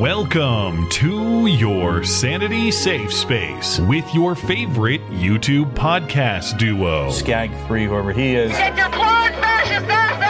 Welcome to your Sanity Safe Space with your favorite YouTube podcast duo. Skag 3, whoever he is. Get your clone fascist ass out of here!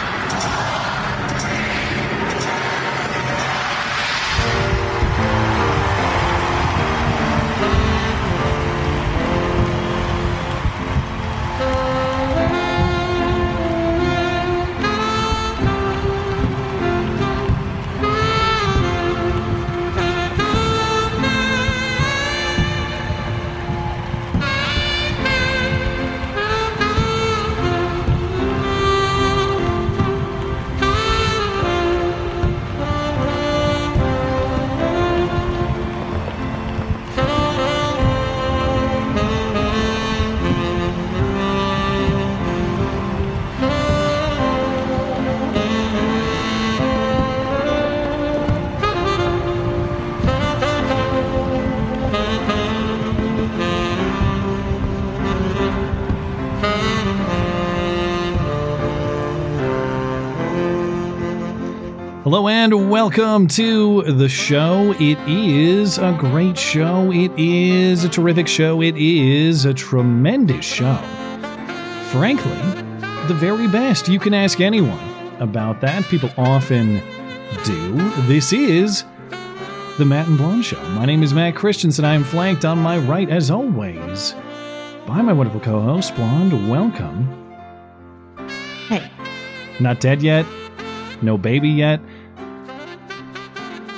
And welcome to the show. It is a great show. It is a terrific show. It is a tremendous show. Frankly, the very best. You can ask anyone about that. People often do. This is the Matt and Blonde Show. My name is Matt Christiansen. I am flanked on my right, as always, by my wonderful co host, Blonde. Welcome. Hey. Not dead yet. No baby yet.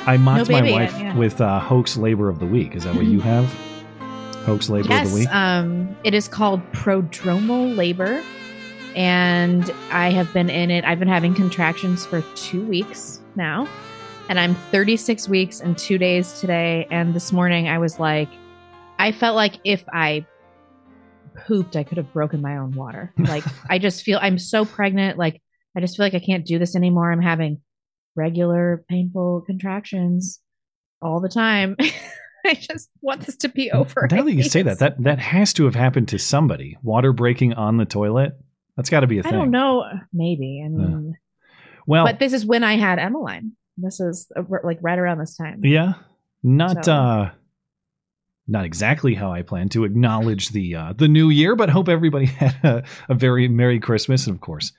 I mocked No my wife yet, yeah. with uh, hoax labor of the week. Is that what you have? Hoax labor of the week. um, it is called prodromal labor, and I have been in it. I've been having contractions for two weeks now, and I'm 36 weeks and two days today. And this morning, I was like, I felt like if I pooped, I could have broken my own water. Like, I just feel I'm so pregnant. Like, I just feel like I can't do this anymore. I'm having regular painful contractions all the time. I just want this to be over. now that you say that, that that has to have happened to somebody. Water breaking on the toilet. That's got to be a thing. I don't know. Maybe. I mean, Well, but this is when I had Emmeline. This is uh, like right around this time. yeah, not So- uh, not exactly how I plan to acknowledge the uh, the new year, but hope everybody had a, a very merry Christmas, and of course,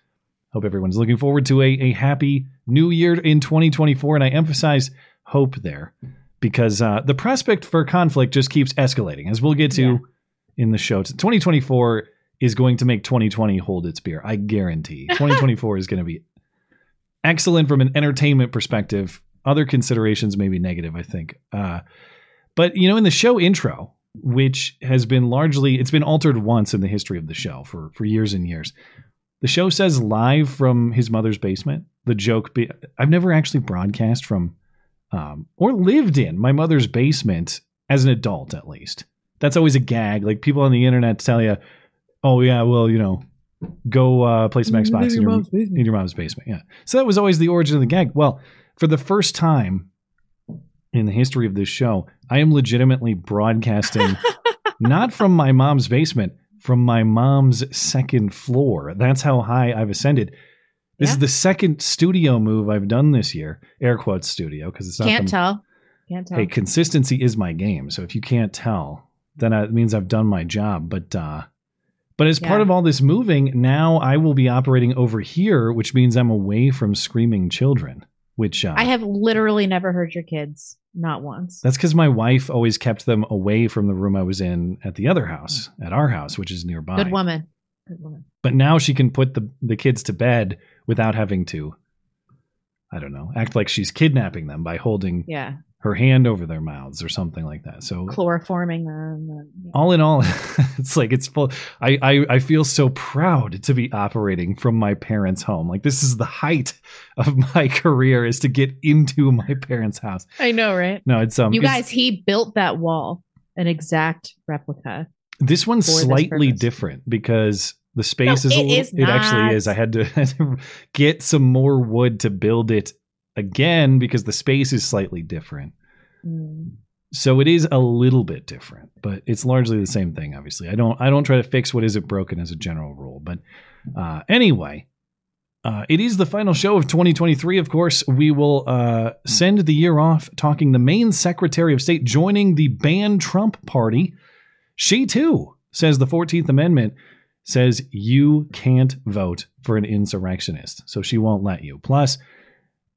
hope everyone's looking forward to a a happy new year in 2024. And I emphasize hope there because uh, the prospect for conflict just keeps escalating, as we'll get to Yeah. in the show. 2024 is going to make 2020 hold its beer. I guarantee. 2024 is going to be excellent from an entertainment perspective. Other considerations may be negative, I think. Uh, but you know, in the show intro, which has been largely it's been altered once in the history of the show for for years and years. The show says live from his mother's basement. The joke be I've never actually broadcast from um, or lived in my mother's basement as an adult, at least. That's always a gag. Like people on the internet tell you, "Oh yeah, well you know, go uh, play some Xbox in your, in your mom's basement." Yeah. So that was always the origin of the gag. Well, for the first time in the history of this show, I am legitimately broadcasting not from my mom's basement, from my mom's second floor. That's how high I've ascended. This is the second studio move I've done this year. Air quotes studio because it's not Can't the- tell. Can't tell. Hey, consistency is my game. So if you can't tell, then it means I've done my job. But uh but as part of all this moving, now I will be operating over here, which means I'm away from screaming children. Which uh, I have literally never heard your kids, not once. that's because my wife always kept them away from the room I was in at the other house, at our house, which is nearby. Good woman. Good woman. But now she can put the the kids to bed without having to, I don't know, act like she's kidnapping them by holding Yeah. her hand over their mouths or something like that. So Chloroforming them. and- yeah. all in all, it's like it's full. I, I I feel so proud to be operating from my parents' home. Like this is the height of my career is to get into my parents' house. I know, right? No, it's um. you it's- guys, he built that wall, an exact replica. This one's for this slightly different because the space No, is a it little, is it actually is. I had to, get some more wood to build it again because the space is slightly different. Mm. So it is a little bit different, but it's largely the same thing. Obviously, I don't I don't try to fix what isn't broken as a general rule. But uh, anyway, uh, it is the final show of 2023. Of course, we will uh, send the year off talking the Maine Secretary of State joining the ban Trump party. She too says the 14th Amendment says you can't vote for an insurrectionist, so she won't let you. Plus.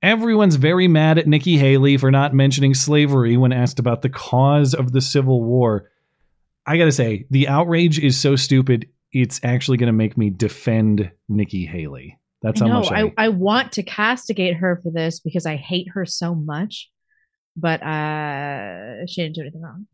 Everyone's very mad at Nikki Haley for not mentioning slavery when asked about the cause of the Civil War. I gotta say, the outrage is so stupid, it's actually gonna make me defend Nikki Haley. That's I how know. much I, I, I want to castigate her for this because I hate her so much, but uh, she didn't do anything wrong.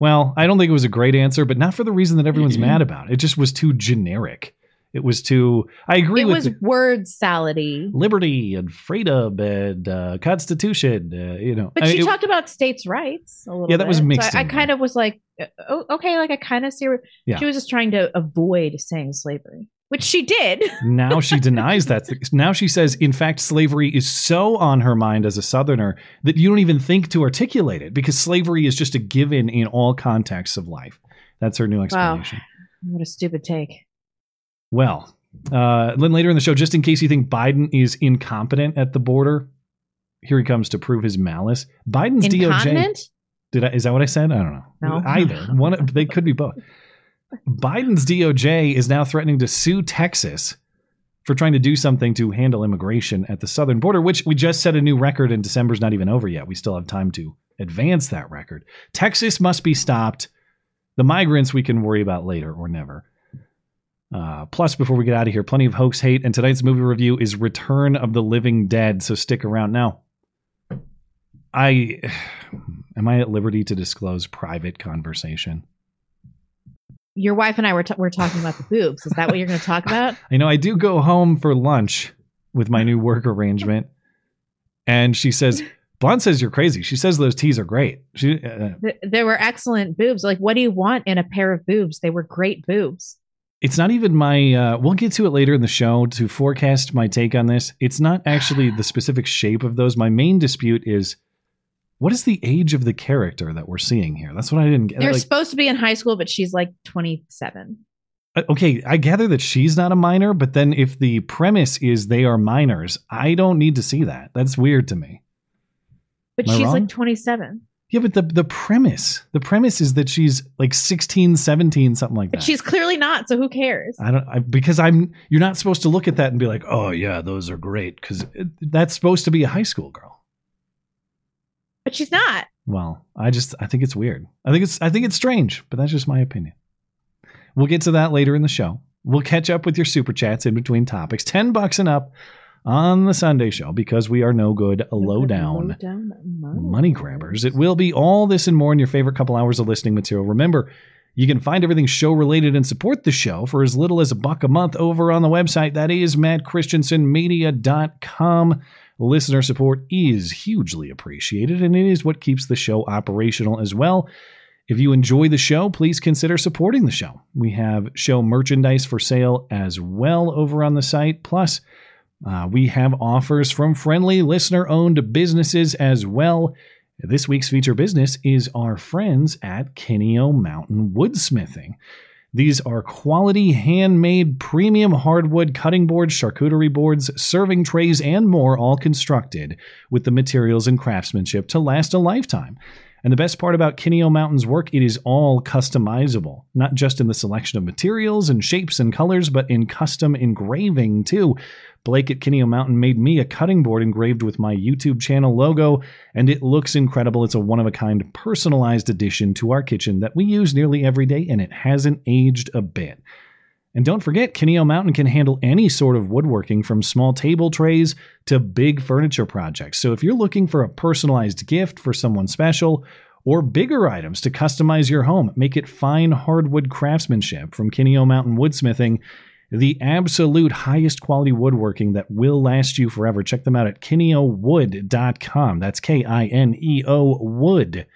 Well, I don't think it was a great answer, but not for the reason that everyone's Mm-hmm. mad about. It just was too generic. It was too. I agree It was the- word salady. liberty and freedom and uh, constitution. Uh, you know, But I she it- talked about states' rights a little Yeah, that was bit. mixed So I, I kind of was like, oh, okay, like I kind of see where Yeah. she was just trying to avoid saying slavery, which she did. now she denies that. Now she says, in fact, slavery is so on her mind as a Southerner that you don't even think to articulate it because slavery is just a given in all contexts of life. That's her new explanation. what a stupid take. Well, uh, then later in the show, just in case you think Biden is incompetent at the border, here he comes to prove his malice. Biden's DOJ. Did I, is that what I said? I don't know. No. Either one. They could be both. Biden's DOJ is now threatening to sue Texas for trying to do something to handle immigration at the southern border, which we just set a new record and December's not even over yet. We still have time to advance that record. Texas must be stopped. The migrants we can worry about later or never. Uh, plus, before we get out of here, plenty of hoax hate, and tonight's movie review is Return of the Living Dead. So stick around. Now, I am I at liberty to disclose private conversation? Your wife and I were, t- were talking about the boobs. Is that what you're going to talk about? I know I do go home for lunch with my new work arrangement, and she says, "Blonde says you're crazy." She says those teas are great. She, uh, Th- There were excellent boobs. Like, what do you want in a pair of boobs? They were great boobs. it's not even my. Uh, we'll get to it later in the show to forecast my take on this. It's not actually the specific shape of those. My main dispute is. What is the age of the character that we're seeing here? That's what I didn't get. They're Like, supposed to be in high school, but she's like 27. Uh, okay, I gather that she's not a minor, but then if the premise is they are minors, I don't need to see that. That's weird to me. But she's wrong? like 27. Yeah, but the the premise, the premise is that she's like 16, 17, something like that. But she's clearly not, so who cares? I don't I, because I'm you're not supposed to look at that and be like, "Oh yeah, those are great" cuz that's supposed to be a high school girl. But she's not. Well, I just I think it's weird. I think it's I think it's strange, but that's just my opinion. We'll get to that later in the show. We'll catch up with your super chats in between topics. 10 bucks and up on the Sunday show because we are no good low down money grabbers. It will be all this and more in your favorite couple hours of listening material. Remember, you can find everything show related and support the show for as little as a buck a month over on the website. That is mattchristiansenmedia.com. Listener support is hugely appreciated, and it is what keeps the show operational as well. If you enjoy the show, please consider supporting the show. We have show merchandise for sale as well over on the site. Plus, uh, we have offers from friendly listener owned businesses as well. This week's feature business is our friends at Kineo Mountain Woodsmithing. These are quality handmade premium hardwood cutting boards, charcuterie boards, serving trays, and more, all constructed with the materials and craftsmanship to last a lifetime. And the best part about Kineo Mountain's work, it is all customizable, not just in the selection of materials and shapes and colors, but in custom engraving too. Blake at Kineo Mountain made me a cutting board engraved with my YouTube channel logo, and it looks incredible. It's a one of a kind personalized addition to our kitchen that we use nearly every day, and it hasn't aged a bit. And don't forget, Kineo Mountain can handle any sort of woodworking from small table trays to big furniture projects. So if you're looking for a personalized gift for someone special, or bigger items to customize your home, make it fine hardwood craftsmanship from Kineo Mountain Woodsmithing the absolute highest quality woodworking that will last you forever. Check them out at kineowood.com. That's K I N E O wood.com.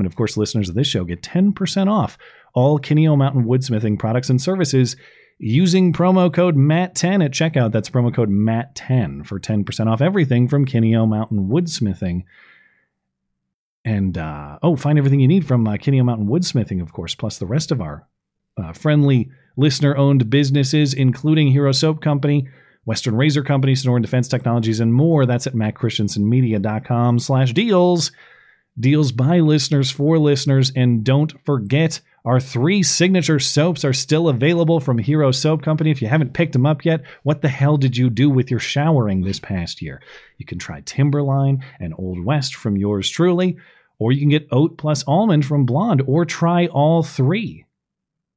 And of course, listeners of this show get 10% off all Kineo Mountain Woodsmithing products and services using promo code MATT10 at checkout. That's promo code MATT10 for 10% off everything from Kineo Mountain Woodsmithing. And uh, oh, find everything you need from uh, Kineo Mountain Woodsmithing, of course, plus the rest of our uh, friendly listener owned businesses, including Hero Soap Company, Western Razor Company, Sonoran Defense Technologies, and more. That's at mattchristiansenmedia.com slash deals. Deals by listeners for listeners. And don't forget, our three signature soaps are still available from Hero Soap Company. If you haven't picked them up yet, what the hell did you do with your showering this past year? You can try Timberline and Old West from yours truly, or you can get Oat plus Almond from Blonde, or try all three.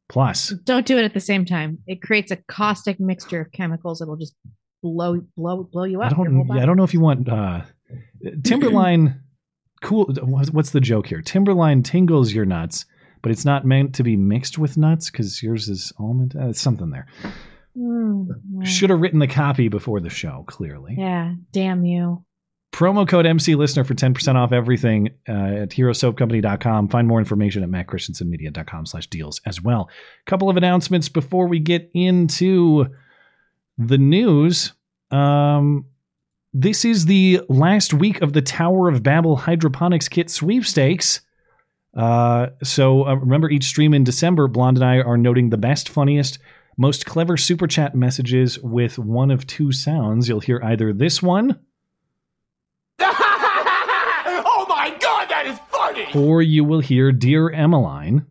Plus, Don't do it at the same time. It creates a caustic mixture of chemicals. It'll just blow blow blow you up. I don't. I don't know if you want uh, Timberline. Cool. What's the joke here? Timberline tingles your nuts, but it's not meant to be mixed with nuts because yours is almond. Uh, something there. Mm, yeah. Should have written the copy before the show. Clearly, Yeah, damn you. promo code MC Listener for ten percent off everything uh, at HeroSoapCompany.com. Find more information at mattchristiansenmedia.com slash deals as well. couple of announcements before we get into the news. Um, this is the last week of the Tower of Babel hydroponics kit sweepstakes. Uh, so uh, remember, each stream in December, Blonde and I are noting the best, funniest, most clever super chat messages with one of two sounds. You'll hear either this one oh my god, that is funny! or you will hear Dear Emmeline.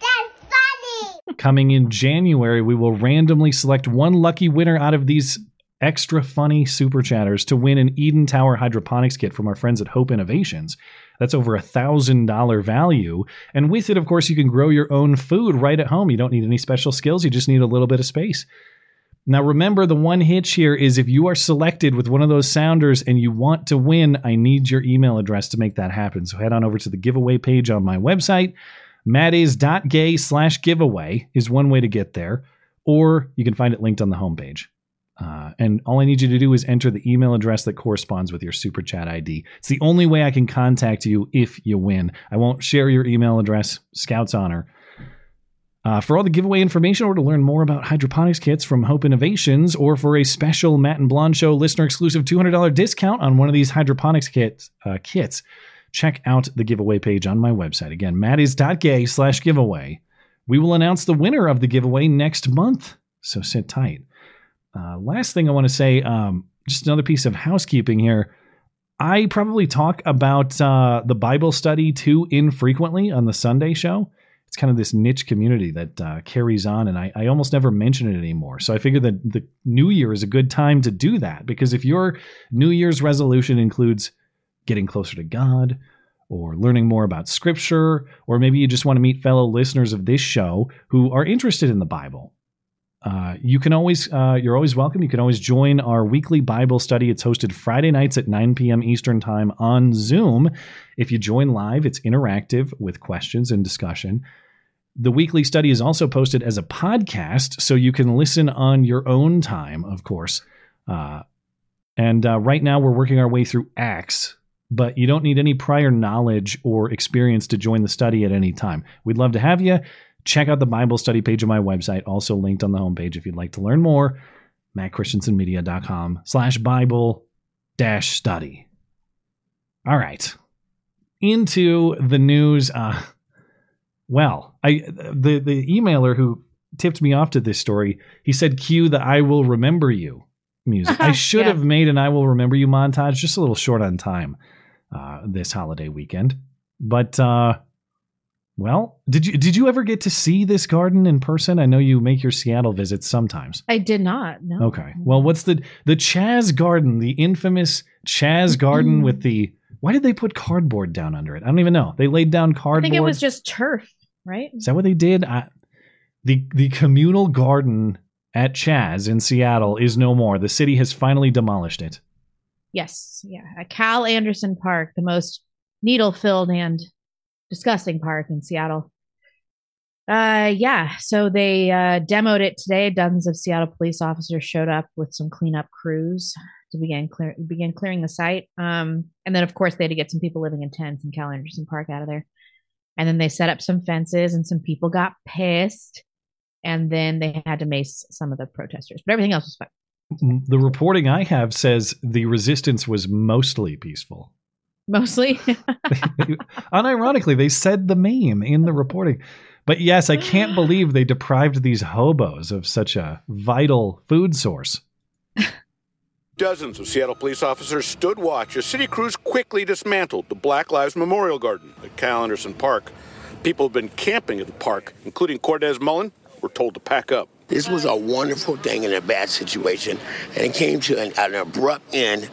That's funny. Coming in January, we will randomly select one lucky winner out of these extra funny super chatters to win an Eden Tower hydroponics kit from our friends at Hope Innovations. That's over a thousand dollar value. And with it, of course, you can grow your own food right at home. You don't need any special skills, you just need a little bit of space. Now, remember, the one hitch here is if you are selected with one of those sounders and you want to win, I need your email address to make that happen. So head on over to the giveaway page on my website. Mattis.gay slash giveaway is one way to get there, or you can find it linked on the homepage. Uh, and all I need you to do is enter the email address that corresponds with your super chat ID. It's the only way I can contact you if you win. I won't share your email address, Scout's honor. Uh, for all the giveaway information or to learn more about hydroponics kits from Hope Innovations or for a special Matt and Blonde Show listener exclusive $200 discount on one of these hydroponics kits, uh, kits check out the giveaway page on my website. Again, mattis.gay slash giveaway. We will announce the winner of the giveaway next month, so sit tight. Uh, last thing I want to say, um, just another piece of housekeeping here. I probably talk about uh, the Bible study too infrequently on the Sunday show. It's kind of this niche community that uh, carries on, and I, I almost never mention it anymore. So I figure that the New Year is a good time to do that because if your New Year's resolution includes getting closer to God, or learning more about Scripture, or maybe you just want to meet fellow listeners of this show who are interested in the Bible, uh, you can always uh, you're always welcome. You can always join our weekly Bible study. It's hosted Friday nights at 9 p.m. Eastern Time on Zoom. If you join live, it's interactive with questions and discussion. The weekly study is also posted as a podcast, so you can listen on your own time, of course. Uh, and uh, right now, we're working our way through Acts, but you don't need any prior knowledge or experience to join the study at any time. We'd love to have you. Check out the Bible study page of my website, also linked on the homepage if you'd like to learn more. MattChristiansenMedia.com slash Bible dash study. All right. Into the news. Uh, well, I the the emailer who tipped me off to this story, he said cue the I will remember you music. I should Yeah. have made an I will remember you montage, just a little short on time uh, this holiday weekend. But uh well, did you did you ever get to see this garden in person? I know you make your Seattle visits sometimes. I did not. No. Okay. Well, what's the the Chaz Garden, the infamous Chaz Garden with the why did they put cardboard down under it? I don't even know. They laid down I cardboard. think it was just turf, right? Is that what they did? I, the the communal garden at Chaz in Seattle is no more. The city has finally demolished it. Yes. Yeah. Cal Anderson Park, the most needle filled and disgusting park in Seattle. Uh, yeah. So they uh, demoed it today. Dozens of Seattle police officers showed up with some cleanup crews to begin clear begin clearing the site. Um, and then of course they had to get some people living in tents in Cal Anderson Park out of there. And then they set up some fences, and some people got pissed. And then they had to mace some of the protesters, but everything else was fine. The reporting I have says the resistance was mostly peaceful. Mostly, Unironically, they said the meme in the reporting. But yes, I can't believe they deprived these hobos of such a vital food source. Dozens of Seattle police officers stood watch as city crews quickly dismantled the Black Lives Memorial Garden at Cal Anderson Park. People have been camping at the park, including Cortez Mullen, were told to pack up. This was a wonderful thing in a bad situation, and it came to an, an abrupt end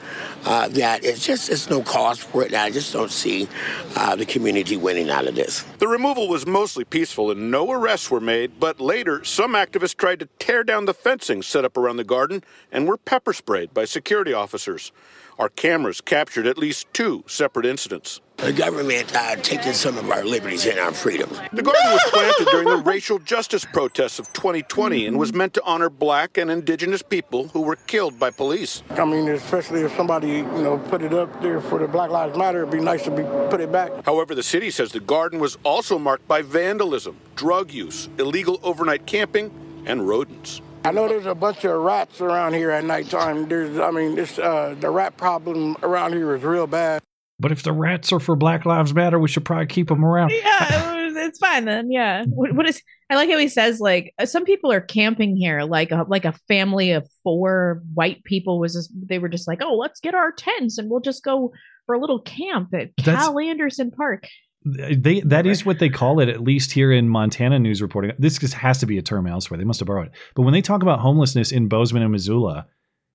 uh, that it's just it's no cause for it. And I just don't see uh, the community winning out of this. The removal was mostly peaceful and no arrests were made, but later some activists tried to tear down the fencing set up around the garden and were pepper sprayed by security officers. Our cameras captured at least two separate incidents. The government uh, taking some of our liberties and our freedoms. The garden was planted during the racial justice protests of 2020 and was meant to honor black and indigenous people who were killed by police. I mean, especially if somebody, you know, put it up there for the Black Lives Matter, it'd be nice to be put it back. However, the city says the garden was also marked by vandalism, drug use, illegal overnight camping, and rodents. I know there's a bunch of rats around here at nighttime. There's, I mean, this uh, the rat problem around here is real bad. But if the rats are for Black Lives Matter, we should probably keep them around. yeah, it's fine then. Yeah. What, what is? I like how he says like uh, some people are camping here, like a like a family of four white people was. Just, they were just like, oh, let's get our tents and we'll just go for a little camp at That's- Cal Anderson Park. They that is what they call it, at least here in Montana news reporting. This just has to be a term elsewhere. They must have borrowed it. But when they talk about homelessness in Bozeman and Missoula,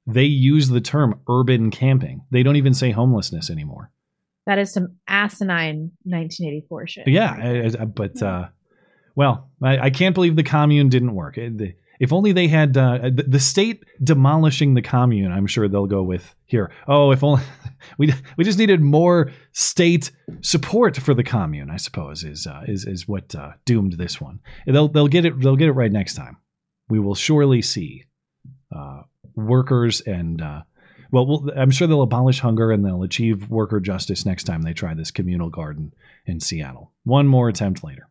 they use the term urban camping. They don't even say homelessness anymore. That is some asinine 1984 shit. Yeah, I- I- but uh, well, I, I can't believe the commune didn't work. The- if only they had uh, the, the state demolishing the commune. I'm sure they'll go with here. Oh, if only we we just needed more state support for the commune. I suppose is uh, is is what uh, doomed this one. They'll they'll get it they'll get it right next time. We will surely see uh, workers and uh, well, we'll, I'm sure they'll abolish hunger and they'll achieve worker justice next time they try this communal garden in Seattle. One more attempt later.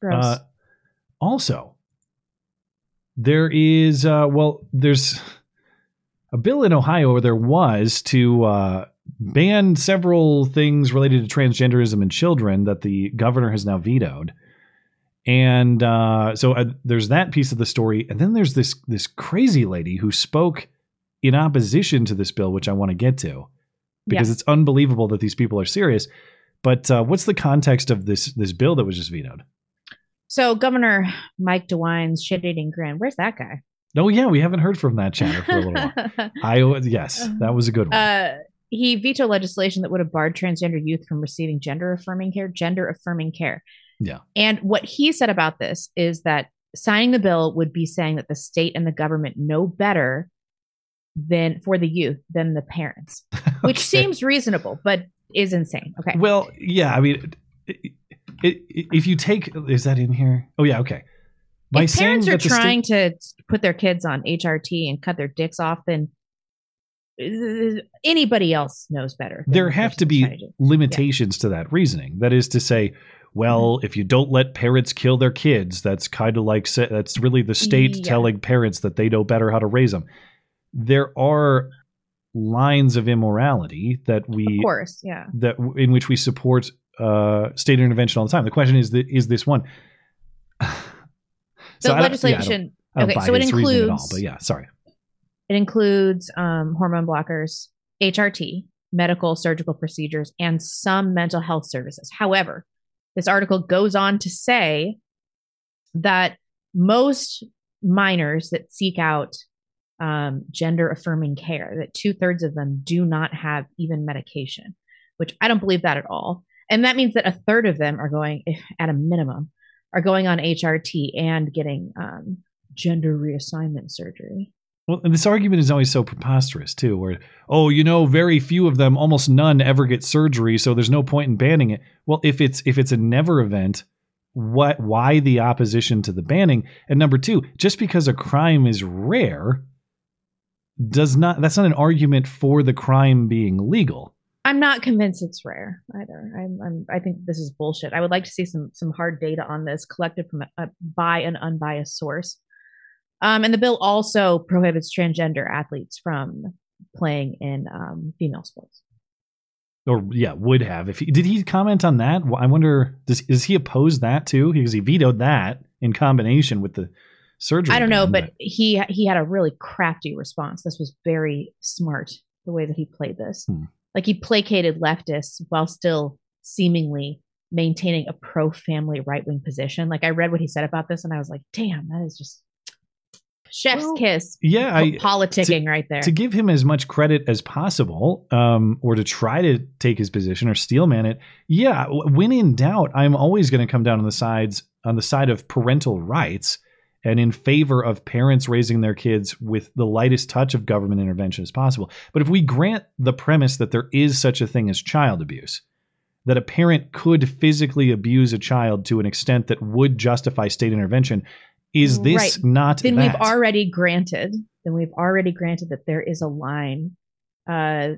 Gross. Uh, also, there is uh, well, there's a bill in Ohio, or there was to uh, ban several things related to transgenderism and children that the governor has now vetoed. And uh, so uh, there's that piece of the story, and then there's this this crazy lady who spoke in opposition to this bill, which I want to get to because Yeah. it's unbelievable that these people are serious. But uh, what's the context of this this bill that was just vetoed? so Governor Mike DeWine's shit eating grin. Where's that guy? Oh yeah, we haven't heard from that chatter for a little while. Iowa, yes, that was a good one. Uh, he vetoed legislation that would have barred transgender youth from receiving gender affirming care. Gender affirming care. yeah, And what he said about this is that signing the bill would be saying that the state and the government know better than for the youth than the parents, which Okay. seems reasonable, but is insane. Okay. Well, yeah, I mean, it, it, if you take, is that in here? Oh yeah, okay. By if parents are that the state- trying to put their kids on HRT and cut their dicks off, then uh, anybody else knows better. there have to be to limitations to that reasoning. That is to say, well, Mm-hmm. if you don't let parents kill their kids, that's kind of like that's really the state Yeah. telling parents that they know better how to raise them. There are lines of immorality that we Of course, yeah. that in which we support uh, state intervention all the time. The question is that is this one? The I don't- yeah, I don't- legislation. I don't okay, so it at all, includes but yeah, sorry. It includes um, hormone blockers, HRT, medical surgical procedures, and some mental health services. However, this article goes on to say that most minors that seek out um, gender affirming care, that two thirds of them do not have even medication, which I don't believe that at all. And that means that a third of them are going, at a minimum, are going on HRT and getting um, gender reassignment surgery. Well, and this argument is always so preposterous too, where oh, you know, very few of them, almost none, ever get surgery, so there's no point in banning it. Well, if it's if it's a never event, what? Why the opposition to the banning? And number two, just because a crime is rare does not that's not an argument for the crime being legal. I'm not convinced it's rare either. I'm, I'm I think this is bullshit. I would like to see some some hard data on this collected from a, by an unbiased source. Um, and the bill also prohibits transgender athletes from playing in um, female sports. Or yeah, would have if he did he comment on that? Well, I wonder does does he oppose that too? Because he vetoed that in combination with the surgery. I don't know, but he he had a really crafty response. This was very smart the way that he played this. Hmm. Like he placated leftists while still seemingly maintaining a pro family right wing position. Like I read what he said about this and I was like, damn, that is just chef's Well, kiss. yeah, I- politicking right there. to give him as much credit as possible, um, or to try to take his position or steelman it. Yeah, when in doubt, I'm always going to come down on the sides on the side of parental rights and in favor of parents raising their kids with the lightest touch of government intervention as possible. But if we grant the premise that there is such a thing as child abuse, that a parent could physically abuse a child to an extent that would justify state intervention, is this Right. not then that? we've already granted then we've already granted that there is a line uh,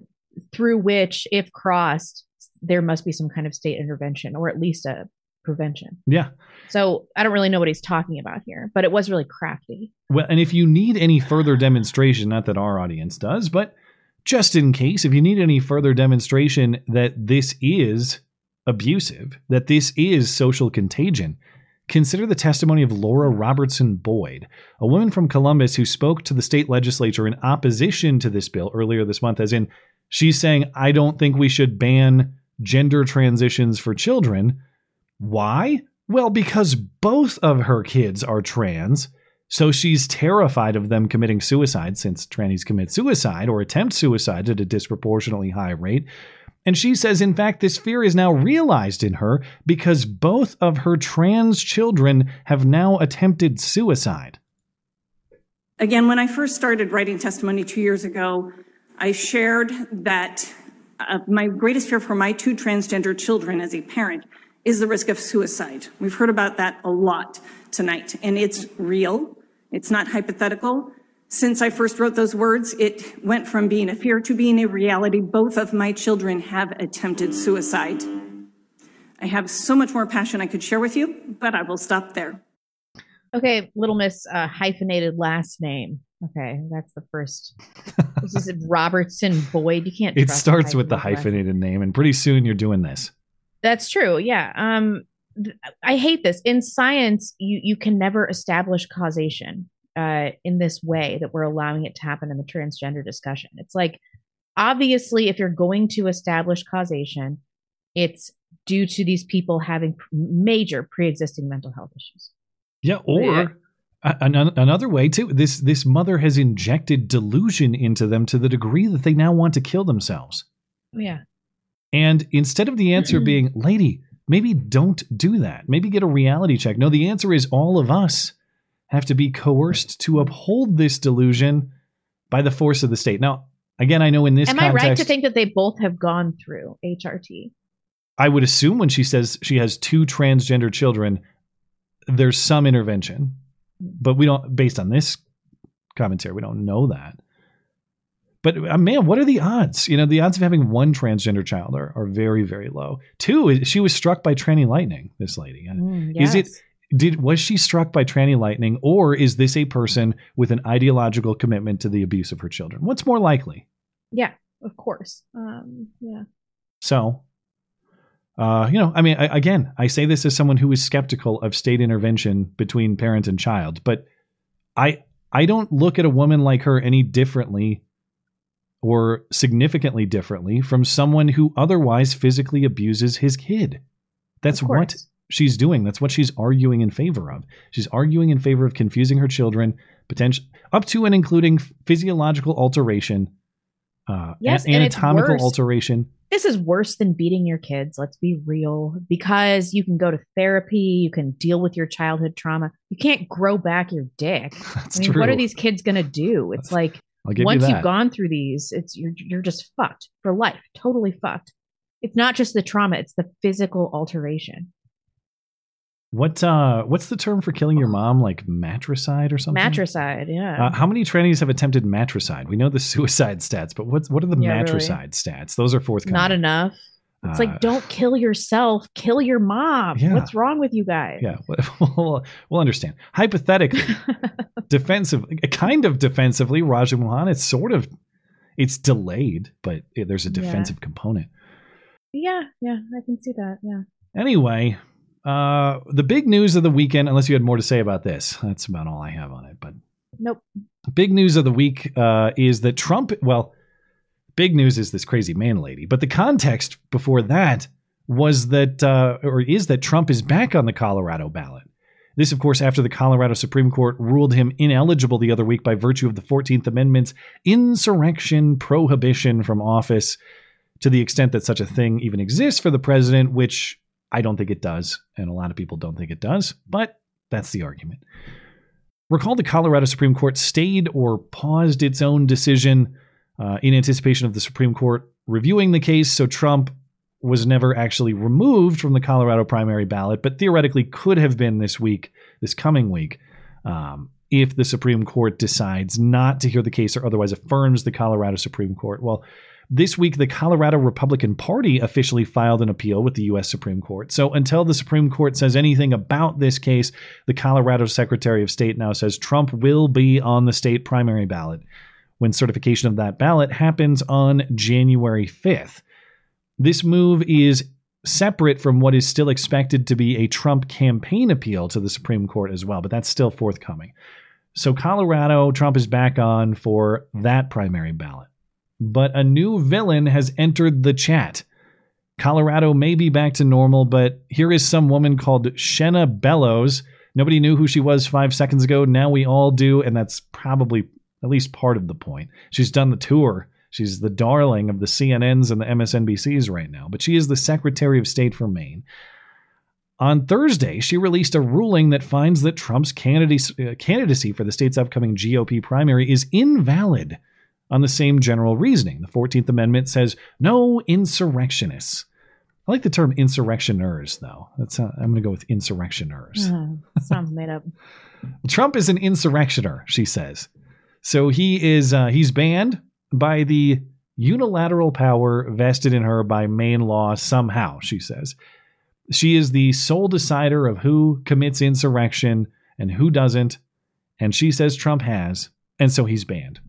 through which if crossed there must be some kind of state intervention or at least a prevention yeah. so i don't really know what he's talking about here but it was really crafty Well, and if you need any further demonstration, not that our audience does, but just in case, if you need any further demonstration that this is abusive, that this is social contagion, consider the testimony of Laura Robertson Boyd, a woman from Columbus who spoke to the state legislature in opposition to this bill earlier this month, as in, she's saying, I don't think we should ban gender transitions for children. Why? Well, because both of her kids are trans. So she's terrified of them committing suicide since trannies commit suicide or attempt suicide at a disproportionately high rate. And she says, in fact, this fear is now realized in her because both of her trans children have now attempted suicide. Again, when I first started writing testimony two years ago, I shared that uh, my greatest fear for my two transgender children as a parent is the risk of suicide. We've heard about that a lot tonight, and it's real. It's not hypothetical. Since I first wrote those words, it went from being a fear to being a reality. Both of my children have attempted suicide. I have so much more passion I could share with you, but I will stop there. okay little miss uh, hyphenated last name okay that's the first this is Robertson Boyd. You can't. It trust a starts with the hyphenated name, and pretty soon you're doing this. That's true. Yeah. Um, th- I hate this. In science, you you can never establish causation uh, in this way that we're allowing it to happen in the transgender discussion. It's like obviously, if you're going to establish causation, it's due to these people having major pre-existing mental health issues. Yeah, or Yeah. an- another way too. This this mother has injected delusion into them to the degree that they now want to kill themselves. Yeah. And instead of the answer hmm. being, "Lady, maybe don't do that. Maybe get a reality check." No, the answer is all of us have to be coerced to uphold this delusion by the force of the state. Now, again, I know in this Am I right to think that they both have gone through HRT? I would assume when she says she has two transgender children, there's some intervention, hmm. but we don't. Based on this commentary, we don't know that. But uh, man, what are the odds? You know, the odds of having one transgender child are, are very, very low. Two, she was struck by tranny lightning. This lady Mm, is it? Did was she struck by tranny lightning, or is this a person with an ideological commitment to the abuse of her children? What's more likely? Yeah, of course. Um, yeah. So, uh, you know, I mean, I, again, I say this as someone who is skeptical of state intervention between parent and child, but I I don't look at a woman like her any differently or significantly differently from someone who otherwise physically abuses his kid. That's what she's doing. That's what she's arguing in favor of. She's arguing in favor of confusing her children, potential up to and including physiological alteration, uh, Yes, an- anatomical alteration. this is worse than beating your kids let's be real because you can go to therapy you can deal with your childhood trauma you can't grow back your dick That's i mean what are these kids going to do it's like You once that. you've gone through these it's you're you're just fucked for life totally fucked it's not just the trauma it's the physical alteration What uh what's the term for killing your mom? Like matricide or something? Matricide, yeah. Uh, how many trannies have attempted matricide? We know the suicide stats, but what's what are the Yeah, really. matricide stats? Those are forthcoming. Not enough. It's Uh, like, don't kill yourself, kill your mom. Yeah. What's wrong with you guys? Yeah, we'll, we'll understand. Hypothetically, defensive, kind of defensively, Raja Mohan, it's sort of, it's delayed, but there's a Yeah. defensive component. Yeah, yeah, I can see that. Yeah. Anyway, uh, the big news of the weekend, unless you had more to say about this, that's about all I have on it. But Nope. big news of the week uh, is that Trump, well, big news is this crazy man lady, but the context before that was that, uh, or is that Trump is back on the Colorado ballot. This, of course, after the Colorado Supreme Court ruled him ineligible the other week by virtue of the 14th Amendment's insurrection prohibition from office to the extent that such a thing even exists for the president, which I don't think it does, and a lot of people don't think it does, but that's the argument. Recall the Colorado Supreme Court stayed or paused its own decision uh, in anticipation of the Supreme Court reviewing the case, so Trump was never actually removed from the Colorado primary ballot, but theoretically could have been this week, this coming week, um, if the Supreme Court decides not to hear the case or otherwise affirms the Colorado Supreme Court. Well, this week, the Colorado Republican Party officially filed an appeal with the U.S. Supreme Court. So until the Supreme Court says anything about this case, the Colorado Secretary of State now says Trump will be on the state primary ballot when certification of that ballot happens on January 5th. This move is separate from what is still expected to be a Trump campaign appeal to the Supreme Court as well, but that's still forthcoming. So, Colorado, Trump is back on for that primary ballot. But a new villain has entered the chat. Colorado may be back to normal, but here is some woman called Shenna Bellows. Nobody knew who she was five seconds ago. Now we all do, and that's probably at least part of the point. She's done the tour. She's the darling of the CNNs and the MSNBCs right now, but she is the Secretary of State for Maine. On Thursday, she released a ruling that finds that Trump's candidacy, uh, for the state's upcoming GOP primary is invalid on the same general reasoning. The 14th Amendment says no insurrectionists. I like the term insurrectioners, though. That's uh, I'm going to go with insurrectioners. Uh, sounds made up. Trump is an insurrectioner, she says. So he is uh, he's banned by the unilateral power vested in her by Maine law somehow, she says. She is the sole decider of who commits insurrection and who doesn't, and she says Trump has, and so he's banned.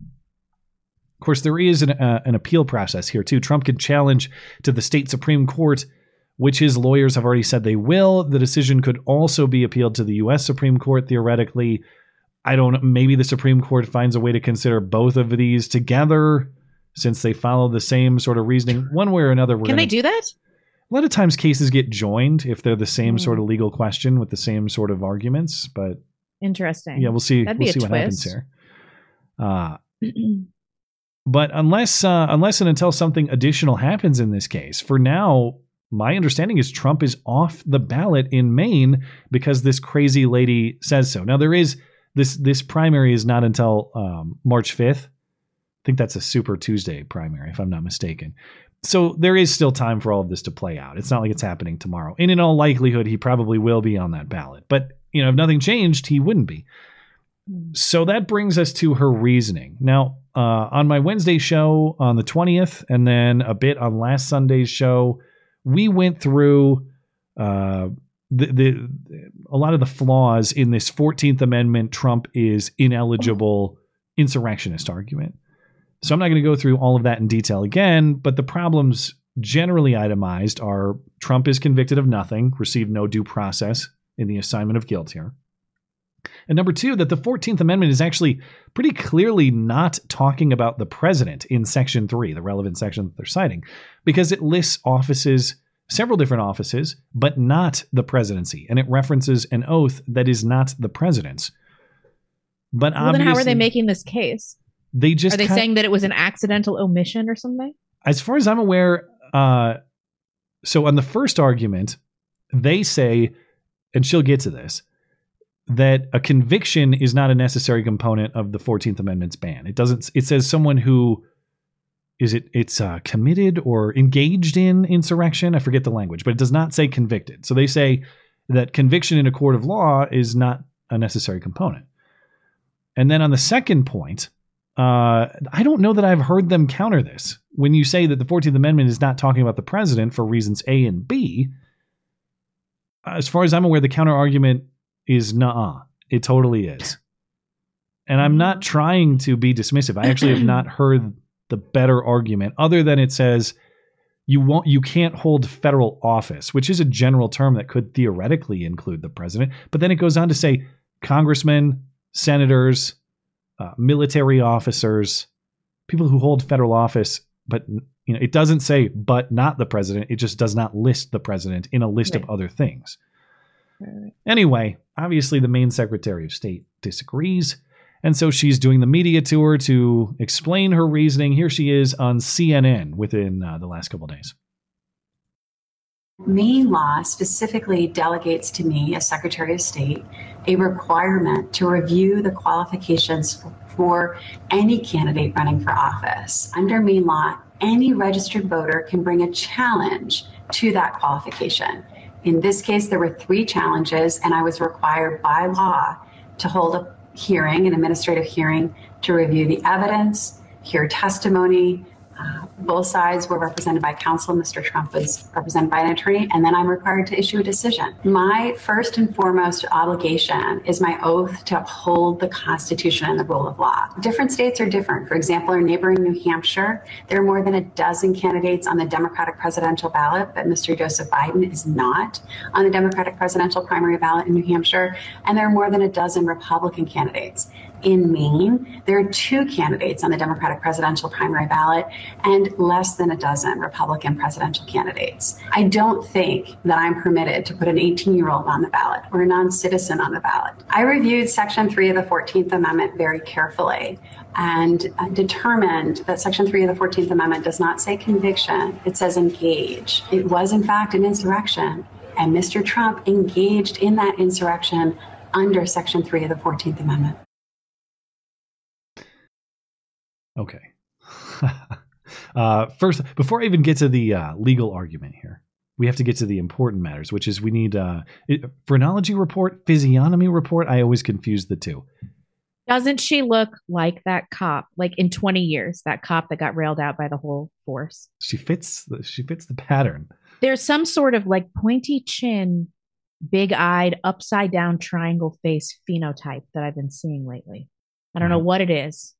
Of course, there is an, uh, an appeal process here too. Trump can challenge to the state supreme court, which his lawyers have already said they will. The decision could also be appealed to the U.S. Supreme Court theoretically. I don't. Maybe the Supreme Court finds a way to consider both of these together since they follow the same sort of reasoning. One way or another, we're Can they do that? a lot of times cases get joined if they're the same Hmm. sort of legal question with the same sort of arguments. But Interesting. yeah, we'll see. That'd we'll be see a what happens twist. here. Uh, but unless uh, unless and until something additional happens in this case, for now, my understanding is Trump is off the ballot in Maine because this crazy lady says so. Now there is this this primary is not until um, March fifth. I think that's a Super Tuesday primary, if I'm not mistaken. So there is still time for all of this to play out. It's not like it's happening tomorrow. And in all likelihood, he probably will be on that ballot. But you know, if nothing changed, he wouldn't be. So that brings us to her reasoning. Now, uh, on my Wednesday show on the 20th, and then a bit on last Sunday's show, we went through uh, the, the a lot of the flaws in this 14th Amendment Trump is ineligible insurrectionist argument. So I'm not going to go through all of that in detail again, but the problems generally itemized are Trump is convicted of nothing, received no due process in the assignment of guilt here. And number two, that the 14th Amendment is actually pretty clearly not talking about the president in Section 3, the relevant section that they're citing, because it lists offices, several different offices, but not the presidency. And it references an oath that is not the president's. But Well, then how are they making this case? They just are they saying that it was an accidental omission or something? as far as I'm aware, uh, so on the first argument, they say, and she'll get to this, that a conviction is not a necessary component of the 14th Amendment's ban. It doesn't. It says someone who is it. It's uh, committed or engaged in insurrection. I forget the language, but it does not say convicted. So they say that conviction in a court of law is not a necessary component. And then on the second point, uh, I don't know that I've heard them counter this. When you say that the 14th Amendment is not talking about the president for reasons A and B, as far as I'm aware, the counter argument is nah. It totally is. And I'm not trying to be dismissive. I actually have not heard the better argument, other than it says you won't you can't hold federal office, which is a general term that could theoretically include the president. But then it goes on to say congressmen, senators, uh, military officers, people who hold federal office, but you know it doesn't say but not the president. It just does not list the president in a list Right. of other things. Anyway, obviously the Maine Secretary of State disagrees. And so she's doing the media tour to explain her reasoning. Here she is on CNN within uh, the last couple days. Maine law specifically delegates to me, as Secretary of State, a requirement to review the qualifications for any candidate running for office. Under Maine law, any registered voter can bring a challenge to that qualification. In this case, there were three challenges, and I was required by law to hold a hearing, an administrative hearing, to review the evidence, hear testimony. Both sides were represented by counsel. Mr. Trump was represented by an attorney, and then I'm required to issue a decision. My first and foremost obligation is my oath to uphold the Constitution and the rule of law. Different states are different. For example, in neighboring New Hampshire, there are more than a dozen candidates on the Democratic presidential ballot, but Mr. Joseph Biden is not on the Democratic presidential primary ballot in New Hampshire, and there are more than a dozen Republican candidates. In Maine, there are two candidates on the Democratic presidential primary ballot and less than a dozen Republican presidential candidates. I don't think that I'm permitted to put an 18 year old on the ballot or a non citizen on the ballot. I reviewed Section 3 of the 14th Amendment very carefully and uh, determined that Section 3 of the 14th Amendment does not say conviction, it says engage. It was, in fact, an insurrection, and Mr. Trump engaged in that insurrection under Section 3 of the 14th Amendment. Okay. uh, first, before I even get to the uh, legal argument here, we have to get to the important matters, which is we need uh, phrenology report, physiognomy report. I always confuse the two. Doesn't she look like that cop? Like in 20 years, that cop that got railed out by the whole force. She fits. The, she fits the pattern. There's some sort of like pointy chin, big eyed, upside down triangle face phenotype that I've been seeing lately. I don't know what it is.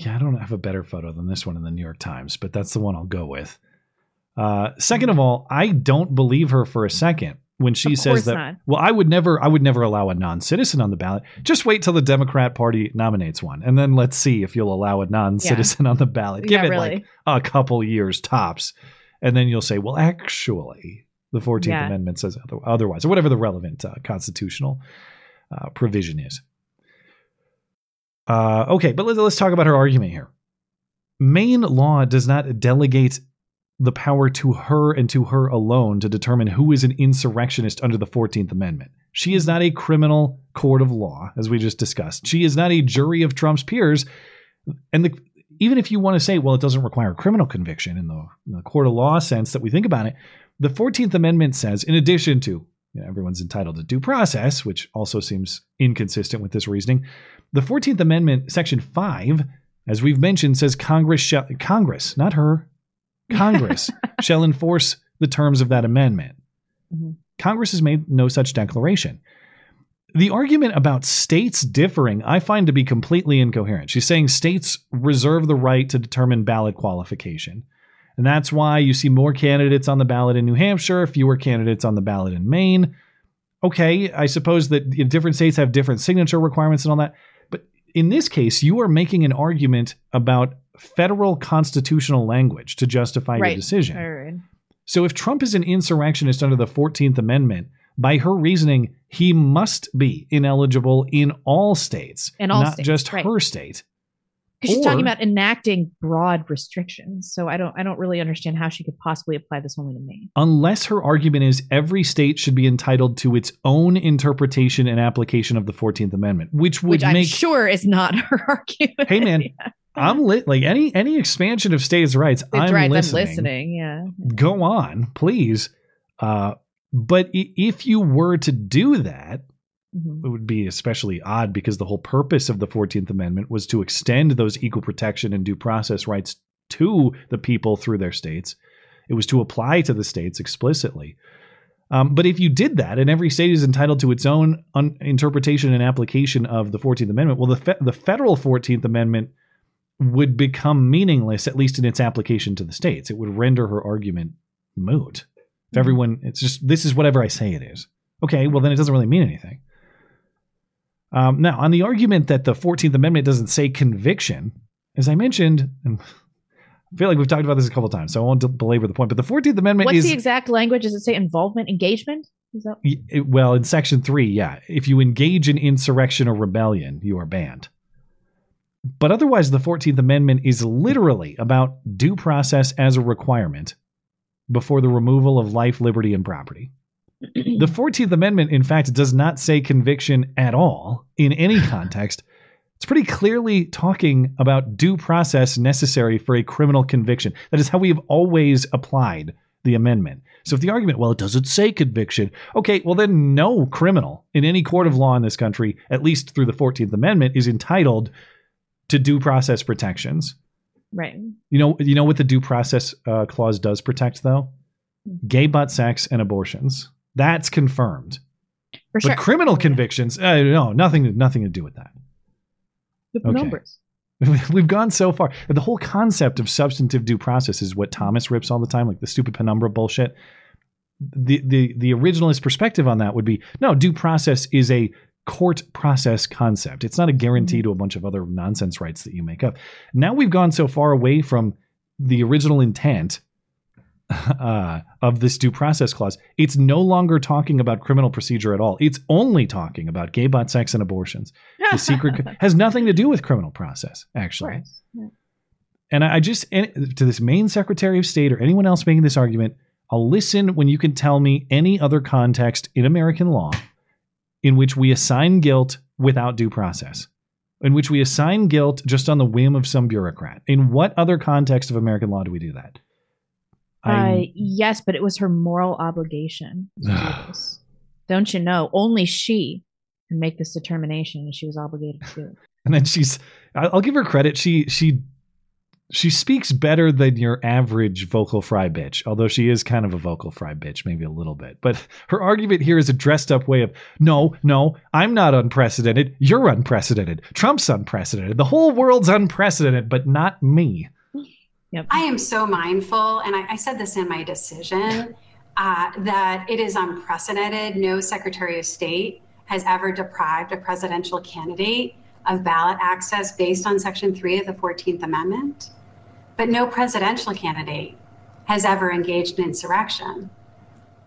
Yeah, I don't have a better photo than this one in the New York Times, but that's the one I'll go with. Uh, second of all, I don't believe her for a second when she Of says that. not. Well, I would never, I would never allow a non-citizen on the ballot. Just wait till the Democrat Party nominates one, and then let's see if you'll allow a non-citizen on the ballot. Give Yeah, it really. like a couple years tops, and then you'll say, well, actually, the Fourteenth Yeah. Amendment says otherwise, or whatever the relevant uh, constitutional uh, provision is. Uh, okay, but let's, let's talk about her argument here. Maine law does not delegate the power to her and to her alone to determine who is an insurrectionist under the 14th Amendment. She is not a criminal court of law, as we just discussed. She is not a jury of Trump's peers. And the, even if you want to say, well, it doesn't require a criminal conviction in the, in the court of law sense that we think about it, the 14th Amendment says, in addition to you know, everyone's entitled to due process, which also seems inconsistent with this reasoning, the 14th Amendment, Section 5, as we've mentioned, says Congress shall, Congress, not her, Congress shall enforce the terms of that amendment. Mm-hmm. Congress has made no such declaration. The argument about states differing, I find to be completely incoherent. She's saying states reserve the right to determine ballot qualification. And that's why you see more candidates on the ballot in New Hampshire, fewer candidates on the ballot in Maine. Okay, I suppose that different states have different signature requirements and all that. But in this case, you are making an argument about federal constitutional language to justify your decision. Right, right. So if Trump is an insurrectionist under the 14th Amendment, by her reasoning, he must be ineligible in all states, In all not states, just right. her state. Because she's talking about enacting broad restrictions. So I don't I don't really understand how she could possibly apply this only to Maine. Unless her argument is every state should be entitled to its own interpretation and application of the 14th Amendment, which would Which I'm make sure is not her argument. Hey man, I'm lit like any any expansion of states' rights. It's I'm right, listening. I'm listening. Yeah. Go on, please. Uh, But if you were to do that, Mhm. it would be especially odd because the whole purpose of the 14th Amendment was to extend those equal protection and due process rights to the people through their states. It was to apply to the states explicitly. Um, but if you did that, and every state is entitled to its own un- interpretation and application of the 14th Amendment, well, the, fe- the federal 14th Amendment would become meaningless, at least in its application to the states. It would render her argument moot. If everyone, it's just, this is whatever I say it is. Okay, well, then it doesn't really mean anything. Um, now, on the argument that the 14th Amendment doesn't say conviction, as I mentioned, and I feel like we've talked about this a couple of times, so I won't belabor the point, but the 14th Amendment What's is. the exact language? Does it say involvement, engagement? Is that well, in section three, yeah. If you engage in insurrection or rebellion, you are banned. But otherwise, the 14th Amendment is literally about due process as a requirement before the removal of life, liberty, and property. The 14th Amendment, in fact, does not say conviction at all in any context. It's pretty clearly talking about due process necessary for a criminal conviction. That is how we have always applied the amendment. So if the argument, well, it doesn't say conviction, okay, well then no criminal in any court of law in this country, at least through the 14th Amendment, is entitled to due process protections. right? You know, you know what the due process uh, clause does protect though? Gay butt sex and abortions. That's confirmed. For but sure. criminal convictions, uh, no, nothing, nothing to do with that. The Okay. numbers. We've gone so far. The whole concept of substantive due process is what Thomas rips all the time, like the stupid penumbra bullshit. The the the originalist perspective on that would be no, due process is a court process concept. It's not a guarantee to a bunch of other nonsense rights that you make up. Now we've gone so far away from the original intent uh, of this due process clause. It's no longer talking about criminal procedure at all. It's only talking about gay butt sex and abortions. The secret has nothing to do with criminal process, actually. And I I just, and to this Maine Secretary of State or anyone else making this argument, I'll listen when you can tell me any other context in American law in which we assign guilt without due process, in which we assign guilt just on the whim of some bureaucrat. In what other context of American law do we do that? Uh, yes, but it was her moral obligation. do. Don't you know? Only she can make this determination, and she was obligated to. And then she's, I'll give her credit. She she she speaks better than your average vocal fry bitch, although she is kind of a vocal fry bitch, maybe a little bit. But her argument here is a dressed up way of no, no, I'm not unprecedented. You're unprecedented. Trump's unprecedented. The whole world's unprecedented, but not me. I am so mindful, and I, I said this in my decision, uh, that it is unprecedented. No Secretary of State has ever deprived a presidential candidate of ballot access based on Section 3 of the 14th Amendment. But no presidential candidate has ever engaged in insurrection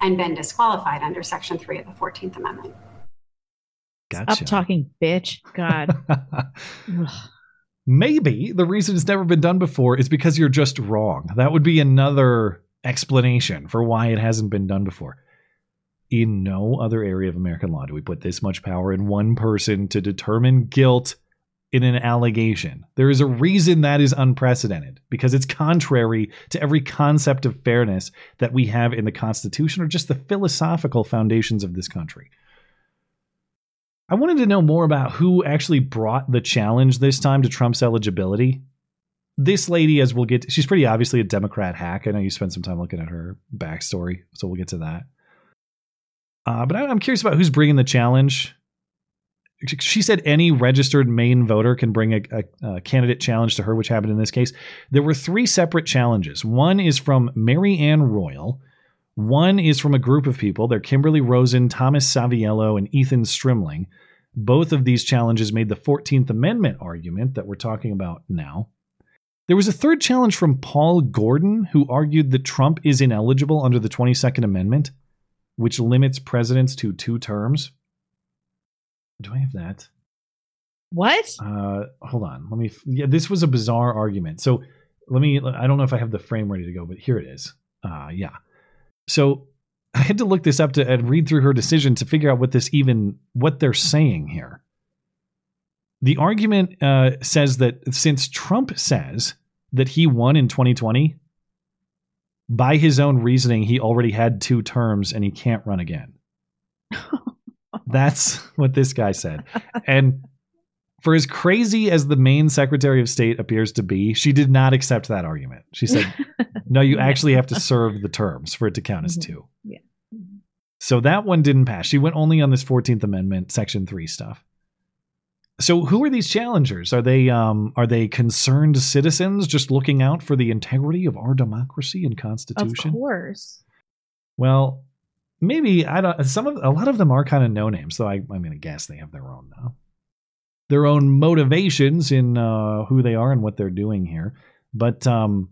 and been disqualified under Section 3 of the 14th Amendment. Gotcha. Up talking, bitch. God. Maybe the reason it's never been done before is because you're just wrong. That would be another explanation for why it hasn't been done before. In no other area of American law do we put this much power in one person to determine guilt in an allegation. There is a reason that is unprecedented because it's contrary to every concept of fairness that we have in the Constitution or just the philosophical foundations of this country. I wanted to know more about who actually brought the challenge this time to Trump's eligibility. This lady, as we'll get, to, she's pretty obviously a Democrat hack. I know you spent some time looking at her backstory, so we'll get to that. Uh, but I- I'm curious about who's bringing the challenge. She said any registered Maine voter can bring a, a, a candidate challenge to her, which happened in this case. There were three separate challenges. One is from Mary Ann Royal. One is from a group of people. They're Kimberly Rosen, Thomas Saviello, and Ethan Strimling. Both of these challenges made the 14th Amendment argument that we're talking about now. There was a third challenge from Paul Gordon, who argued that Trump is ineligible under the 22nd Amendment, which limits presidents to two terms. Do I have that? What? Uh, hold on. Let me. Yeah, this was a bizarre argument. So let me. I don't know if I have the frame ready to go, but here it is. Uh, yeah. So I had to look this up to and read through her decision to figure out what this even what they're saying here. The argument uh, says that since Trump says that he won in 2020, by his own reasoning, he already had two terms and he can't run again. That's what this guy said. And for as crazy as the Maine Secretary of State appears to be, she did not accept that argument. She said, no, you actually have to serve the terms for it to count as two. Yeah. So that one didn't pass. She went only on this 14th Amendment, Section 3 stuff. So who are these challengers? Are they um are they concerned citizens just looking out for the integrity of our democracy and constitution? Of course. Well, maybe I don't. Some of a lot of them are kind of no names, though. I I'm gonna guess they have their own now, their own motivations in uh, who they are and what they're doing here. But um,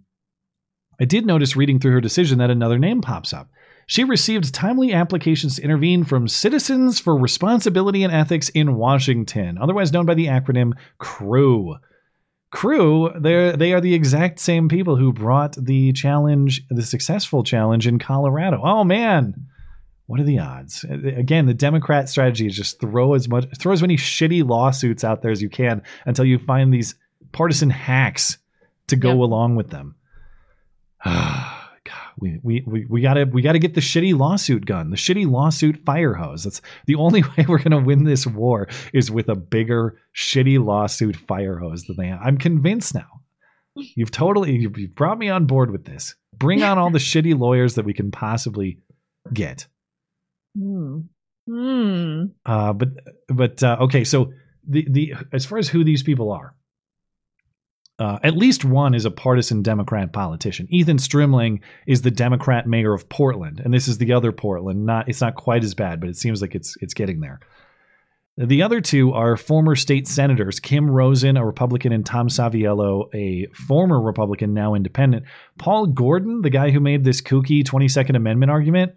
I did notice reading through her decision that another name pops up. She received timely applications to intervene from Citizens for Responsibility and Ethics in Washington, otherwise known by the acronym CREW. Crew, they they are the exact same people who brought the challenge, the successful challenge in Colorado. Oh man, what are the odds? Uh, again, the Democrat strategy is just throw as much, throw as many shitty lawsuits out there as you can until you find these partisan hacks to go Yep. along with them. God, we, we, we, we gotta we gotta get the shitty lawsuit gun, the shitty lawsuit fire hose. That's the only way we're gonna win this war is with a bigger shitty lawsuit fire hose than they have. I'm convinced now. You've totally you've, you've brought me on board with this. Bring on all the shitty lawyers that we can possibly get. Hmm. Hmm. Uh, but but uh, okay, so the the as far as who these people are, uh, at least one is a partisan Democrat politician. Ethan Strimling is the Democrat mayor of Portland, and this is the other Portland. Not it's not quite as bad, but it seems like it's it's getting there. The other two are former state senators Kim Rosen, a Republican, and Tom Saviello, a former Republican, now independent. Paul Gordon, the guy who made this kooky 22nd Amendment argument,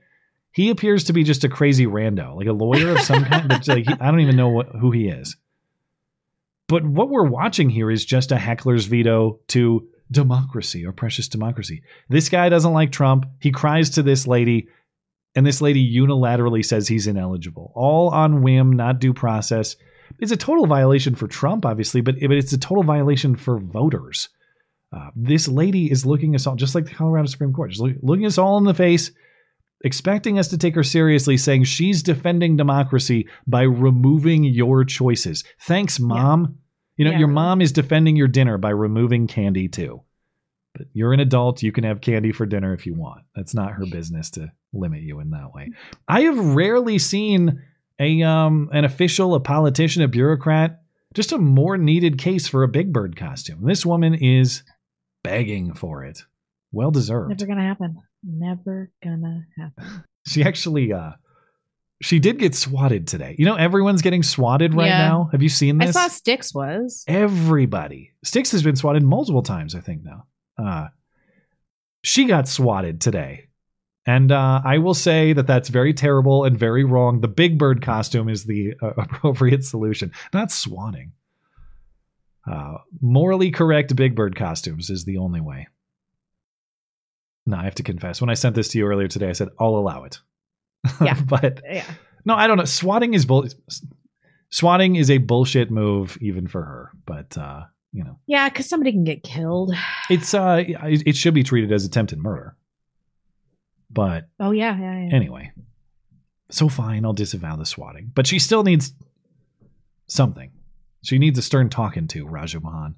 he appears to be just a crazy rando, like a lawyer of some kind. But like, I don't even know what, who he is. But what we're watching here is just a heckler's veto to democracy, or precious democracy. This guy doesn't like Trump. He cries to this lady, and this lady unilaterally says he's ineligible, all on whim, not due process. It's a total violation for Trump, obviously, but, but it's a total violation for voters. Uh, this lady is looking us all, just like the Colorado Supreme Court, just look, looking us all in the face, expecting us to take her seriously, saying she's defending democracy by removing your choices. Thanks, mom. You know, Yeah, your mom is defending your dinner by removing candy too. But you're an adult, you can have candy for dinner if you want. That's not her business to limit you in that way. I have rarely seen a um an official, a politician, a bureaucrat, just a more needed case for a Big Bird costume. This woman is begging for it. Well deserved. Never gonna happen. Never gonna happen. She actually uh she did get swatted today. You know, everyone's getting swatted right Yeah. now. Have you seen this? I saw Styx was. Everybody. Styx has been swatted multiple times, I think now. Uh she got swatted today. And uh, I will say that that's very terrible and very wrong. The Big Bird costume is the uh, appropriate solution, not swatting. Uh, morally correct Big Bird costumes is the only way. No, I have to confess. When I sent this to you earlier today, I said I'll allow it. Yeah. but Yeah. no, I don't know. Swatting is bull. Swatting is a bullshit move, even for her. But uh, you know, Yeah, because somebody can get killed. it's uh, it it should be treated as attempted murder. But Oh yeah, yeah, yeah. anyway, so fine, I'll disavow the swatting. But she still needs something. She needs a stern talking to Raja Mahan.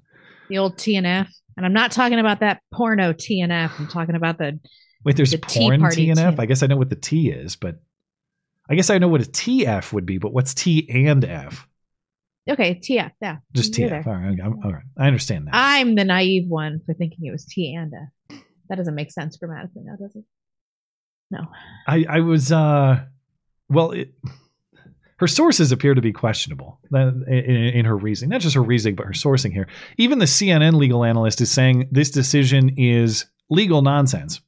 The old TNF. And I'm not talking about that porno TNF. I'm talking about the Wait, there's the porn TNF. too. I guess I know what the T is, but I guess I know what a TF would be. But what's T and F? Okay, TF, yeah. Just TF. there. All right, I'm- all right. I understand that. I'm the naive one for thinking it was T and F. That doesn't make sense grammatically now, does it? No. I, I was uh well it, her sources appear to be questionable uh, in, in her reasoning. Not just her reasoning but her sourcing here. Even the cnn legal analyst is saying this decision is legal nonsense.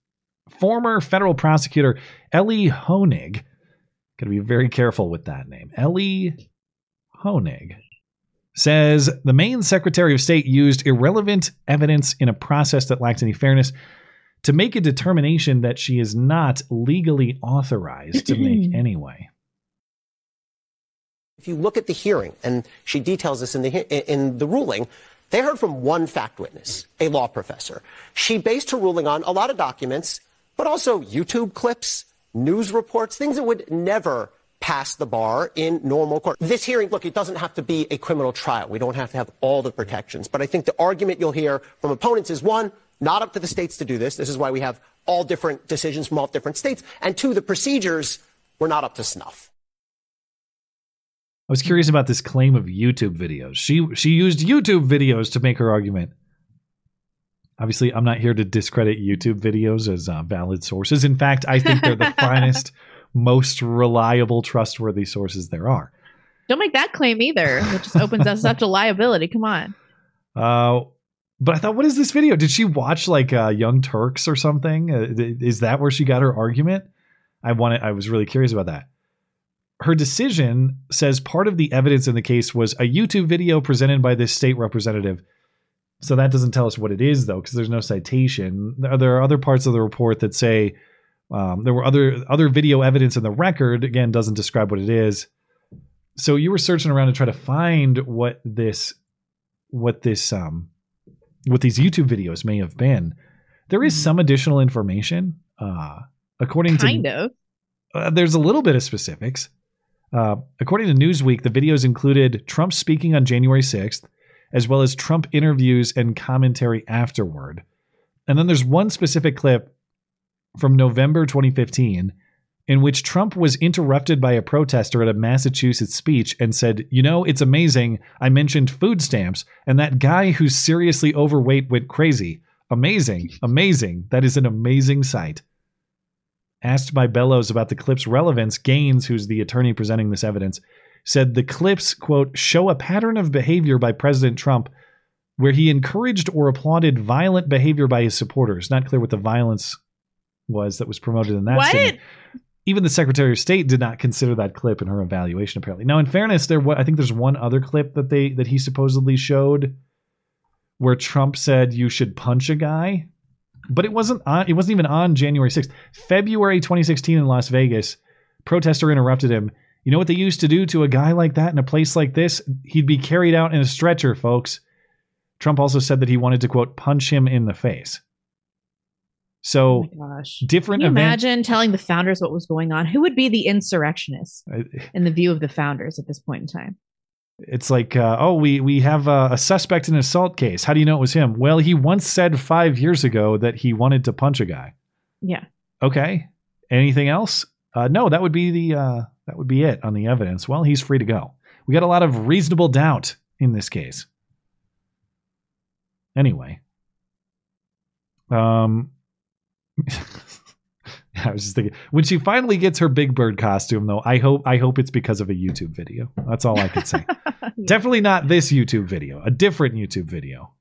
Former federal prosecutor Elie Honig got to be very careful with that name Elie Honig says the Maine Secretary of State used irrelevant evidence in a process that lacked any fairness to make a determination that she is not legally authorized to make anyway. If you look at the hearing, and she details this in the in the ruling, they heard from one fact witness, a law professor. She based her ruling on a lot of documents but also YouTube clips, news reports, things that would never pass the bar in normal court. This hearing, look, it doesn't have to be a criminal trial. We don't have to have all the protections. But I think the argument you'll hear from opponents is one, not up to the states to do this. This is why we have all different decisions from all different states. And two, the procedures were not up to snuff. I was curious about this claim of YouTube videos. She she used YouTube videos to make her argument. Obviously, I'm not here to discredit YouTube videos as uh, valid sources. In fact, I think they're the finest, most reliable, trustworthy sources there are. Don't make that claim either. It just opens us up to liability. Come on. Uh, but I thought, what is this video? Did she watch like uh, Young Turks or something? Uh, is that where she got her argument? I wanted. I was really curious about that. Her decision says part of the evidence in the case was a YouTube video presented by this state representative. So that doesn't tell us what it is, though, because there's no citation. There are other parts of the report that say um, there were other other video evidence in the record. Again, doesn't describe what it is. So you were searching around to try to find what this what this um what these YouTube videos may have been. There is some additional information. Uh, according kind to kind of. uh, there's a little bit of specifics. Uh, according to Newsweek, the videos included Trump speaking on January 6th, as well as Trump interviews and commentary afterward. And then there's one specific clip from November 2015 in which Trump was interrupted by a protester at a Massachusetts speech and said, You know, it's amazing. I mentioned food stamps, and that guy who's seriously overweight went crazy. Amazing. Amazing. That is an amazing sight. Asked by Bellows about the clip's relevance, Gaines, who's the attorney presenting this evidence, said the clips, quote, show a pattern of behavior by President Trump where he encouraged or applauded violent behavior by his supporters. Not clear what the violence was that was promoted in that What? statement. Even the Secretary of State did not consider that clip in her evaluation. Apparently, now in fairness, there I think there's one other clip that they that he supposedly showed where Trump said you should punch a guy, but it wasn't on. It wasn't even on January 6th. February 2016 in Las Vegas, protester interrupted him. You know what they used to do to a guy like that in a place like this? He'd be carried out in a stretcher, folks. Trump also said that he wanted to quote punch him in the face. So oh Gosh. different Can you event- imagine telling the founders what was going on? Who would be the insurrectionists in the view of the founders at this point in time? It's like, uh, oh, we we have a, a suspect in an assault case. How do you know it was him? Well, he once said five years ago that he wanted to punch a guy. Yeah. Okay. Anything else? Uh, no, that would be the uh, that would be it on the evidence. Well, he's free to go. We got a lot of reasonable doubt in this case. Anyway, um, I was just thinking when she finally gets her Big Bird costume, though. I hope I hope it's because of a YouTube video. That's all I could say. Definitely not this YouTube video. A different YouTube video.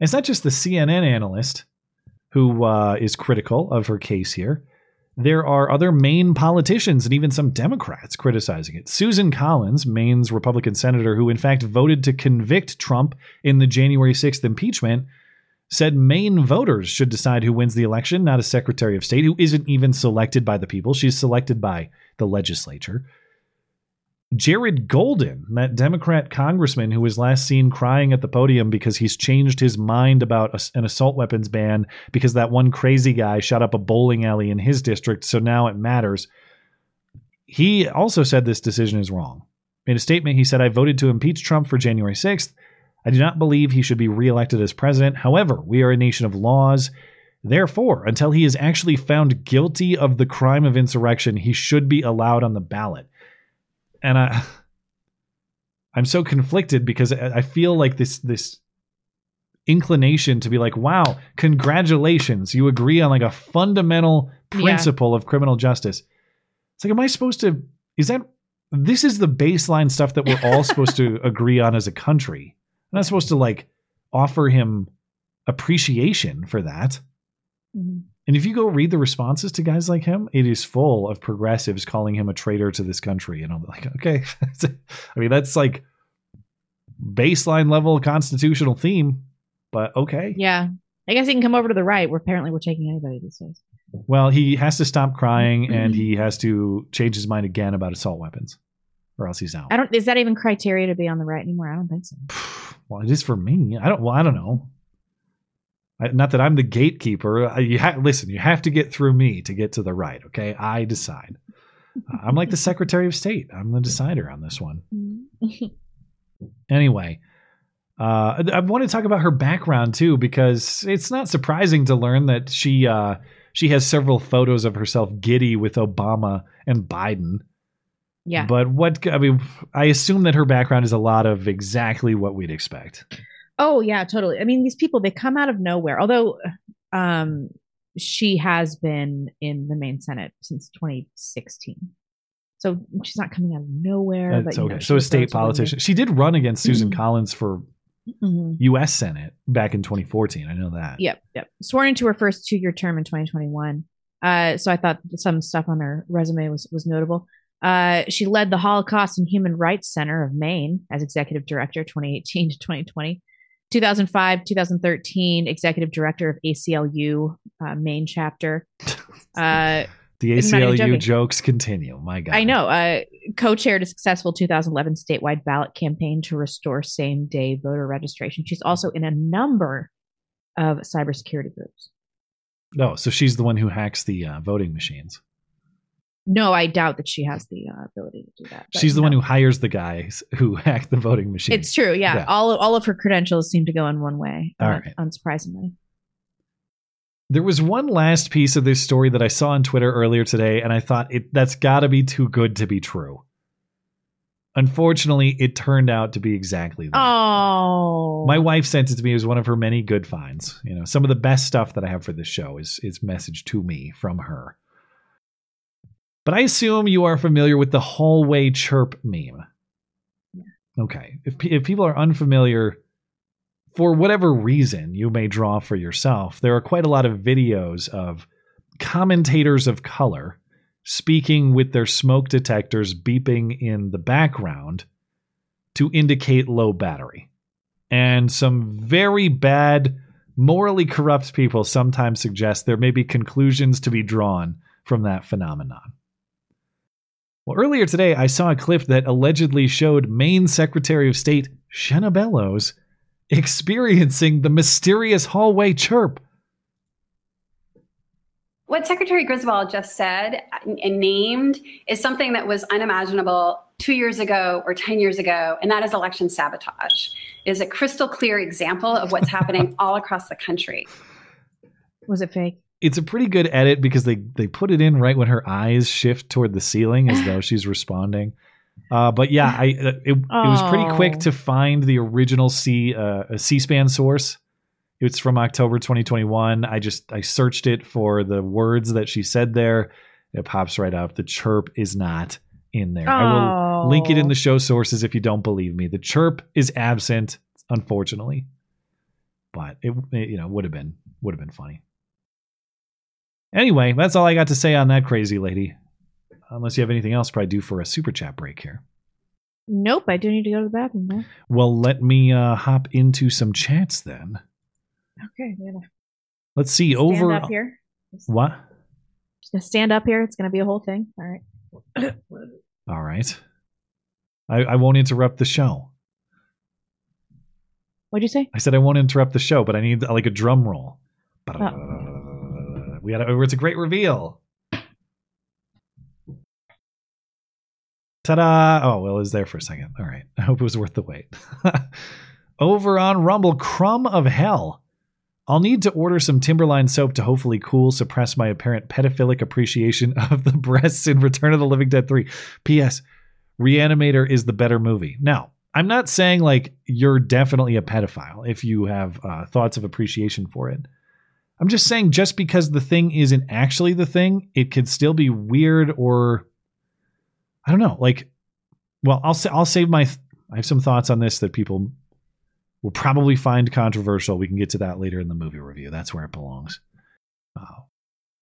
It's not just the CNN analyst who uh, is critical of her case here. There are other Maine politicians and even some Democrats criticizing it. Susan Collins, Maine's Republican senator, who in fact voted to convict Trump in the January 6th impeachment, said Maine voters should decide who wins the election, not a Secretary of State who isn't even selected by the people. She's selected by the legislature. Jared Golden, that Democrat congressman who was last seen crying at the podium because he's changed his mind about an assault weapons ban because that one crazy guy shot up a bowling alley in his district, so now it matters. He also said this decision is wrong. In a statement, he said, I voted to impeach Trump for January 6th. I do not believe he should be reelected as president. However, we are a nation of laws. Therefore, until he is actually found guilty of the crime of insurrection, he should be allowed on the ballot and I I'm so conflicted because I feel like this this inclination to be like, wow, congratulations, you agree on like a fundamental Yeah. principle of criminal justice. It's like, am I supposed to? Is that this is the baseline stuff that we're all supposed to agree on as a country? I'm not supposed to like offer him appreciation for that. Mm-hmm. And if you go read the responses to guys like him, it is full of progressives calling him a traitor to this country. And I'm like, okay. I mean, that's like baseline level constitutional theme, but okay. Yeah. I guess he can come over to the right where apparently we're taking anybody these days. Well, he has to stop crying and mm-hmm. he has to change his mind again about assault weapons or else he's out. I don't is that even criteria to be on the right anymore? I don't think so. Well, it is for me. I don't, well, I don't know. I, not that I'm the gatekeeper. I, you ha- listen, you have to get through me to get to the right. Okay, I decide. I'm like the Secretary of State. I'm the decider on this one. Anyway, uh, I want to talk about her background too because it's not surprising to learn that she uh, she has several photos of herself giddy with Obama and Biden. Yeah. But what I mean, I assume that her background is a lot of exactly what we'd expect. Oh yeah, totally. I mean, these people they come out of nowhere. Although um she has been in the Maine Senate since 2016. So she's not coming out of nowhere. That's but, you know, okay. So a state politician. She did run against Susan Mhm. Collins for Mhm. U.S. Senate back in 2014. I know that. Yep, yep. Sworn into her first two-year term in 2021. Uh, so I thought some stuff on her resume was was notable. Uh, she led the Holocaust and Human Rights Center of Maine as executive director 2018 to 2020. 2005, 2013, executive director of ACLU uh, Maine chapter. Uh, The I'm not even ACLU jokes continue. My God. I know. Uh, co-chaired a successful 2011 statewide ballot campaign to restore same-day voter registration. She's also in a number of cybersecurity groups. No, so she's the one who hacks the uh, voting machines. No, I doubt that she has the uh, ability to do that. she's the one who hires the guys who hack the voting machines. It's true. Yeah. Yeah. All all of her credentials seem to go in one way. All uh, right. Unsurprisingly. There was one last piece of this story that I saw on Twitter earlier today, and I thought it that's got to be too good to be true. Unfortunately, it turned out to be exactly that. Oh. My wife sent it to me as one of her many good finds. You know, some of the best stuff that I have for this show is is messaged to me from her. But I assume you are familiar with the hallway chirp meme. Okay. If if people are unfamiliar, for whatever reason you may draw for yourself, there are quite a lot of videos of commentators of color speaking with their smoke detectors beeping in the background to indicate low battery. And some very bad, morally corrupt people sometimes suggest there may be conclusions to be drawn from that phenomenon. Well, earlier today, I saw a clip that allegedly showed Maine Secretary of State Shenna Bellows experiencing the mysterious hallway chirp. What Secretary Griswold just said and named is something that was unimaginable two years ago or 10 years ago, and that is election sabotage. It is a crystal clear example of what's happening all across the country. Was it fake? It's a pretty good edit because they they put it in right when her eyes shift toward the ceiling as though she's responding. Uh, but yeah, I uh, it, it was pretty quick Oh. to find the original C uh, a C-SPAN source. It's from October 2021. I just I searched it for the words that she said there. It pops right up. The chirp is not in there. I will link it in Oh. the show sources if you don't believe me. The chirp is absent, unfortunately. But it, it you know would have been would have been funny. Anyway, that's all I got to say on that crazy lady. Unless you have anything else, probably do for a super chat break here. Nope. I do need to go to the bathroom though. Well, let me uh, hop into some chats then. Okay. Let's see stand over up here. what? Just gonna stand up here. It's gonna be a whole thing. All right. All right. I, I won't interrupt the show. What'd you say? I said I won't interrupt the show, but I need like a drum roll. Oh. We got to, it's a great reveal. Ta-da! Oh, well, it was there for a second. All right. I hope it was worth the wait. Over on Rumble, Crumb of Hell. I'll need to order some Timberline soap to hopefully cool, suppress my apparent pedophilic appreciation of the breasts in Return of the Living Dead 3. P.S. Reanimator is the better movie. Now, I'm not saying like you're definitely a pedophile if you have uh, thoughts of appreciation for it. I'm just saying just because the thing isn't actually the thing, it could still be weird or I don't know. Like, well, I'll say I'll save my. I have some thoughts on this that people will probably find controversial. We can get to that later in the movie review. That's where it belongs. Uh,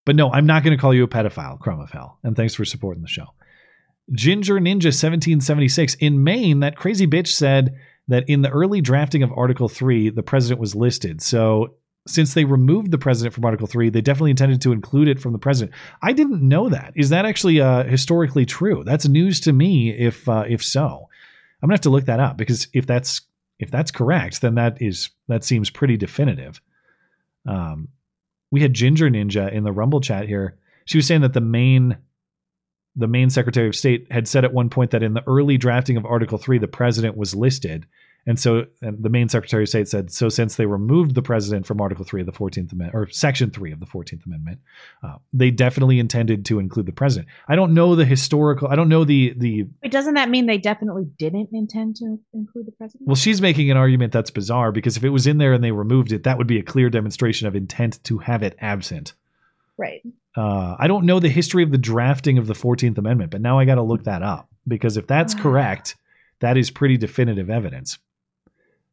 but no, I'm not going to call you a pedophile, crumb of hell. And thanks for supporting the show. Ginger Ninja 1776 in Maine. That crazy bitch said that in the early drafting of Article 3, the president was listed. So since they removed the president from Article 3, they definitely intended to include it from the president. I didn't know that. Is that actually uh, historically true? That's news to me if uh, if so. I'm to have to look that up because if that's if that's correct, then that is that seems pretty definitive. Um, we had Ginger Ninja in the Rumble chat here. She was saying that the Maine the Maine Secretary of State had said at one point that in the early drafting of Article 3, the president was listed. And so and the Maine Secretary of State said, so since they removed the president from Article 3 of the 14th Amendment, or Section 3 of the 14th Amendment, uh, they definitely intended to include the president. I don't know the historical, I don't know the, the, Wait, doesn't that mean they definitely didn't intend to include the president? well, she's making an argument that's bizarre because if it was in there and they removed it, that would be a clear demonstration of intent to have it absent. Right. Uh, I don't know the history of the drafting of the 14th Amendment, but now I got to look that up because if that's correct, that is pretty definitive evidence.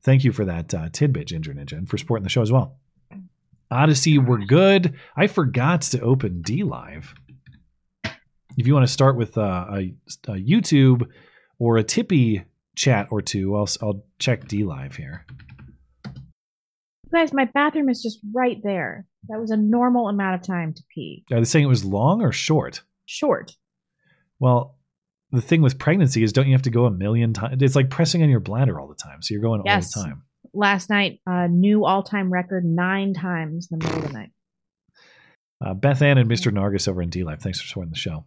Thank you for that uh, tidbit, Ginger Ninja, and for supporting the show as well. Odyssey, we're good. I forgot to open D Live. If you want to start with uh, a, a YouTube or a Tippy chat or two, I'll, I'll check D Live here. guys, my bathroom is just right there. That was a normal amount of time to pee. Are they saying it was long or short? Short. Well, the thing with pregnancy is don't you have to go a million times? It's like pressing on your bladder all the time. So you're going Yes. all the time. Last night, uh, new all-time record nine times in the middle of the night. Uh, Beth Ann and Mr. Nargis over in D Live. Thanks for supporting the show.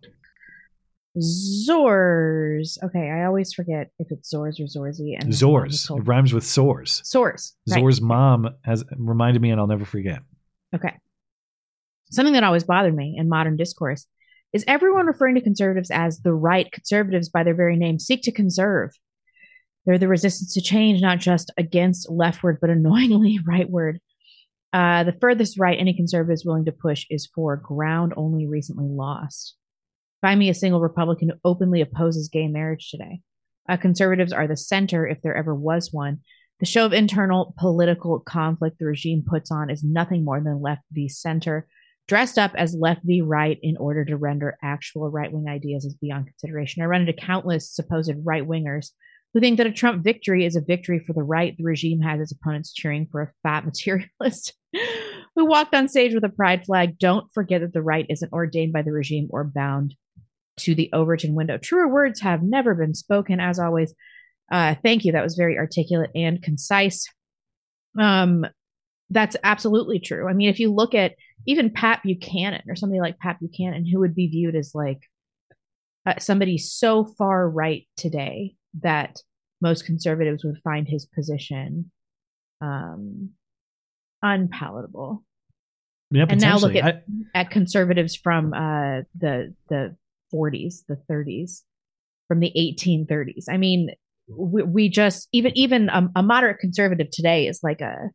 Zors. Okay, I always forget if it's Zors or Zorzy. And Zors. It rhymes with sores. Sores. right. Zor's mom has reminded me, and I'll never forget. Okay. Something that always bothered me in modern discourse is everyone referring to conservatives as the right conservatives by their very name seek to conserve. They're the resistance to change, not just against leftward, but annoyingly rightward. Uh, the furthest right any conservative is willing to push is for ground only recently lost. Find me a single Republican who openly opposes gay marriage today. Uh, conservatives are the center, if there ever was one. The show of internal political conflict the regime puts on is nothing more than left v center, dressed up as left v right in order to render actual right wing ideas as beyond consideration. I run into countless supposed right wingers who think that a Trump victory is a victory for the right. The regime has its opponents cheering for a fat materialist who walked on stage with a pride flag. Don't forget that the right isn't ordained by the regime or bound to the Overton window. Truer words have never been spoken, as always. Uh, thank you. That was very articulate and concise. Um, that's absolutely true. I mean, if you look at even Pat Buchanan or somebody like Pat Buchanan, who would be viewed as like uh, somebody so far right today that most conservatives would find his position um, unpalatable. Yeah, and now look at, at conservatives from uh, the the 40s, the 30s, from the 1830s. I mean, we, we just even even a, a moderate conservative today is like a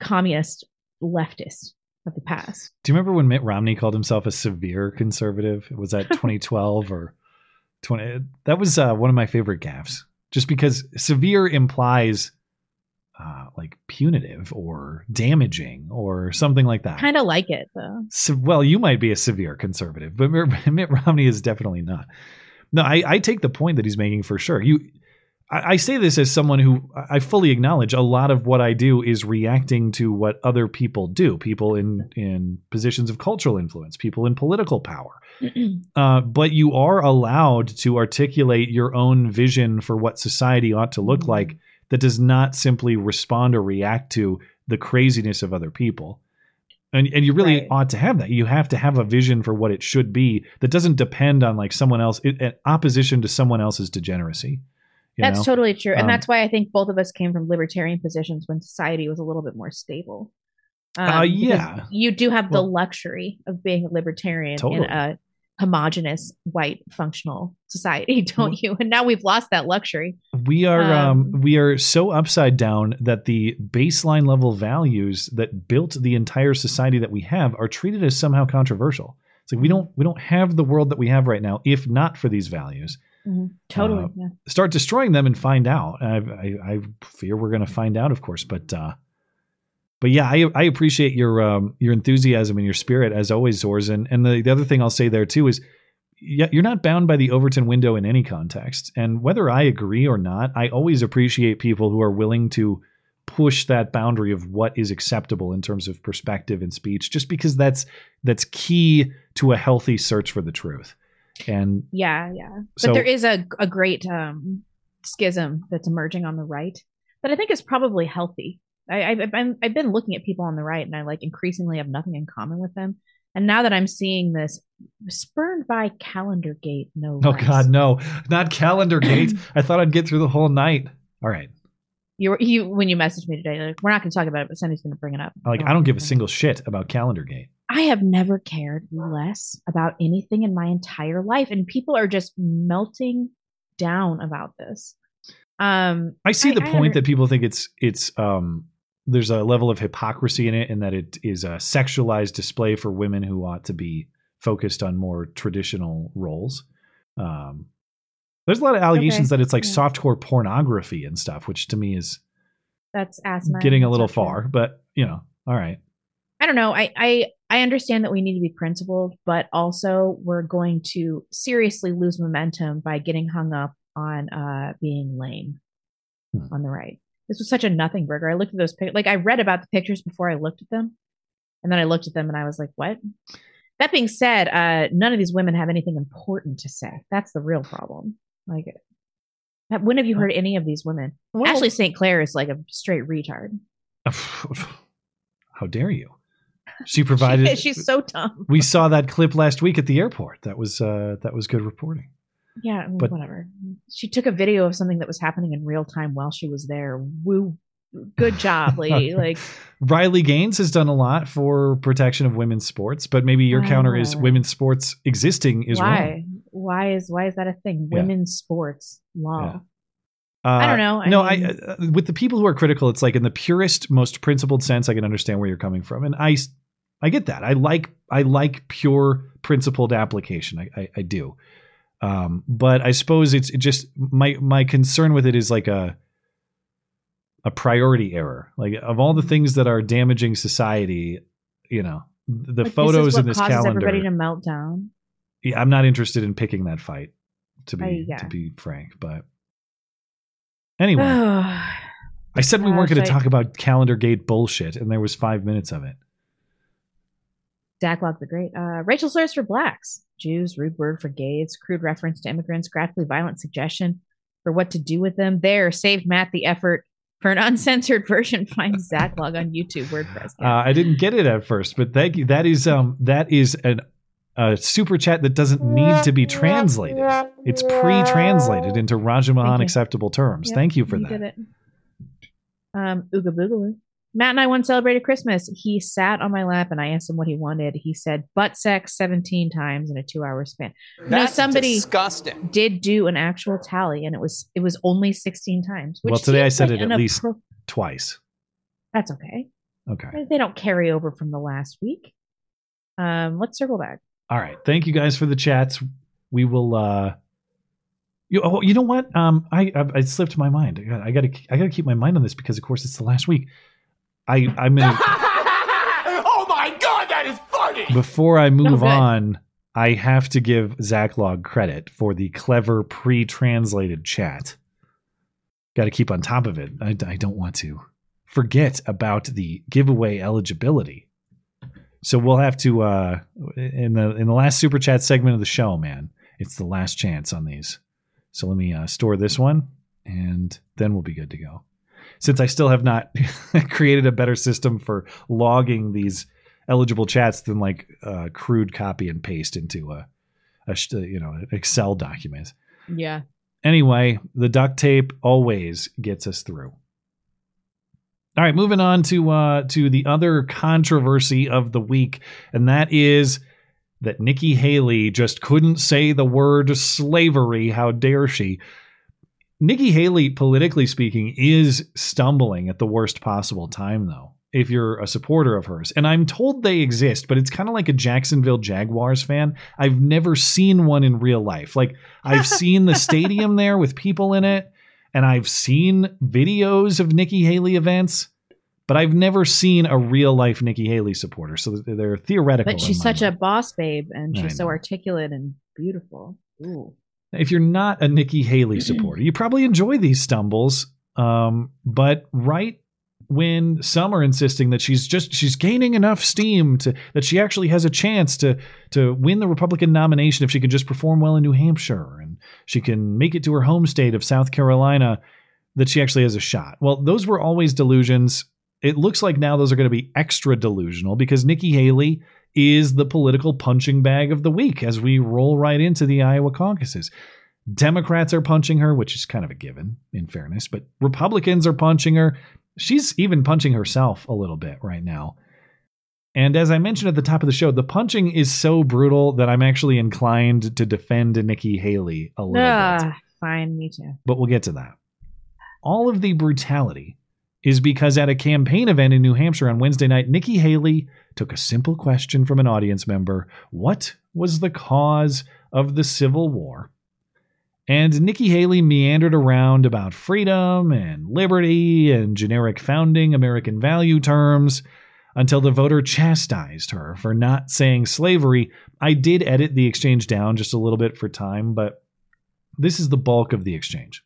communist leftist of the past. Do you remember when Mitt Romney called himself a severe conservative? Was that 2012 or 20? That was uh, one of my favorite gaffes. Just because severe implies uh, like punitive or damaging or something like that. Kind of like it though. So, well, you might be a severe conservative, but Mitt Romney is definitely not. No, I, I take the point that he's making for sure. You, I, I say this as someone who I fully acknowledge a lot of what I do is reacting to what other people do. People in in positions of cultural influence, people in political power. Uh, but you are allowed to articulate your own vision for what society ought to look like that does not simply respond or react to the craziness of other people. And, and you really Right. ought to have that. You have to have a vision for what it should be that doesn't depend on like someone else, in opposition to someone else's degeneracy. That's know? totally true. And Um, that's why I think both of us came from libertarian positions when society was a little bit more stable. Uh, yeah. You do have the Well- luxury of being a libertarian in a homogenous white functional society, don't you? And now we've lost that luxury. We are um, Um, we are so upside down that the baseline level values that built the entire society that we have are treated as somehow controversial. It's like we don't we don't have the world that we have right now if not for these values. Mhm. Totally. Uh, yeah. Start destroying them and find out. I, I, I fear we're going to find out, of course, but uh, but yeah, I I appreciate your um, your enthusiasm and your spirit as always, Zors. And and the, the other thing I'll say there too is yeah, you're not bound by the Overton window in any context. And whether I agree or not, I always appreciate people who are willing to push that boundary of what is acceptable in terms of perspective and speech, just because that's that's key to a healthy search for the truth. And Yeah, yeah. But there is a a great um schism that's emerging on the right that I think is probably healthy. I, I've, I'm, I've been looking at people on the right, and I like increasingly have nothing in common with them. And now that I'm seeing this, spurned by Calendar Gate, no. Oh less. God, no, not Calendar Gate. I thought I'd get through the whole night. All right, You were you when you messaged me today. Like, we're not going to talk about it, but Sandy's going to bring it up. like I don't give a single shit about Calendar Gate. I have never cared less about anything in my entire life, and people are just melting down about this. Um, I see the I point under- that people think it's it's um there's a level of hypocrisy in it and that it is a sexualized display for women who ought to be focused on more traditional roles. Um there's a lot of allegations Okay, that it's like yeah. softcore pornography and stuff, which to me is that's asinine. getting a little far, but you know, all right. I don't know. I, I I understand that we need to be principled, but also we're going to seriously lose momentum by getting hung up on uh being lame Hmm. on the right. This was such a nothing burger. I looked at those pictures. Like I read about the pictures before I looked at them, and then I looked at them and I was like, "What?" That being said, uh, none of these women have anything important to say. That's the real problem. Like, when have you heard any of these women? Well- Ashley St. Clair is like a straight retard. How dare you? She provided She's so dumb. we saw that clip last week at the airport. That was uh that was good reporting. Yeah, well, But- whatever. She took a video of something that was happening in real time while she was there. Woo. Good job, lady. like, Riley Gaines has done a lot for protection of women's sports, but maybe your counter is women's sports existing is why? wrong. Why is why is that a thing? Yeah. Women's sports law. Uh, I don't know. I no, mean- I uh, with the people who are critical, it's like in the purest, most principled sense, I can understand where you're coming from, and I, I get that. I like I like pure principled application. I I, I do, um, but I suppose it's it just my my concern with it is like a a priority error. Like of all the things that are damaging society, you know, the Like, photos this in this causes calendar. everybody to melt down. Yeah, I'm not interested in picking that fight. To be I- yeah. to be frank, but anyway. I said we weren't going to talk about calendar gate bullshit, and there was five minutes of it. Zach Locke the Great. Uh, Rachel slurs for blacks, Jews, rude word for gays, crude reference to immigrants, graphically violent suggestion for what to do with them. There, saved Matt the effort for an uncensored version. Find Zach Log on YouTube, WordPress. Uh, I didn't get it at first, but thank you. That is um that is an a super chat that doesn't need to be translated. It's pre-translated into Rajamahan acceptable terms. Yep, Thank you for you that. did it. Um, Ooga Boogaloo. Matt and I once celebrated Christmas. He sat on my lap and I asked him what he wanted. He said butt sex 17 times in a two hour span. You know, That's somebody disgusting. did do an actual tally and it was it was only 16 times. Which Well, today I said like it at least appro- twice. That's okay. Okay. They don't carry over from the last week. Um, let's circle back. All right. Thank you guys for the chats. We will. uh you, oh, you know what? Um, I, I I slipped my mind. I got to I got to keep my mind on this because of course it's the last week. I I'm gonna oh my god, that is funny! before I move good. on. I have to give Zachlog credit for the clever pre-translated chat. Got to keep on top of it. I, I don't want to forget about the giveaway eligibility. So we'll have to uh in the in the last super chat segment of the show, man. It's the last chance on these. So let me uh, store this one and then we'll be good to go. Since I still have not created a better system for logging these eligible chats than like uh, crude copy and paste into a, a sh- you know an Excel document. Yeah. Anyway, the duct tape always gets us through. All right, moving on to uh, to the other controversy of the week, and that is that Nikki Haley just couldn't say the word slavery. How dare she? Nikki Haley, politically speaking, is stumbling at the worst possible time, though. If you're a supporter of hers, and I'm told they exist, but it's kind of like a Jacksonville Jaguars fan. I've never seen one in real life. Like I've seen the stadium there with people in it, and I've seen videos of Nikki Haley events, but I've never seen a real life Nikki Haley supporter. So they're theoretical. But she's such a boss babe and I she's so articulate and beautiful. Ooh. if you're not a Nikki Haley supporter, you probably enjoy these stumbles. Um, but right when some are insisting that she's just she's gaining enough steam to that she actually has a chance to to win the Republican nomination if she can just perform well in New Hampshire and she can make it to her home state of South Carolina, that she actually has a shot. Well, those were always delusions. it looks like now those are going to be extra delusional because Nikki Haley is the political punching bag of the week as we roll right into the Iowa caucuses. Democrats are punching her, which is kind of a given, in fairness, but Republicans are punching her. She's even punching herself a little bit right now. And as I mentioned at the top of the show, the punching is so brutal that I'm actually inclined to defend Nikki Haley a little bit. Ah, fine, me too. But we'll get to that. All of the brutality is because at a campaign event in New Hampshire on Wednesday night, Nikki Haley took a simple question from an audience member What was the cause of the Civil War? And Nikki Haley meandered around about freedom and liberty and generic founding American value terms until the voter chastised her for not saying slavery. I did edit the exchange down just a little bit for time, but this is the bulk of the exchange.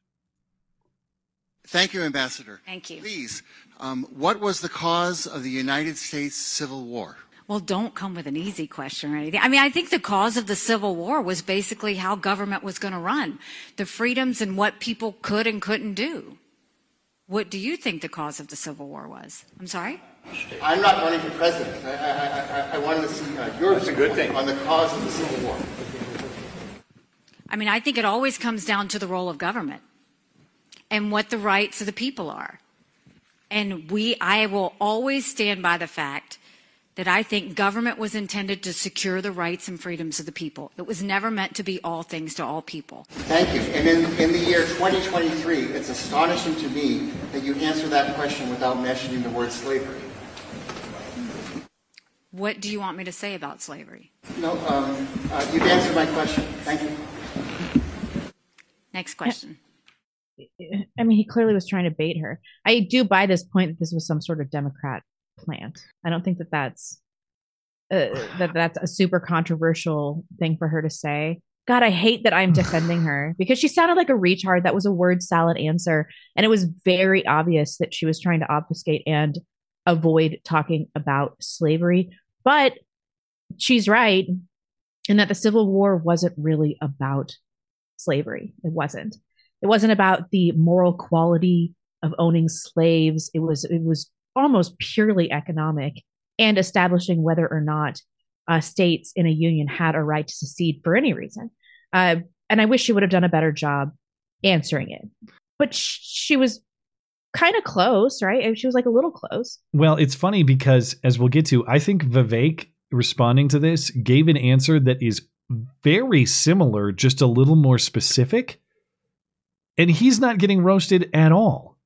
Thank you, Ambassador. Thank you. Please, um, what was the cause of the United States Civil War? Well, don't come with an easy question or anything. I mean, I think the cause of the Civil War was basically how government was going to run, the freedoms and what people could and couldn't do. What do you think the cause of the Civil War was? I'm sorry? I'm not running for president. I, I, I, I wanted to see uh, your That's a good thing. on the cause of the Civil War. I mean, I think it always comes down to the role of government and what the rights of the people are. And we, I will always stand by the fact that I think government was intended to secure the rights and freedoms of the people. It was never meant to be all things to all people. Thank you. And in, in the year 2023, it's astonishing to me that you answer that question without mentioning the word slavery. What do you want me to say about slavery? No, um, uh, you've answered my question. Thank you. Next question. I mean, he clearly was trying to bait her. I do buy this point that this was some sort of Democrat plant. I don't think that that's uh, that that's a super controversial thing for her to say. God, I hate that I'm defending her because she sounded like a retard. That was a word salad answer, and it was very obvious that she was trying to obfuscate and avoid talking about slavery. But she's right in that the Civil War wasn't really about slavery. It wasn't. It wasn't about the moral quality of owning slaves. It was it was almost purely economic and establishing whether or not uh, states in a union had a right to secede for any reason. Uh, and I wish she would have done a better job answering it. But sh- she was kind of close, right? She was like a little close. Well, it's funny because, as we'll get to, I think Vivek responding to this gave an answer that is very similar, just a little more specific. And he's not getting roasted at all.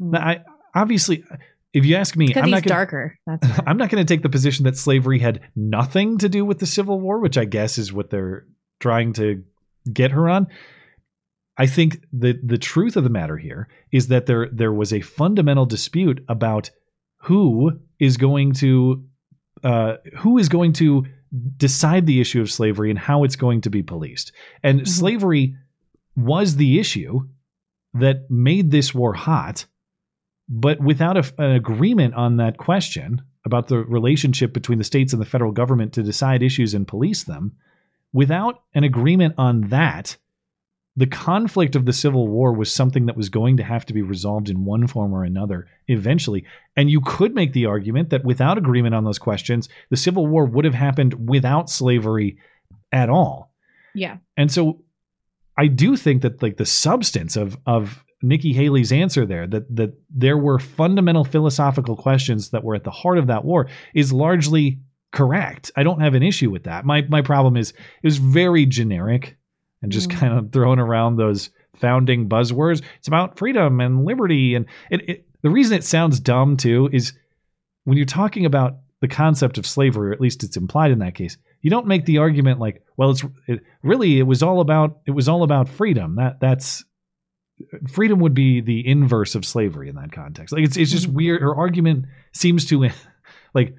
Mm. Now, I obviously if you ask me, I'm not gonna, darker. That's I'm not going to take the position that slavery had nothing to do with the Civil War, which I guess is what they're trying to get her on. I think the the truth of the matter here is that there there was a fundamental dispute about who is going to uh, who is going to decide the issue of slavery and how it's going to be policed. And slavery was the issue that made this war hot but without a, an agreement on that question about the relationship between the states and the federal government to decide issues and police them, without an agreement on that, the conflict of the Civil War was something that was going to have to be resolved in one form or another eventually. And you could make the argument that without agreement on those questions, the Civil War would have happened without slavery at all. Yeah. And so I do think that like the substance of of Nikki Haley's answer there that that there were fundamental philosophical questions that were at the heart of that war is largely correct. I don't have an issue with that. My my problem is it was very generic and just Mm. kind of throwing around those founding buzzwords. It's about freedom and liberty and it, it the reason it sounds dumb too is when you're talking about the concept of slavery, or at least it's implied in that case, you don't make the argument like, well, it's it, really it was all about it was all about freedom. That that's freedom would be the inverse of slavery in that context. Like it's it's just weird. Her argument seems to like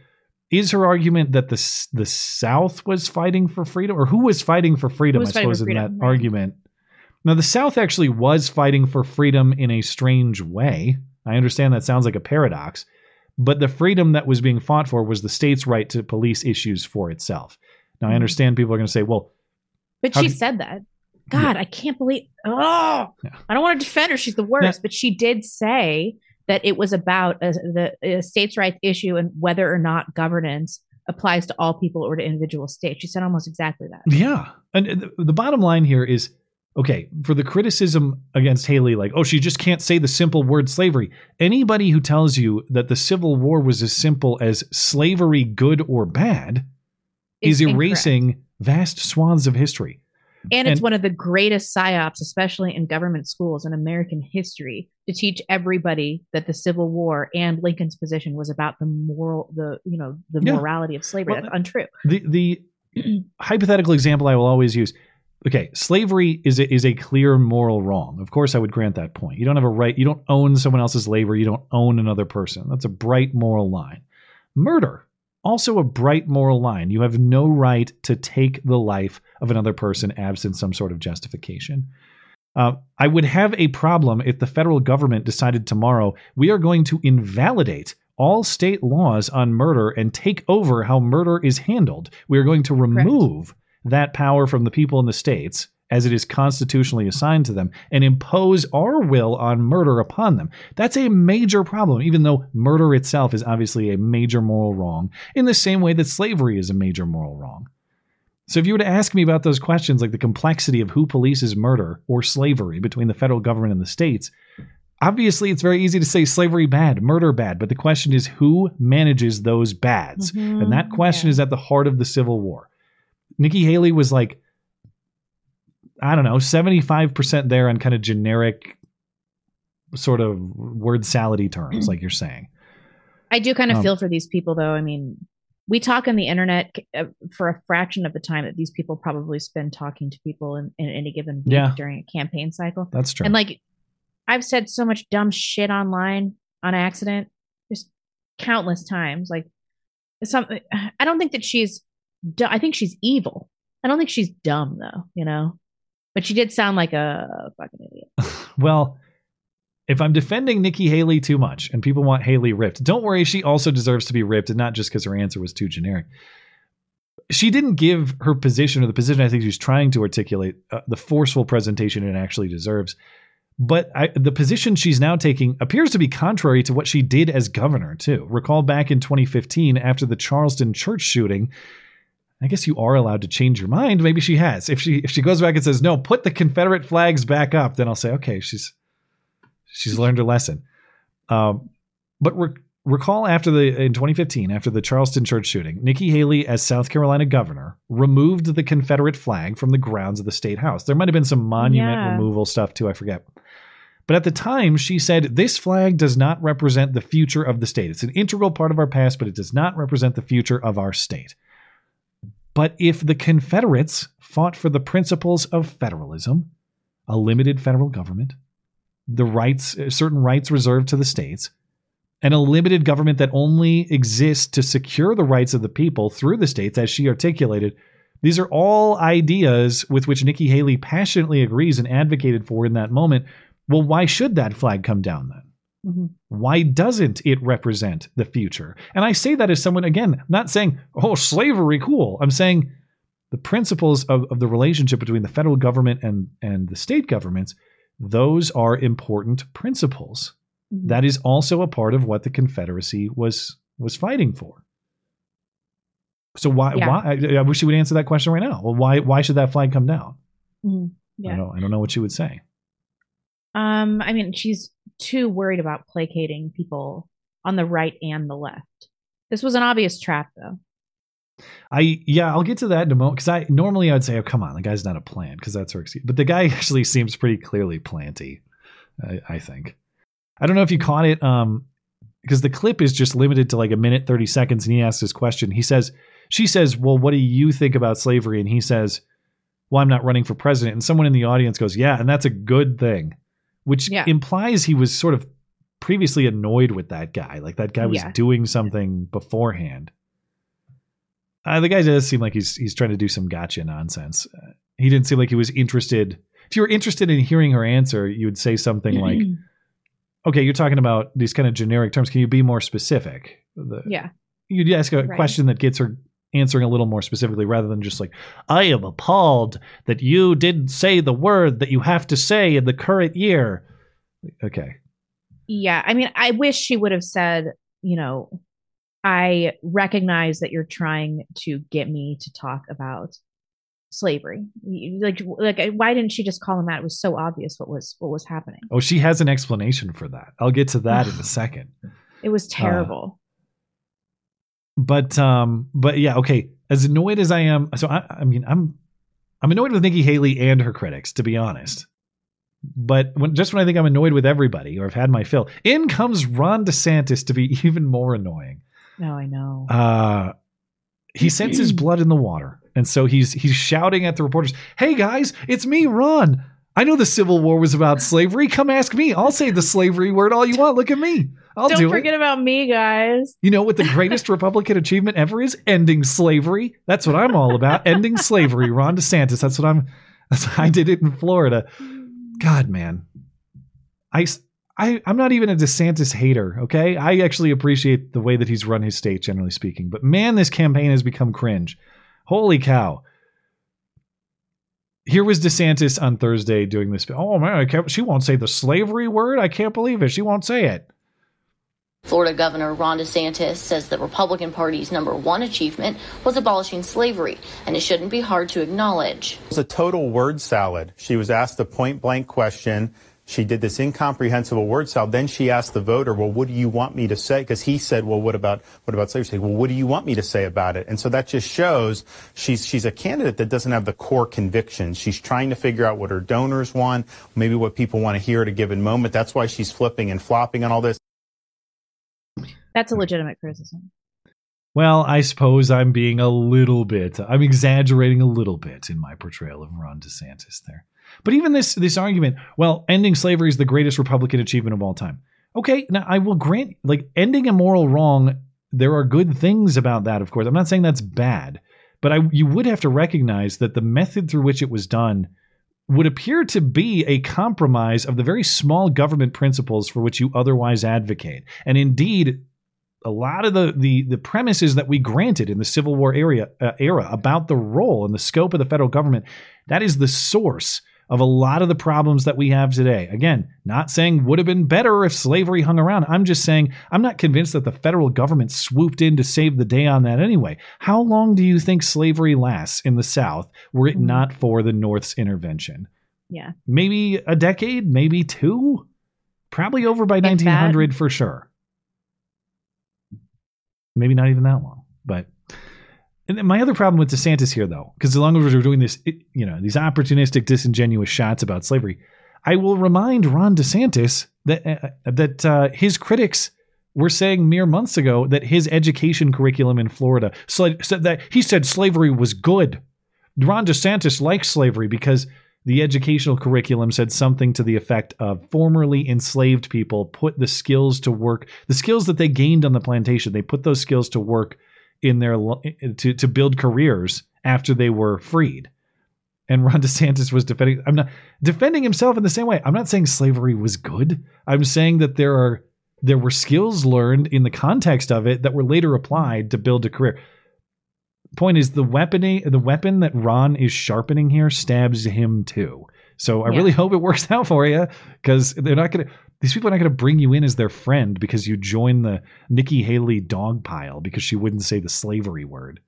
is her argument that the the South was fighting for freedom, or who was fighting for freedom? I suppose in freedom, that right. argument. Now the South actually was fighting for freedom in a strange way. I understand that sounds like a paradox, but the freedom that was being fought for was the state's right to police issues for itself. Now I Mhm. understand people are going to say, well, But she said that. God, I can't believe. Oh, I don't want to defend her. She's the worst. But she did say that it was about a, the a states' rights issue and whether or not governance applies to all people or to individual states. She said almost exactly that. Yeah. And uh, the, the bottom line here is okay, for the criticism against Haley, like, oh, she just can't say the simple word slavery. Anybody who tells you that the Civil War was as simple as slavery good or bad Is is erasing vast swaths of history. And it's And- one of the greatest psyops, especially in government schools in American history, to teach everybody that the Civil War and Lincoln's position was about the moral, the you know, the Yeah. morality of slavery. Well, That's untrue. The the hypothetical example I will always use. Okay, slavery is a, is a clear moral wrong. Of course, I would grant that point. You don't have a right. You don't own someone else's labor. You don't own another person. That's a bright moral line. Murder, also a bright moral line. You have no right to take the life of another person absent some sort of justification. Uh, I would have a problem if the federal government decided tomorrow we are going to invalidate all state laws on murder and take over how murder is handled. We are going to remove that power from the people in the states as it is constitutionally assigned to them and impose our will on murder upon them. That's a major problem, even though murder itself is obviously a major moral wrong, in the same way that slavery is a major moral wrong. So if you were to ask me about those questions, like the complexity of who polices murder or slavery between the federal government and the states, obviously it's very easy to say slavery bad, murder bad, but the question is who manages those bads? Mhm, And that question is at the heart of the Civil War. Nikki Haley was like, I don't know, 75% there on kind of generic sort of word salady terms, like you're saying. I do kind of Um, feel for these people, though. I mean, we talk on the internet uh, for a fraction of the time that these people probably spend talking to people in, in any given week Yeah. during a campaign cycle. That's true. And like, I've said so much dumb shit online on accident, just countless times. Like, some I don't think that she's. I think she's evil. I don't think she's dumb though. You know, but she did sound like a fucking idiot. Well, if I'm defending Nikki Haley too much and people want Haley ripped, don't worry, she also deserves to be ripped, and not just because her answer was too generic. She didn't give her position or the position I think she's trying to articulate uh, the forceful presentation it actually deserves. But I, the position she's now taking appears to be contrary to what she did as governor, too. Recall back in 2015 after the Charleston church shooting. I guess you are allowed to change your mind. Maybe she has. If she if she goes back and says no, put the Confederate flags back up, then I'll say okay, she's she's learned her lesson. Um, but re- recall after the in 2015, after the Charleston church shooting, Nikki Haley, as South Carolina governor, removed the Confederate flag from the grounds of the state house. There might have been some monument Yeah. removal stuff too. I forget. But at the time, she said this flag does not represent the future of the state. It's an integral part of our past, but it does not represent the future of our state. But if the Confederates fought for the principles of federalism, a limited federal government, the rights, uh, certain rights reserved to the states, and a limited government that only exists to secure the rights of the people through the states, as she articulated, these are all ideas with which Nikki Haley passionately agrees and advocated for in that moment. Well, why should that flag come down then? Mhm. Why doesn't it represent the future? And I say that as someone, again, not saying, oh, slavery, cool. I'm saying the principles of, of the relationship between the federal government and, and the state governments, those are important principles. That is also a part of what the Confederacy was was fighting for. So why Yeah. why I, I wish you would answer that question right now. Well, why why should that flag come down? Mhm. I don't I don't know what you would say. Um, I mean, she's too worried about placating people on the right and the left. This was an obvious trap, though. I yeah, I'll get to that in a moment because I normally I'd say, oh come on, the guy's not a plant because that's her excuse. But the guy actually seems pretty clearly planty. I, I think. I don't know if you caught it, um, because the clip is just limited to like a minute thirty seconds, and he asks this question. He says, she says, "Well, what do you think about slavery?" And he says, "Well, I'm not running for president." And someone in the audience goes, "Yeah, and that's a good thing," which Yeah. implies he was sort of previously annoyed with that guy, like that guy was Yeah. doing something beforehand. Uh, the guy does seem like he's he's trying to do some gotcha nonsense. Uh, he didn't seem like he was interested. If you were interested in hearing her answer, you would say something like, "Okay, you're talking about these kind of generic terms. Can you be more specific?" The- Yeah. You'd ask a Right. question that gets her answering a little more specifically, rather than just like, "I am appalled that you didn't say the word that you have to say in the current year." Okay, Yeah, I mean, I wish she would have said, you know, I recognize that you're trying to get me to talk about slavery. Like, like, why didn't she just call him out? It was so obvious what was what was happening. Oh, she has an explanation for that. I'll get to that in a second. It was uh, terrible. But um, but yeah, okay. As annoyed as I am, so I, I mean, I'm I'm annoyed with Nikki Haley and her critics, to be honest. But when, just when I think I'm annoyed with everybody or I've had my fill, in comes Ron DeSantis to be even more annoying. No, I know. Uh, he senses blood in the water, and so he's he's shouting at the reporters, "Hey guys, it's me, Ron. I know the Civil War was about slavery. Come ask me. I'll say the slavery word all you want. Look at me. I'll Don't do forget it." about me, guys. You know what the greatest Republican achievement ever is? Ending slavery. That's what I'm all about. Ending slavery. Ron DeSantis. That's what I'm. That's I did it in Florida. God, man. I, I I'm not even a DeSantis hater, okay? I actually appreciate the way that he's run his state, generally speaking. But man, this campaign has become cringe. Holy cow. Here was DeSantis on Thursday doing this. Oh, man, I can't, she won't say the slavery word. I can't believe it. She won't say it. Florida Governor Ron DeSantis says the Republican Party's number one achievement was abolishing slavery, and it shouldn't be hard to acknowledge. It was a total word salad. She was asked a point blank question. She did this incomprehensible word salad. Then she asked the voter, "Well, what do you want me to say?" Because he said, "Well, what about what about slavery?" She said, "Well, what do you want me to say about it?" And so that just shows she's she's a candidate that doesn't have the core convictions. She's trying to figure out what her donors want, maybe what people want to hear at a given moment. That's why she's flipping and flopping on all this. That's a legitimate criticism. Well, I suppose I'm being a little bit, I'm exaggerating a little bit in my portrayal of Ron DeSantis there. But even this this argument, well, ending slavery is the greatest Republican achievement of all time. Okay, now I will grant, like ending a moral wrong, there are good things about that. Of course, I'm not saying that's bad, but I you would have to recognize that the method through which it was done would appear to be a compromise of the very small government principles for which you otherwise advocate. And indeed, a lot of the the, the premises that we granted in the Civil War area uh, era about the role and the scope of the federal government, that is the source of a lot of the problems that we have today. Again, not saying would have been better if slavery hung around. I'm just saying I'm not convinced that the federal government swooped in to save the day on that anyway. How long do you think slavery lasts in the South were it not for the North's intervention? Yeah. Maybe a decade, maybe two? Probably over by If that. 1900 for sure. Maybe not even that long. But my other problem with DeSantis here, though, because as long as we're doing this, it- you know, these opportunistic, disingenuous shots about slavery, I will remind Ron DeSantis that uh, that uh, his critics were saying mere months ago that his education curriculum in Florida said, said that he said slavery was good. Ron DeSantis likes slavery because the educational curriculum said something to the effect of formerly enslaved people put the skills to work, the skills that they gained on the plantation, they put those skills to work in their eh, to to build careers after they were freed. And Ron DeSantis was defending I'm not defending himself in the same way. I'm not saying slavery was good. I'm saying that there are there were skills learned in the context of it that were later applied to build a career. Point is the weapon the weapon that Ron is sharpening here stabs him too. So I Yeah. really hope it works out for you because they're not going to these people are not going to bring you in as their friend because you join the Nikki Haley dog pile because she wouldn't say the slavery word.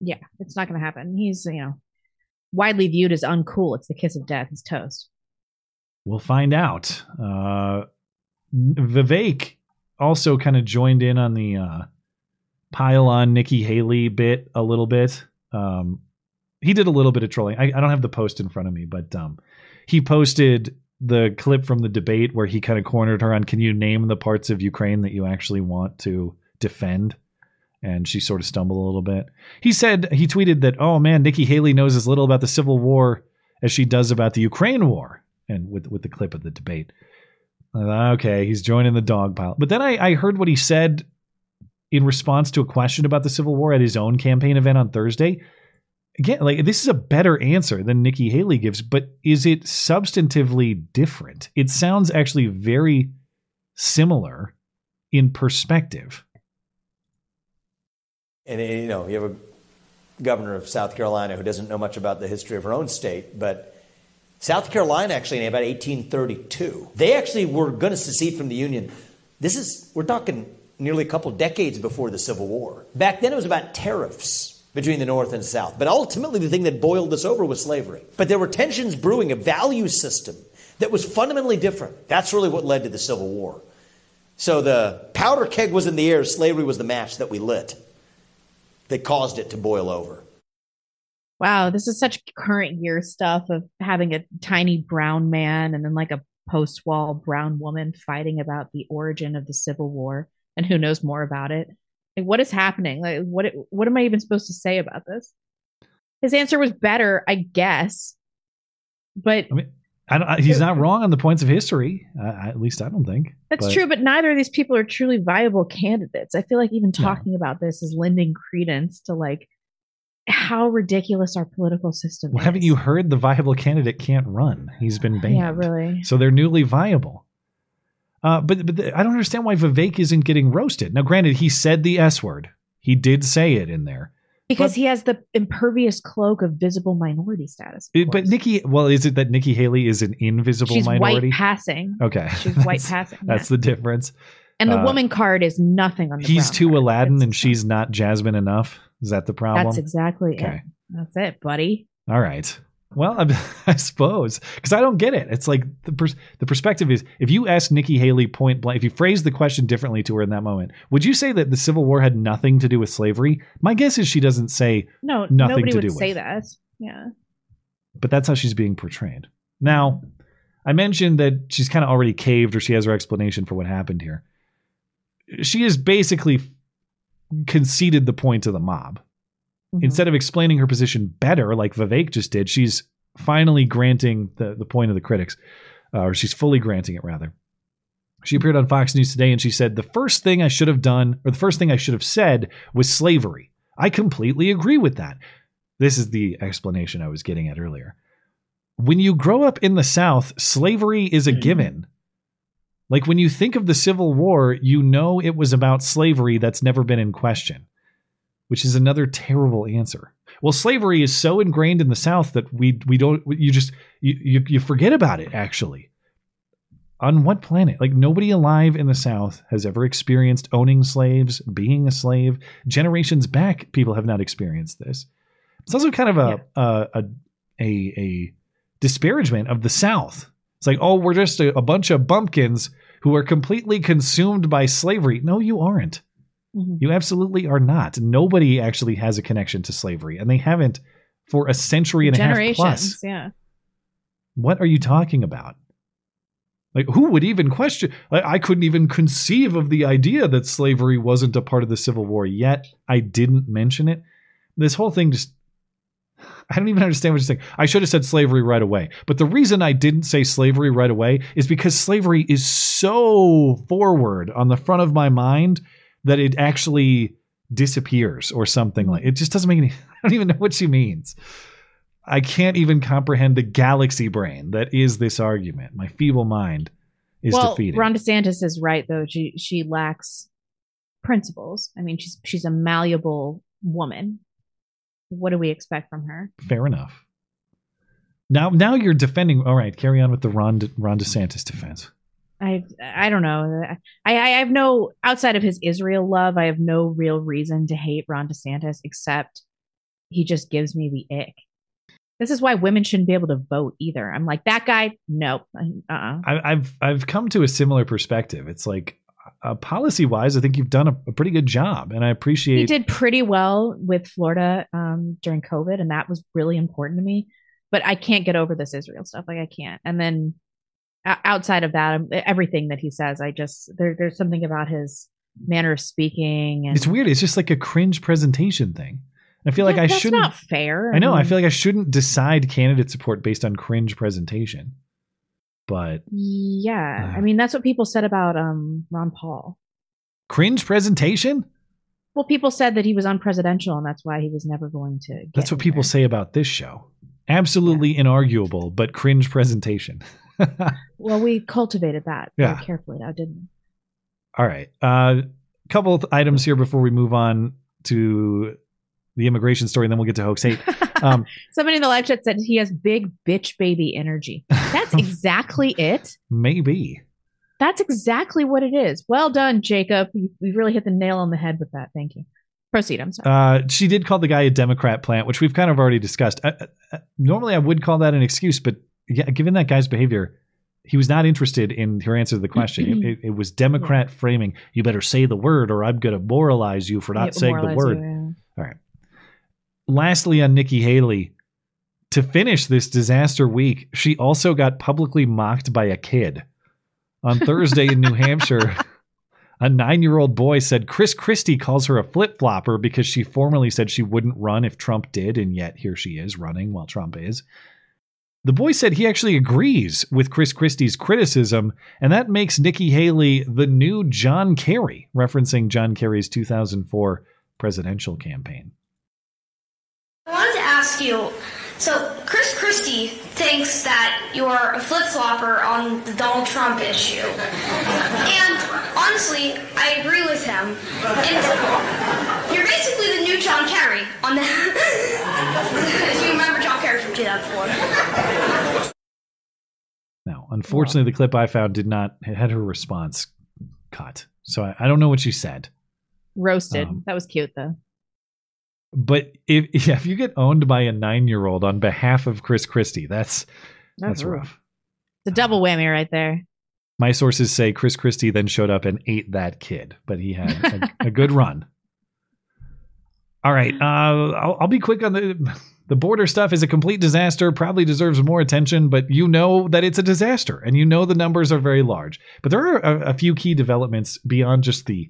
Yeah, it's not going to happen. He's, you know, widely viewed as uncool. It's the kiss of death. He's toast. We'll find out. Uh, Vivek also kind of joined in on the uh, pile on Nikki Haley bit a little bit. Um, he did a little bit of trolling. I, I don't have the post in front of me, but um, he posted the clip from the debate where he kind of cornered her on can you name the parts of Ukraine that you actually want to defend? And she sort of stumbled a little bit. He said, he tweeted that, oh man, Nikki Haley knows as little about the Civil War as she does about the Ukraine War. And with, with the clip of the debate. Thought, okay, he's joining the dog pile. But then I, I heard what he said in response to a question about the Civil War at his own campaign event on Thursday. Again, like this is a better answer than Nikki Haley gives, but is it substantively different? It sounds actually very similar in perspective. And you know, you have a governor of South Carolina who doesn't know much about the history of her own state, but South Carolina, actually, in about 1832, they actually were going to secede from the Union. This is, we're talking nearly a couple decades before the Civil War. Back then, it was about tariffs between the North and South. But ultimately, the thing that boiled this over was slavery. But there were tensions brewing, a value system that was fundamentally different. That's really what led to the Civil War. So the powder keg was in the air, slavery was the match that we lit that caused it to boil over. Wow, this is such current year stuff of having a tiny brown man and then like a post wall brown woman fighting about the origin of the Civil War and who knows more about it. Like what is happening? Like what what am I even supposed to say about this? His answer was better, I guess. But I mean, I don't, he's not wrong on the points of history. Uh, at least I don't think that's but- true, but neither of these people are truly viable candidates. I feel like even talking about this is lending credence to like how ridiculous our political system Well, is. haven't you heard the viable candidate can't run? He's been banned. Yeah, really. So they're newly viable. Uh, but but the, I don't understand why Vivek isn't getting roasted. Now, granted, he said the S word. He did say it in there. Because he has the impervious cloak of visible minority status. It- but Nikki, well, is it that Nikki Haley is an invisible She's minority? white passing. Okay, She's white passing. That's yeah. the difference. and the Uh, woman card is nothing on the He's too card. Aladdin, and she's not Jasmine enough. Is that the problem? That's exactly Okay. it. That's it, buddy. All right. Well, I, I suppose because I don't get it. It's like the pers- the perspective is if you ask Nikki Haley point blank, if you phrase the question differently to her in that moment, would you say that the Civil War had nothing to do with slavery? My guess is she doesn't say No, nothing nobody to would do say with. that. Yeah. but that's how she's being portrayed. Now, I mentioned that she's kind of already caved or she has her explanation for what happened here. She has basically conceded the point to the mob. Instead of explaining her position better, like Vivek just did, she's finally granting the, the point of the critics, uh, or she's fully granting it, rather. She appeared on Fox News today and she said, The first thing I should have done, or the first thing I should have said, was slavery. I completely agree with that. This is the explanation I was getting at earlier. When you grow up in the South, slavery is a given. Like when you think of the Civil War, you know it was about slavery that's never been in question, which is another terrible answer. Well, slavery is so ingrained in the South that we we don't you just you you, you forget about it actually. On what planet? Like nobody alive in the South has ever experienced owning slaves, being a slave. Generations back, people have not experienced this. It's also kind of a a, a a a disparagement of the South. It's like, oh, we're just a, a bunch of bumpkins who are completely consumed by slavery. No, you aren't. Mm-hmm. You absolutely are not. Nobody actually has a connection to slavery, and they haven't for a century and a half plus. Yeah. What are you talking about? Like, who would even question? Like, I couldn't even conceive of the idea that slavery wasn't a part of the Civil War, yet I didn't mention it. This whole thing just. I don't even understand what you're saying. I should have said slavery right away. But the reason I didn't say slavery right away is because slavery is so forward on the front of my mind that it actually disappears or something like it just doesn't make any I don't even know what she means. I can't even comprehend the galaxy brain that is this argument. My feeble mind is well, defeated. Ron DeSantis is right though. She she lacks principles. I mean, she's she's a malleable woman. What do we expect from her? Fair enough. Now, now you're defending. All right, carry on with the Ron De, Ron DeSantis defense. I I don't know. I I have no outside of his Israel love. I have no real reason to hate Ron DeSantis except he just gives me the ick. This is why women shouldn't be able to vote either. I'm like that guy. Nope. Uh-uh. I, I've I've come to a similar perspective. It's like uh, policy wise, I think you've done a, a pretty good job, and I appreciate. He did pretty well with Florida um, during COVID, and that was really important to me. But I can't get over this Israel stuff. Like I can't. And then outside of that, um, everything that he says, I just there, there's something about his manner of speaking. And It's weird. It's just like a cringe presentation thing. I feel like Yeah, I that's shouldn't. not fair. I know. I mean, feel like I shouldn't decide candidate support based on cringe presentation. But Yeah, I mean that's what people said about um Ron Paul. cringe presentation? Well, people said that he was unpresidential, and that's why he was never going to. Get That's what people say about this show. Absolutely inarguable, but cringe presentation. Well, we cultivated that Yeah. very carefully, now, didn't we? All right. A uh, couple of items here before we move on to the immigration story, and then we'll get to hoax hate. Um, Somebody in the live chat said he has big bitch baby energy. That's exactly it. maybe. That's exactly what it is. Well done, Jacob. You, you really hit the nail on the head with that. Thank you. Proceed. I'm sorry. Uh, she did call the guy a Democrat plant, which we've kind of already discussed. Uh, uh, normally, I would call that an excuse, but yeah, given that guy's behavior, he was not interested in her answer to the question. it, it- was Democrat framing. You better say the word, or I'm going to moralize you for not Yeah, saying the word. you, All right. Lastly, on Nikki Haley, to finish this disaster week, she also got publicly mocked by a kid. On Thursday in New Hampshire, a nine year old boy said Chris Christie calls her a flip flopper because she formerly said she wouldn't run if Trump did, and yet here she is running while Trump is. The boy said he actually agrees with Chris Christie's criticism, and that makes Nikki Haley the new John Kerry, referencing John Kerry's 2004 presidential campaign. I wanted to ask you so, Chris Christie thinks that you're a flip flopper on the Donald Trump issue. And honestly, I agree with him. And you're basically the new John Kerry on the. if you remember John Kerry from 2004. Now, unfortunately, the clip I found did not had her response cut, so I, I don't know what she said. Roasted. Um, that was cute though. But if yeah, if you get owned by a nine year old on behalf of Chris Christie, that's that's, That's rude. rough. It's a double whammy right there. My sources say Chris Christie then showed up and ate that kid, but he had a, a good run. All right, uh, I'll, I'll be quick on the the border stuff. is a complete disaster. Probably deserves more attention, but you know that it's a disaster, and you know the numbers are very large. But there are a, a few key developments beyond just the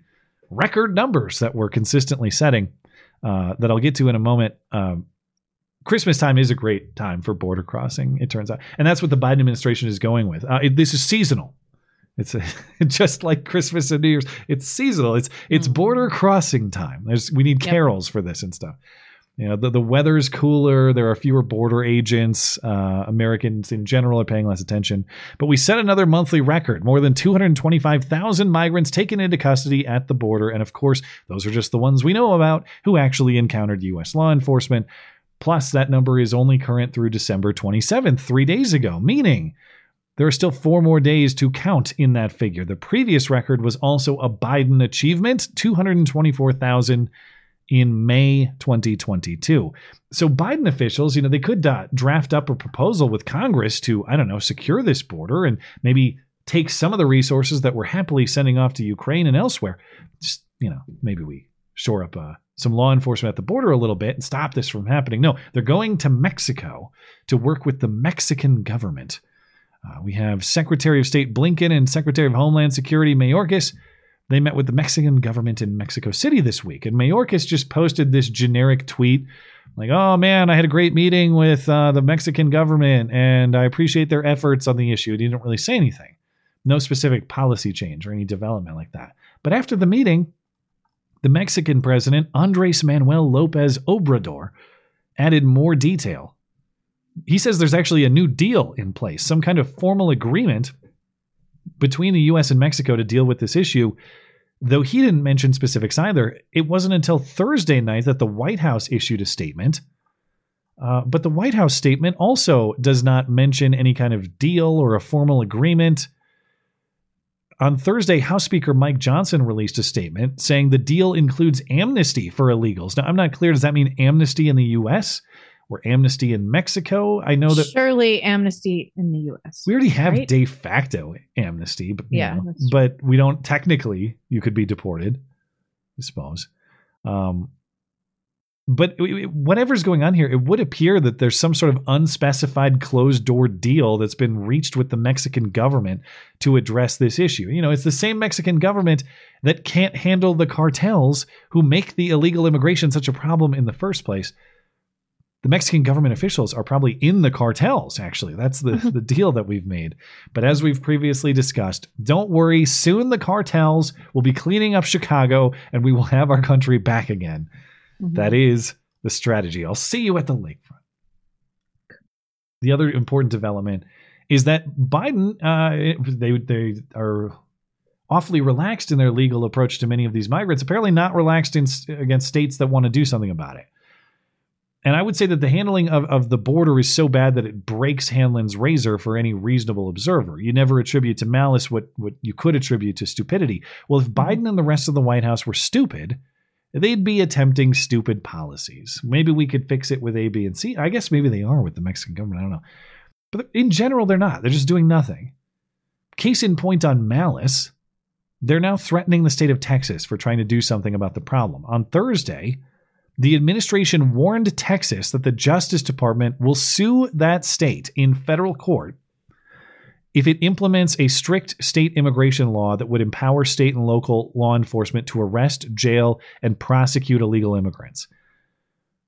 record numbers that we're consistently setting uh, that I'll get to in a moment. Um, Christmas time is a great time for border crossing, it turns out. And that's what the Biden administration is going with. Uh, it- this is seasonal. It's a, just like Christmas and New Year's. It's seasonal. It's it's border crossing time. There's we need Yep. carols for this and stuff. You know, the, the weather's cooler. There are fewer border agents. Uh, Americans in general are paying less attention. But we set another monthly record more than 225,000 migrants taken into custody at the border. And of course, those are just the ones we know about who actually encountered U.S. law enforcement. Plus, that number is only current through December 27th, three days ago, meaning there are still four more days to count in that figure. The previous record was also a Biden achievement 224,000 in May 2022. So Biden officials, you know, they could uh, draft up a proposal with Congress to, I don't know, secure this border and maybe take some of the resources that we're happily sending off to Ukraine and elsewhere. Just, you know, maybe we shore up uh, some law enforcement at the border a little bit and stop this from happening. No, they're going to Mexico to work with the Mexican government. Uh, we have Secretary of State Blinken and Secretary of Homeland Security Mayorkas. They met with the Mexican government in Mexico City this week, and Mayorkas just posted this generic tweet like, "Oh man, I had a great meeting with uh, the Mexican government, and I appreciate their efforts on the issue." And he didn't really say anything, no specific policy change or any development like that. But after the meeting, the Mexican president Andres Manuel Lopez Obrador added more detail he says there's actually a new deal in place, some kind of formal agreement between the US and Mexico to deal with this issue. Though he didn't mention specifics either, it wasn't until Thursday night that the White House issued a statement. Uh, but the White House statement also does not mention any kind of deal or a formal agreement. On Thursday, House Speaker Mike Johnson released a statement saying the deal includes amnesty for illegals. Now, I'm not clear. Does that mean amnesty in the U.S. or amnesty in Mexico? I know that Surely amnesty in the U.S. we already have right? de facto amnesty, but you Yeah, know, but we don't technically. You could be deported, I suppose. Um, but whatever's going on here, it would appear that there's some sort of unspecified closed door deal that's been reached with the Mexican government to address this issue. You know, it's the same Mexican government that can't handle the cartels who make the illegal immigration such a problem in the first place the Mexican government officials are probably in the cartels, actually. That's the, the deal that we've made. But as we've previously discussed, don't worry. Soon the cartels will be cleaning up Chicago and we will have our country back again. That is the strategy. I'll see you at the lakefront. The other important development is that Biden, uh, they, they are awfully relaxed in their legal approach to many of these migrants, apparently not relaxed in, against states that want to do something about it. And I would say that the handling of, of the border is so bad that it breaks Hanlon's razor for any reasonable observer. You never attribute to malice what, what you could attribute to stupidity. Well, if mm-hmm. Biden and the rest of the White House were stupid, they'd be attempting stupid policies. Maybe we could fix it with A, B, and C. I guess maybe they are with the Mexican government. I don't know. But in general, they're not. They're just doing nothing. Case in point on malice, they're now threatening the state of Texas for trying to do something about the problem. On Thursday, the administration warned Texas that the Justice Department will sue that state in federal court if it implements a strict state immigration law that would empower state and local law enforcement to arrest, jail, and prosecute illegal immigrants.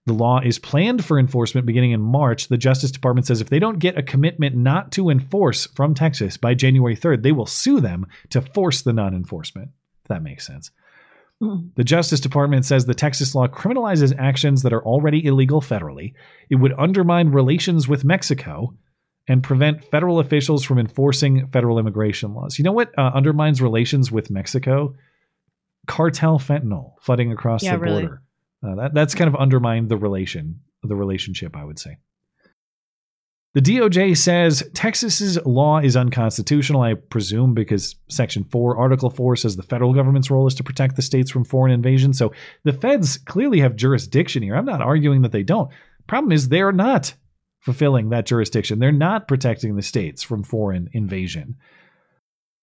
The law is planned for enforcement beginning in March. The Justice Department says if they don't get a commitment not to enforce from Texas by January 3rd, they will sue them to force the non enforcement. If that makes sense. The Justice Department says the Texas law criminalizes actions that are already illegal federally. It would undermine relations with Mexico and prevent federal officials from enforcing federal immigration laws. You know what uh, undermines relations with Mexico? Cartel fentanyl flooding across Yeah, the really. border. Uh, that, that's kind of undermined the relation, the relationship, I would say. The DOJ says Texas's law is unconstitutional, I presume, because Section 4, Article 4 says the federal government's role is to protect the states from foreign invasion. So the feds clearly have jurisdiction here. I'm not arguing that they don't. Problem is, they're not fulfilling that jurisdiction. They're not protecting the states from foreign invasion.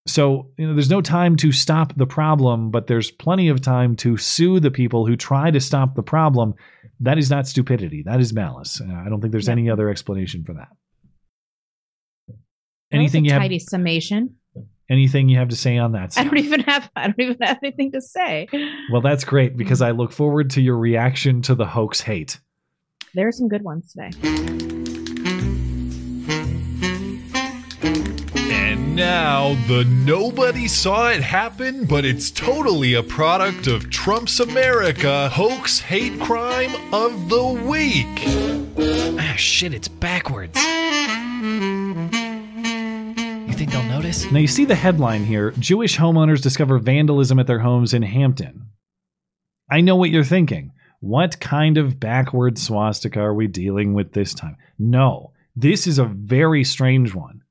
So, you know, there's no time to stop the problem, but there's plenty of time to sue the people who try to stop the problem. That is not stupidity. That is malice. Uh, I don't think there's any other explanation for that. Anything that you was a have tidy summation. anything you have to say on that? I don't even have I don't even have anything to say. Well, that's great because I look forward to your reaction to the hoax hate. There are some good ones today. And now the nobody saw it happen, but it's totally a product of Trump's America hoax hate crime of the week. Ah, shit, it's backwards. You think they'll notice? Now, you see the headline here Jewish homeowners discover vandalism at their homes in Hampden. I know what you're thinking. What kind of backward swastika are we dealing with this time? No, this is a very strange one.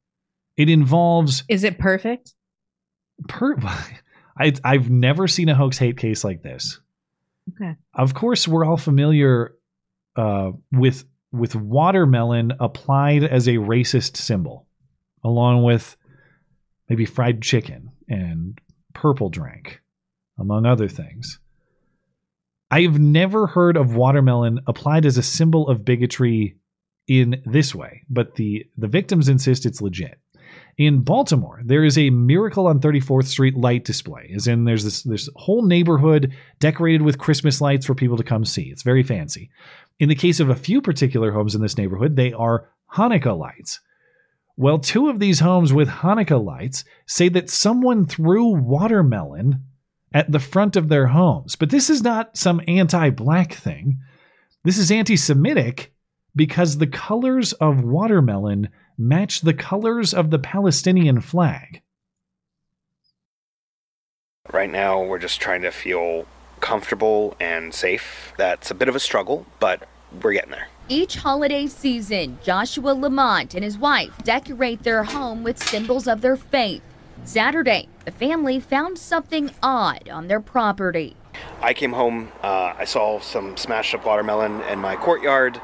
It involves. Is it perfect? Per- I, I've never seen a hoax hate case like this. Okay. Of course, we're all familiar uh, with with watermelon applied as a racist symbol, along with maybe fried chicken and purple drink, among other things. I've never heard of watermelon applied as a symbol of bigotry in this way, but the the victims insist it's legit. In Baltimore, there is a Miracle on 34th Street light display, as in there's this this whole neighborhood decorated with Christmas lights for people to come see. It's very fancy. In the case of a few particular homes in this neighborhood, they are Hanukkah lights. Well, two of these homes with Hanukkah lights say that someone threw watermelon at the front of their homes. But this is not some anti black thing. This is anti Semitic because the colors of watermelon match the colors of the Palestinian flag. Right now, we're just trying to feel comfortable and safe. That's a bit of a struggle, but we're getting there. Each holiday season, Joshua Lamont and his wife decorate their home with symbols of their faith. Saturday, the family found something odd on their property. I came home, uh, I saw some smashed up watermelon in my courtyard.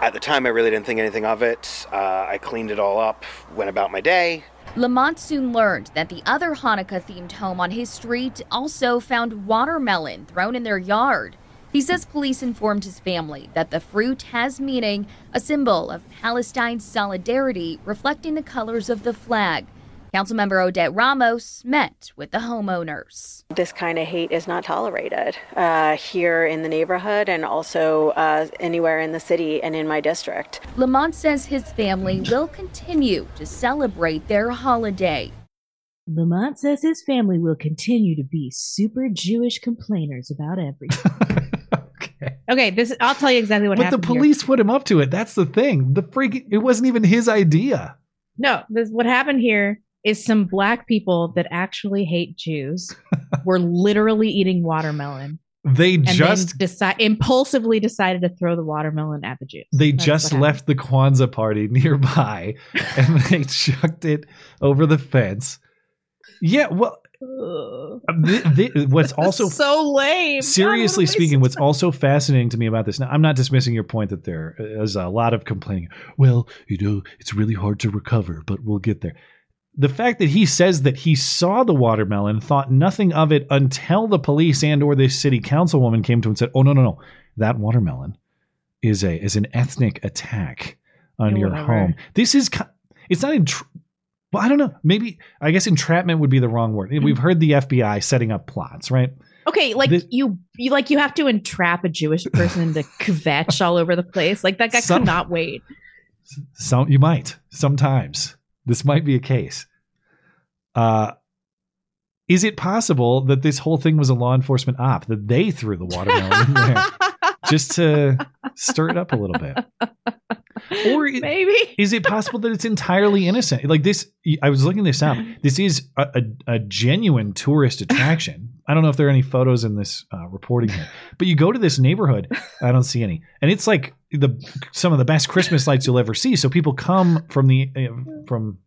At the time, I really didn't think anything of it. Uh, I cleaned it all up, went about my day. Lamont soon learned that the other Hanukkah themed home on his street also found watermelon thrown in their yard. He says police informed his family that the fruit has meaning, a symbol of Palestine's solidarity, reflecting the colors of the flag. Councilmember Odette Ramos met with the homeowners. This kind of hate is not tolerated uh, here in the neighborhood and also uh, anywhere in the city and in my district. Lamont says his family will continue to celebrate their holiday. Lamont says his family will continue to be super Jewish complainers about everything. Okay, Okay, this I'll tell you exactly what happened. but the happened. here. police put him up to it. That's the thing. The freak it wasn't even his idea. No, this what happened here is some black people that actually hate Jews were literally eating watermelon They just decide impulsively decided to throw the watermelon at the Jews. they That's just left the Kwanzaa party nearby and they chucked it over the fence. Yeah, well, th- uh, th- what's also so lame. God, seriously what speaking, what's also fascinating to me about this, now I'm not dismissing your point that there is a lot of complaining. Well, you know, it's really hard to recover, but we'll get there. The fact that he says that he saw the watermelon, thought nothing of it until the police and or this city councilwoman came to him and said, "Oh no, no, no, that watermelon is a is an ethnic attack on Yeah, your whatever. home." This is it's not in. Well, I don't know. Maybe I guess entrapment would be the wrong word. We've heard the FBI setting up plots, right? Okay, like This- you, you like you have to entrap a Jewish person to kvetch all over the place. Like that guy Some- could not wait. Some you might sometimes. This might be a case. Uh is it possible that this whole thing was a law enforcement op that they threw the watermelon in there just to stir it up a little bit? Or maybe is it possible that it's entirely innocent? Like this, I was looking this up. This is a, a, a genuine tourist attraction. I don't know if there are any photos in this uh, reporting here, but you go to this neighborhood. I don't see any, and it's like the some of the best Christmas lights you'll ever see. So people come from the uh, from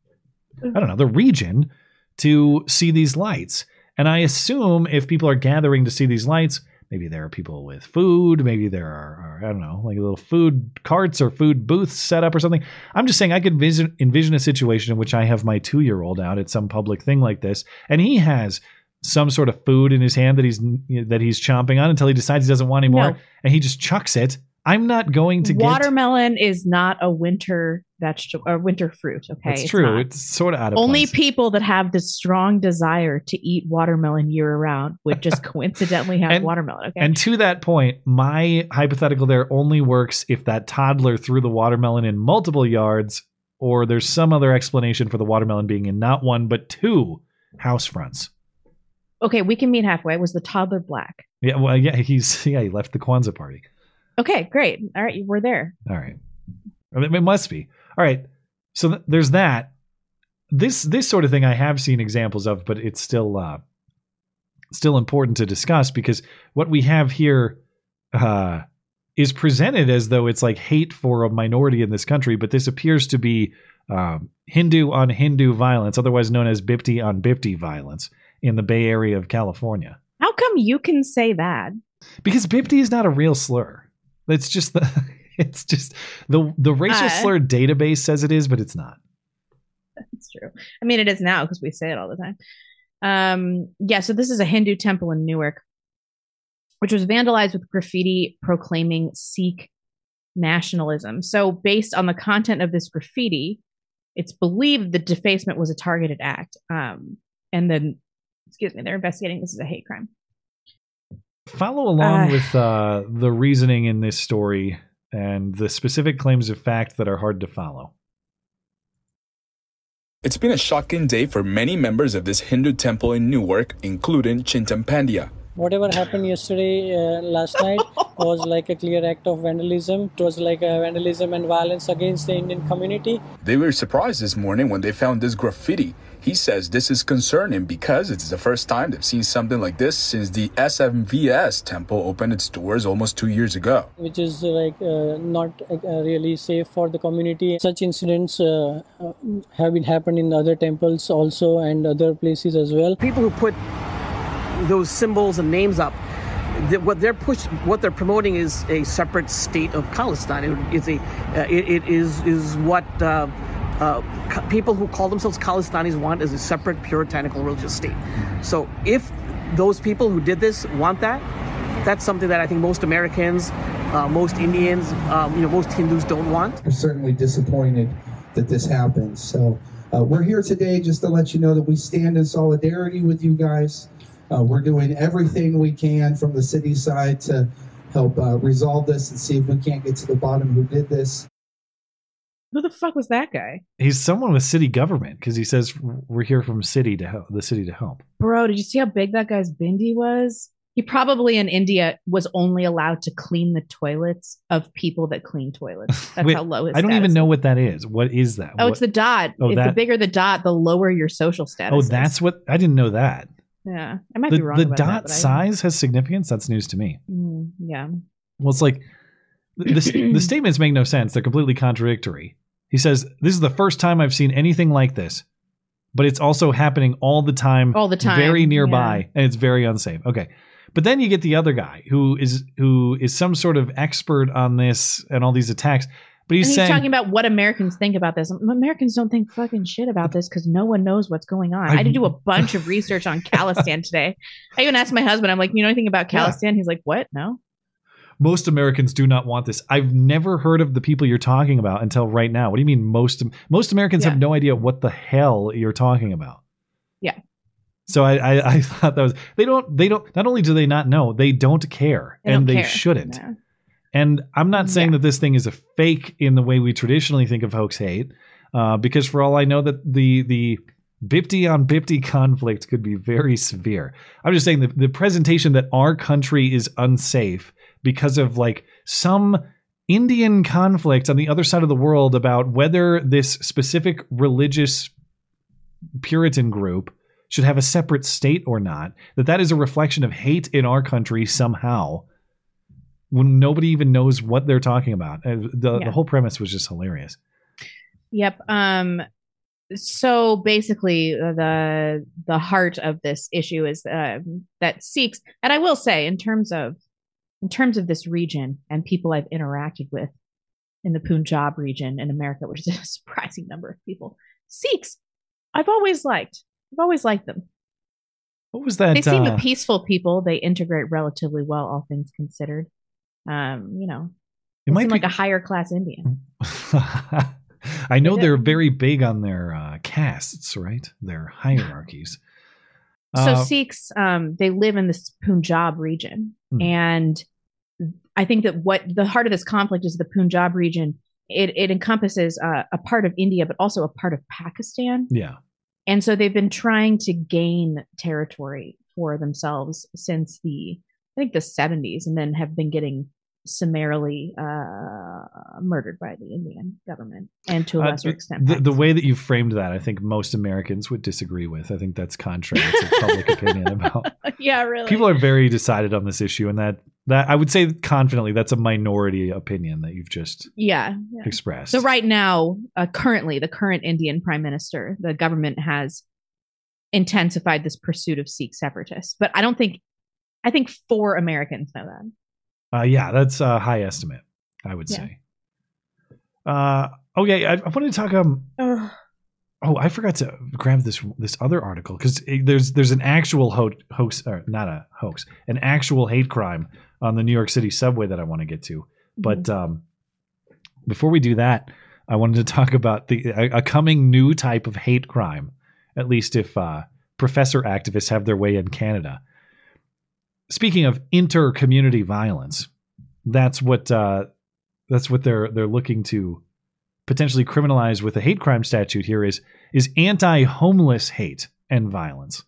I don't know the region to see these lights, and I assume if people are gathering to see these lights, maybe there are people with food, maybe there are, I don't know, like little food carts or food booths set up or something. I'm just saying I could envision, envision a situation in which I have my two year old out at some public thing like this, and he has some sort of food in his hand that he's that he's chomping on until he decides he doesn't want anymore, No. and he just chucks it. I'm not going to get. Watermelon is not a winter vegetable or winter fruit. Okay, That's It's true. not. It's sort of out of Only place. people that have the strong desire to eat watermelon year around would just coincidentally have And- watermelon. Okay, And to that point, my hypothetical there only works if that toddler threw the watermelon in multiple yards, or there's some other explanation for the watermelon being in not one but two house fronts. okay, we can meet halfway. Was the toddler black? Yeah, well, yeah, he's yeah, he left the Kwanzaa party. Okay, great. All right, we're there. All right, it must be all right. So th- there's that. This this sort of thing I have seen examples of, but it's still uh, still important to discuss because what we have here uh, is presented as though it's like hate for a minority in this country, but this appears to be um, Hindu on Hindu violence, otherwise known as Bipti on Bipti violence in the Bay Area of California. How come you can say that? Because Bipti is not a real slur. It's just the it's just the the racial Uh. slur database says it is, but it's not. That's true. I mean, it is now because we say it all the time. Um, yeah, so this is a Hindu temple in Newark, which was vandalized with graffiti proclaiming Sikh nationalism. So, based on the content of this graffiti, it's believed the defacement was a targeted act. Um, and then, excuse me, they're investigating this as a hate crime. Follow along Uh. with uh, the reasoning in this story and the specific claims of fact that are hard to follow. It's been a shocking day for many members of this Hindu temple in Newark, including Chintan Pandya. Whatever happened yesterday, uh, last night, was like a clear act of vandalism. It was like a vandalism and violence against the Indian community. They were surprised this morning when they found this graffiti. He says this is concerning because it's the first time they've seen something like this since the SMVS temple opened its doors almost two years ago. which is uh, like uh, not uh, really safe for the community. Such incidents uh, uh, have been happened in other temples also and other places as well. people who put those symbols and names up th- what they're push what they're promoting is a separate state of Palestine it is a uh, it, it is is what uh, uh, people who call themselves Khalistanis want is a separate puritanical religious state so if those people who did this want that that's something that I think most Americans uh, most Indians um, you know most Hindus don't want We're certainly disappointed that this happened. So uh, we're here today just to let you know that we stand in solidarity with you guys. Uh, we're doing everything we can from the city side to help uh, resolve this and see if we can't get to the bottom who did this. Who the fuck was that guy? He's someone with city government because he says we're here from city to help the city to help. Bro, did you see how big that guy's bindi was? He probably in India was only allowed to clean the toilets of people that clean toilets. That's Wait, how low his I don't status even know what that is. What is that? Oh, What- it's the dot. Oh, if the bigger the dot, the lower your social status. Oh, is. that's what I didn't know that. Yeah, I might the be wrong. the about dot that, size has significance. That's news to me. Mm, yeah. Well, it's like the, the, the statements make no sense. They're completely contradictory. He says, This is the first time I've seen anything like this, but it's also happening all the time, All the time, very nearby, yeah. and it's very unsafe. Okay. But then you get the other guy who is who is some sort of expert on this and all these attacks. But he's he's saying talking about what Americans think about this. Americans don't think fucking shit about this because no one knows what's going on. I, I've- did do a bunch of research on Khalistan today. I even asked my husband, I'm like, you know anything about Yeah. Khalistan? He's like, what? No. most Americans do not want this. I've never heard of the people you're talking about until right now. What do you mean most most Americans have no idea what the hell you're talking about? Yeah. So I, I I thought that was they don't they don't not only do they not know they don't care They and don't they care. shouldn't. Yeah. And I'm not saying that this thing is a fake in the way we traditionally think of hoax hate, uh, because for all I know that the the Bipty on Bipty conflict could be very severe. I'm just saying that the presentation that our country is unsafe because of like some Indian conflict on the other side of the world about whether this specific religious Puritan group should have a separate state or not, that that is a reflection of hate in our country somehow when nobody even knows what they're talking about. Uh, The, Yeah. the whole premise was just hilarious. Yep. Um. So basically, uh, the the heart of this issue is um, that Sikhs, and I will say, in terms of in terms of this region and people I've interacted with in the Punjab region in America, which is a surprising number of people, Sikhs, I've always liked. I've always liked them. What was that? they seem uh, a peaceful people. They integrate relatively well, all things considered. Um, you know, It might seem be- like a higher class Indian. I know They they're very big on their uh, castes, right? Their hierarchies. So Uh, Sikhs, um, they live in this Punjab region, Hmm. and I think that what the heart of this conflict is the Punjab region. It it encompasses uh, a part of India, but also a part of Pakistan, yeah. and so they've been trying to gain territory for themselves since the I think the seventies, and then have been getting summarily uh, murdered by the Indian government, and to a Uh, lesser extent, the, the way that you framed that, I think most Americans would disagree with. I think that's contrary to public opinion about. yeah, really. People are very decided on this issue, and that that I would say confidently that's a minority opinion that you've just yeah, yeah. expressed. So right now, uh, currently, the current Indian prime minister, the government has intensified this pursuit of Sikh separatists. But I don't think, I think four Americans know that. Uh, yeah, that's a high estimate, I would Yeah. say. Uh, okay, I, I wanted to talk. Um, oh, I forgot to grab this this other article because there's there's an actual ho- hoax, or not a hoax, an actual hate crime on the New York City subway that I want to get to. But um, before we do that, I wanted to talk about the a, a coming new type of hate crime. At least if uh, professor activists have their way in Canada. Speaking of inter-community violence, that's what uh, that's what they're they're looking to potentially criminalize with a hate crime statute here is is anti-homeless hate and violence.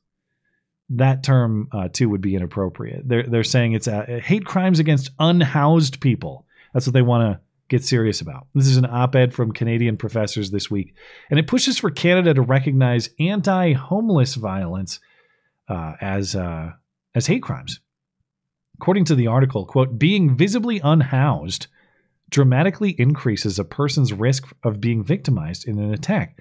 That term uh, too would be inappropriate. They're they're saying it's hate crimes against unhoused people. That's what they want to get serious about. This is an op-ed from Canadian professors this week, and it pushes for Canada to recognize anti-homeless violence uh, as uh, as hate crimes. According to the article, quote, being visibly unhoused dramatically increases a person's risk of being victimized in an attack.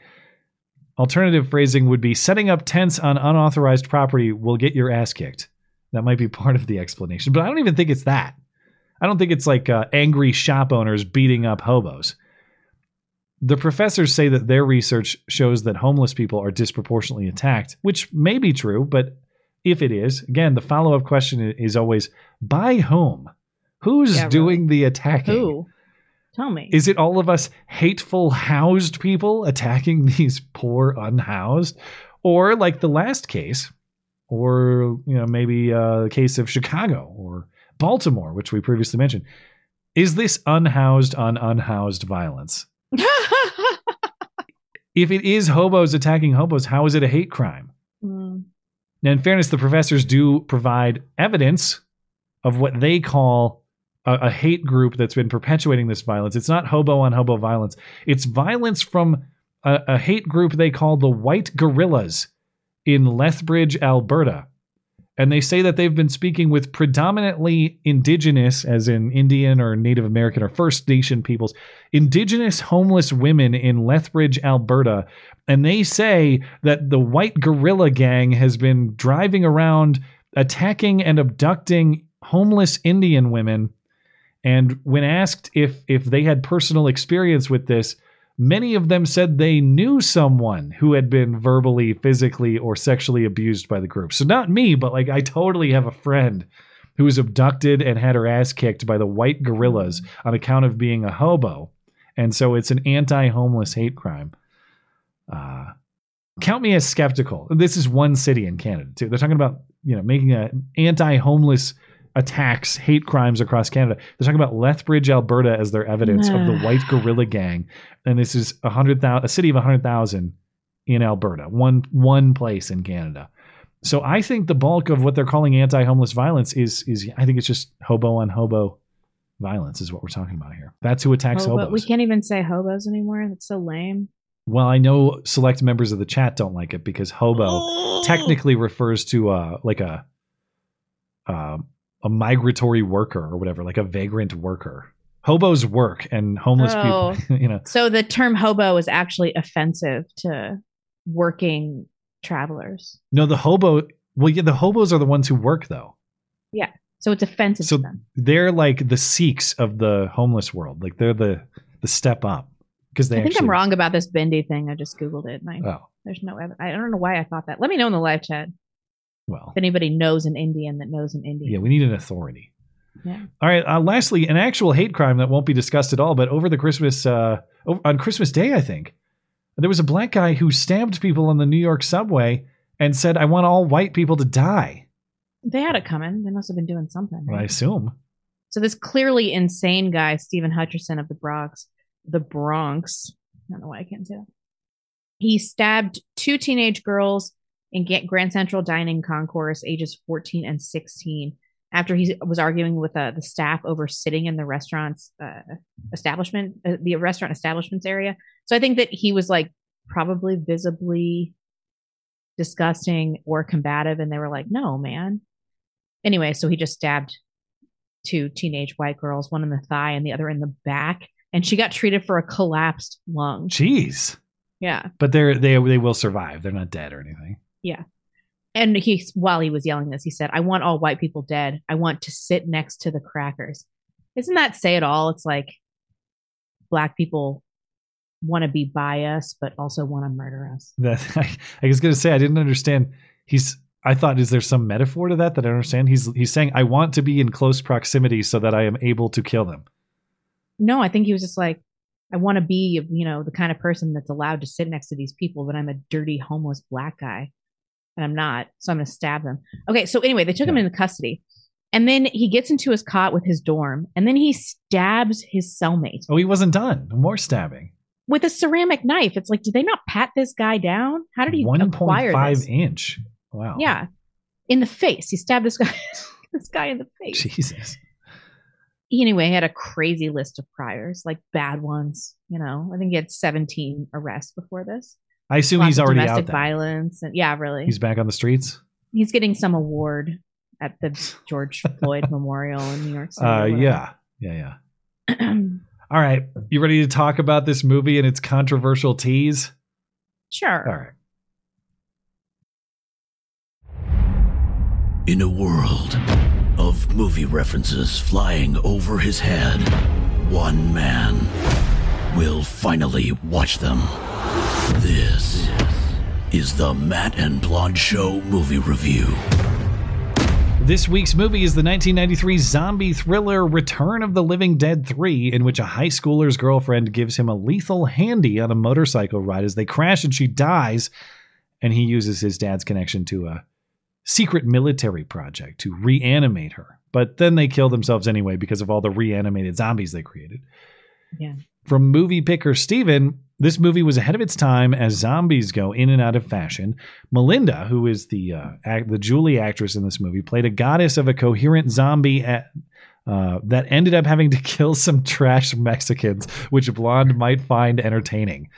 Alternative phrasing would be setting up tents on unauthorized property will get your ass kicked. That might be part of the explanation, but I don't even think it's that. I don't think it's like uh, angry shop owners beating up hobos. The professors say that their research shows that homeless people are disproportionately attacked, which may be true, but if it is, again, the follow up question is always by whom? Who's Yeah, really. doing the attacking? Who? Tell me. Is it all of us hateful housed people attacking these poor unhoused? Or like the last case, or you know, maybe uh, the case of Chicago or Baltimore, which we previously mentioned. Is this unhoused on unhoused violence? if it is hobos attacking hobos, how is it a hate crime? Now, in fairness, the professors do provide evidence of what they call a, a hate group that's been perpetuating this violence. It's not hobo on hobo violence, it's violence from a, a hate group they call the White Gorillas in Lethbridge, Alberta. And they say that they've been speaking with predominantly indigenous, as in Indian or Native American or First Nation peoples, indigenous homeless women in Lethbridge, Alberta. And they say that the white guerrilla gang has been driving around attacking and abducting homeless Indian women. And when asked if if they had personal experience with this, many of them said they knew someone who had been verbally, physically, or sexually abused by the group. So not me, but like I totally have a friend who was abducted and had her ass kicked by the white gorillas on account of being a hobo. And so it's an anti-homeless hate crime. Uh, count me as skeptical. This is one city in Canada too. They're talking about you know making a anti-homeless attacks, hate crimes across Canada. They're talking about Lethbridge, Alberta, as their evidence of the white guerrilla gang, and this is a hundred thousand, a city of hundred thousand in Alberta, one one place in Canada. So I think the bulk of what they're calling anti-homeless violence is is I think it's just hobo on hobo violence is what we're talking about here. That's who attacks Hobo- hobos. We can't even say hobos anymore. That's so lame. Well, I know select members of the chat don't like it because hobo technically refers to uh like a uh, a migratory worker or whatever, like a vagrant worker. Hobos work and homeless Oh. people, you know. So the term hobo is actually offensive to working travelers. No, the hobo. Well, yeah, the hobos are the ones who work though. Yeah. So it's offensive So to them. they're like the Sikhs of the homeless world. Like they're the the step up because they I think actually I'm wrong about this bindi thing. I just Googled it. And I, Oh. There's no evidence. I don't know why I thought that. Let me know in the live chat. Well. If anybody knows an Indian that knows an Indian. Yeah, we need an authority. Yeah. All right. Uh, lastly, an actual hate crime that won't be discussed at all, but over the Christmas, uh, on Christmas Day, I think there was a black guy who stabbed people on the New York subway and said, "I want all white people to die." They had it coming. They must have been doing something. I assume. So this clearly insane guy, Stephen Hutcherson of the Bronx, the Bronx. I don't know why I can't say that. He stabbed two teenage girls in Grand Central Dining Concourse, ages 14 and 16, after he was arguing with uh, the staff over sitting in the restaurant's uh, establishment, uh, the restaurant establishments area. So I think that he was like probably visibly disgusting or combative, and they were like, "No, man." Anyway, so he just stabbed two teenage white girls, one in the thigh and the other in the back, and she got treated for a collapsed lung. Jeez. Yeah, But they're they they will survive. They're not dead or anything. Yeah. And he, while he was yelling this, he said, "I want all white people dead. I want to sit next to the crackers." Isn't that say it all? It's like black people want to be by us, but also want to murder us. That I, I was going to say I didn't understand. He's I thought is there some metaphor to that that I understand? He's he's saying I want to be in close proximity so that I am able to kill them. No, I think he was just like, I want to be, you know, the kind of person that's allowed to sit next to these people, but I'm a dirty homeless black guy, and I'm not, so I'm gonna stab them. Okay, so anyway, they took him into custody, and then he gets into his cot with his dorm, and then he stabs his cellmate Oh, he wasn't done. More stabbing. with a ceramic knife. It's like, did they not pat this guy down? How did he One acquire point five this? inch. Wow. Yeah, in the face. He stabbed this guy, this guy in the face. Jesus. anyway, he had a crazy list of priors, like bad ones. You know, I think he had 17 arrests before this. I assume he's already domestic out. Then. violence, and yeah, really, He's back on the streets. he's getting some award at the George Floyd Memorial in New York City. Uh, yeah, yeah, yeah. All right, you ready to talk about this movie and its controversial tease? Sure. All right. In a world of movie references flying over his head, one man will finally watch them. This is the Matt and Blonde Show movie review. This week's movie is the 1993 zombie thriller Return of the Living Dead 3, in which a high schooler's girlfriend gives him a lethal handy on a motorcycle ride as they crash and she dies, and he uses his dad's connection to a secret military project to reanimate her. But then they kill themselves anyway because of all the reanimated zombies they created. Yeah. From movie picker Steven, this movie was ahead of its time as zombies go in and out of fashion. Melinda, who is the uh, act, the Julie actress in this movie, played a goddess of a coherent zombie at, uh, that ended up having to kill some trash Mexicans, which Blonde might find entertaining.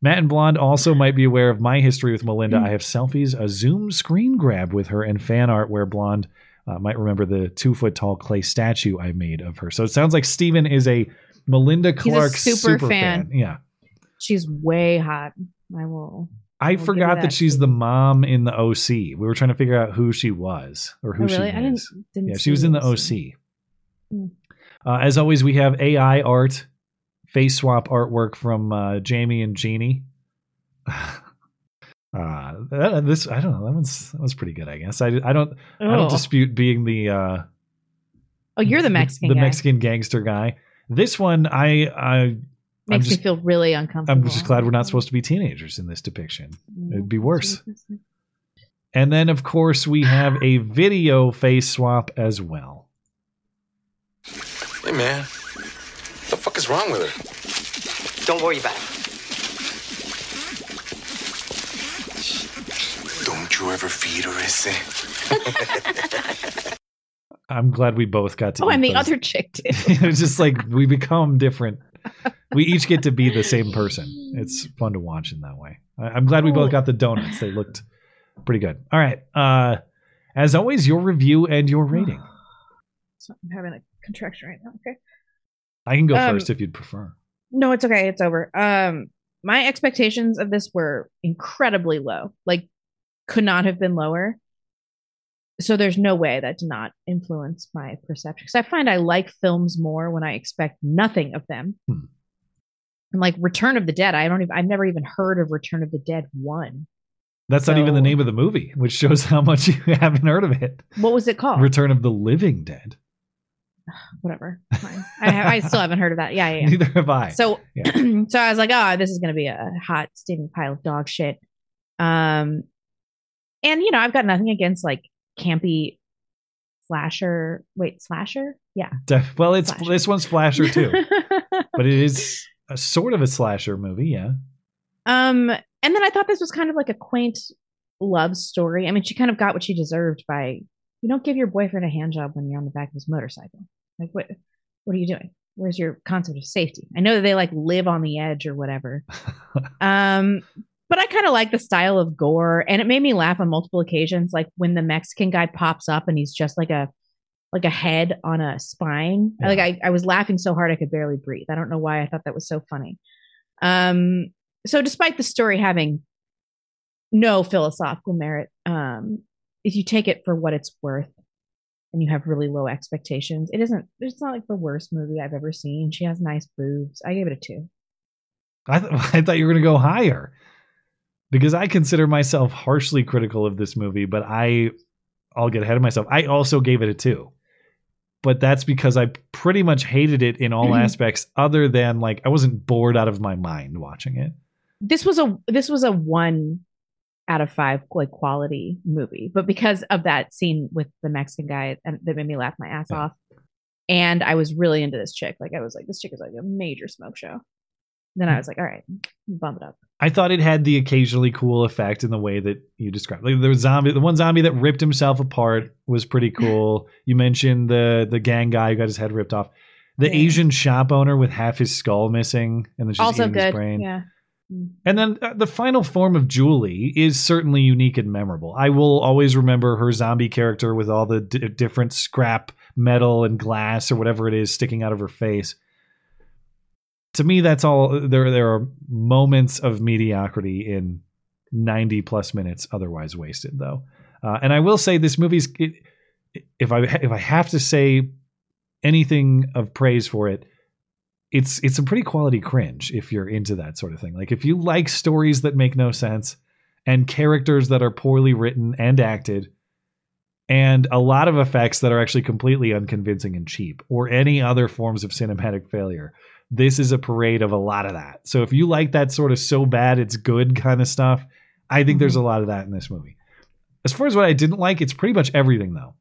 Matt and Blonde also might be aware of my history with Melinda. I have selfies, a Zoom screen grab with her, and fan art where Blonde uh, might remember the two foot tall clay statue I made of her. So it sounds like Steven is a Melinda Clarke super fan. Yeah. She's way hot. I will. I will forgot you that, she's the mom in the OC. We were trying to figure out who she was or who Oh, she really? I didn't- is. didn't yeah, she was in the the OC. Hmm. Uh, as always, we have AI art, face swap artwork from uh, Jamie and Jeannie. Uh, that- this I don't know. That one's that was pretty good. I guess I, I don't I Oh. don't dispute being the uh, Oh, you're the Mexican the guy. Mexican gangster guy. This one I I I'm Makes just me feel really uncomfortable. I'm just glad we're not supposed to be teenagers in this depiction. Mm-hmm. It'd be worse. And then, of course, we have a video face swap as well. Hey, man. What the fuck is wrong with her? Don't worry about it. Don't you ever feed her, ese? I'm glad we both got to. Oh, and the those. other chick too. it's just like we become different. We each get to be the same person. It's fun to watch in that way. I'm glad we both got the donuts. They looked pretty good. All right. Uh, as always, your review and your rating. So I'm having a contraction right now. Okay. I can go Um, first if you'd prefer. No, it's okay. It's over. Um, my expectations of this were incredibly low. Like, could not have been lower. So there's no way that did not influence my perception. Because I find I like films more when I expect nothing of them. Hmm. And like Return of the Dead, I don't even. I've never even heard of Return of the Dead one. That's not even the name of the movie, which shows how much you haven't heard of it. What was it called? Return of the Living Dead. Whatever. Fine. I, I still haven't heard of that. Yeah, yeah. yeah. Neither have I. So, so I was like, oh, this is going to be a hot steaming pile of dog shit. Um, and you know, I've got nothing against like campy slasher. Wait, slasher? Yeah. Well, it's this one's flasher too, but it is a sort of a slasher movie. Yeah. Um, and then I thought this was kind of like a quaint love story. I mean, she kind of got what she deserved by you don't give your boyfriend a hand job when you're on the back of his motorcycle. Like what? What are you doing? Where's your concept of safety? I know that they like live on the edge or whatever. um, but I kind of like the style of gore, and it made me laugh on multiple occasions. Like when the Mexican guy pops up and he's just like a like a head on a spine. Like I, I was laughing so hard I could barely breathe. I don't know why I thought that was so funny. Um, so despite the story having no philosophical merit, um, if you take it for what it's worth and you have really low expectations, it isn't. It's not like the worst movie I've ever seen. She has nice boobs. I gave it a two. I, th- I thought you were going to go higher because I consider myself harshly critical of this movie, but I I'll get ahead of myself. I also gave it a two, but that's because I pretty much hated it in all mm-hmm. aspects, other than like I wasn't bored out of my mind watching it. This was a this was a one out of five like quality movie, but because of that scene with the Mexican guy and that made me laugh my ass off, and I was really into this chick. Like I was like, this chick is like a major smoke show. Then I was like, all right, bump it up. I thought it had the occasionally cool effect in the way that you described. Like the zombie, the one zombie that ripped himself apart was pretty cool. you mentioned the the gang guy who got his head ripped off. The Asian shop owner with half his skull missing and then just also eating his good. brain. Yeah. And then uh, the final form of Julie is certainly unique and memorable. I will always remember her zombie character with all the d- different scrap metal and glass or whatever it is sticking out of her face. To me, that's all. There, there are moments of mediocrity in ninety plus minutes, otherwise wasted, though. Uh, and I will say, this movie's. If I if I have to say anything of praise for it, it's it's a pretty quality cringe if you're into that sort of thing. Like if you like stories that make no sense and characters that are poorly written and acted and a lot of effects that are actually completely unconvincing and cheap or any other forms of cinematic failure. This is a parade of a lot of that. So if you like that sort of so bad it's good kind of stuff, I think there's a lot of that in this movie. As far as what I didn't like, it's pretty much everything though.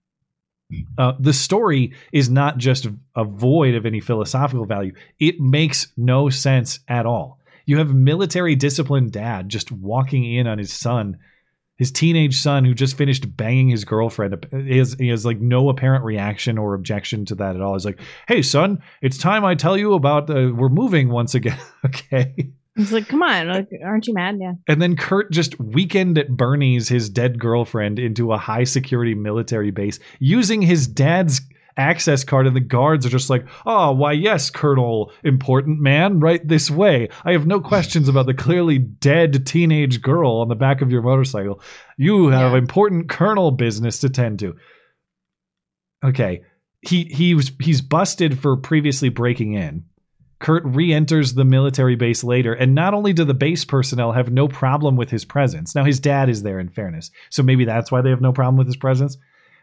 Uh, the story is not just a void of any philosophical value. It makes no sense at all. You have military disciplined dad just walking in on his son, his teenage son who just finished banging his girlfriend. He has, he has like no apparent reaction or objection to that at all. He's like, "Hey son, it's time I tell you about uh, we're moving once again." okay. He's like, come on, like, aren't you mad? Yeah. And then Kurt just weekend at Bernie's his dead girlfriend into a high security military base using his dad's access card and the guards are just like, "Oh, why yes, Colonel important man, right this way. I have no questions about the clearly dead teenage girl on the back of your motorcycle. You have important colonel business to tend to." Okay. He he was he's busted for previously breaking in. Kurt re-enters the military base later, and not only do the base personnel have no problem with his presence. Now his dad is there in fairness, so maybe that's why they have no problem with his presence.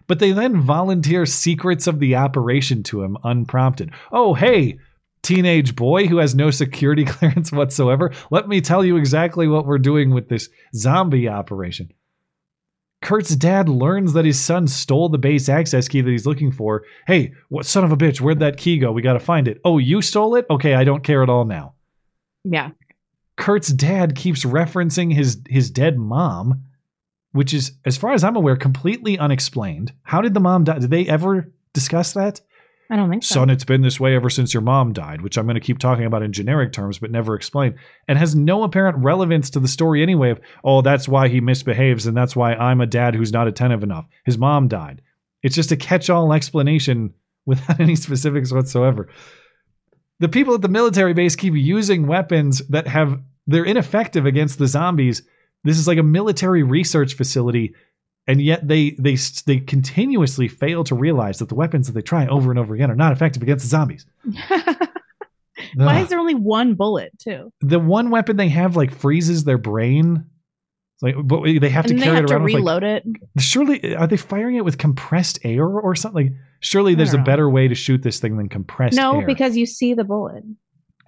But they then volunteer secrets of the operation to him unprompted. Oh, hey, teenage boy who has no security clearance whatsoever, let me tell you exactly what we're doing with this zombie operation. Kurt's dad learns that his son stole the base access key that he's looking for. Hey, what son of a bitch, where'd that key go? We gotta find it. Oh, you stole it? Okay, I don't care at all now. Yeah. Kurt's dad keeps referencing his his dead mom, which is, as far as I'm aware, completely unexplained. How did the mom die? Did they ever discuss that? I don't think so. Son, it's been this way ever since your mom died, which I'm going to keep talking about in generic terms, but never explain, and has no apparent relevance to the story anyway. Of oh, that's why he misbehaves, and that's why I'm a dad who's not attentive enough. His mom died. It's just a catch-all explanation without any specifics whatsoever. The people at the military base keep using weapons that have they're ineffective against the zombies. This is like a military research facility and yet they they they continuously fail to realize that the weapons that they try over and over again are not effective against the zombies. Why is there only one bullet too? The one weapon they have like freezes their brain. It's like, but they have to and they carry have it to around. like- reload it. surely, are they firing it with compressed air or something? Like, surely there's a know. better way to shoot this thing than compressed No, air. because you see the bullet.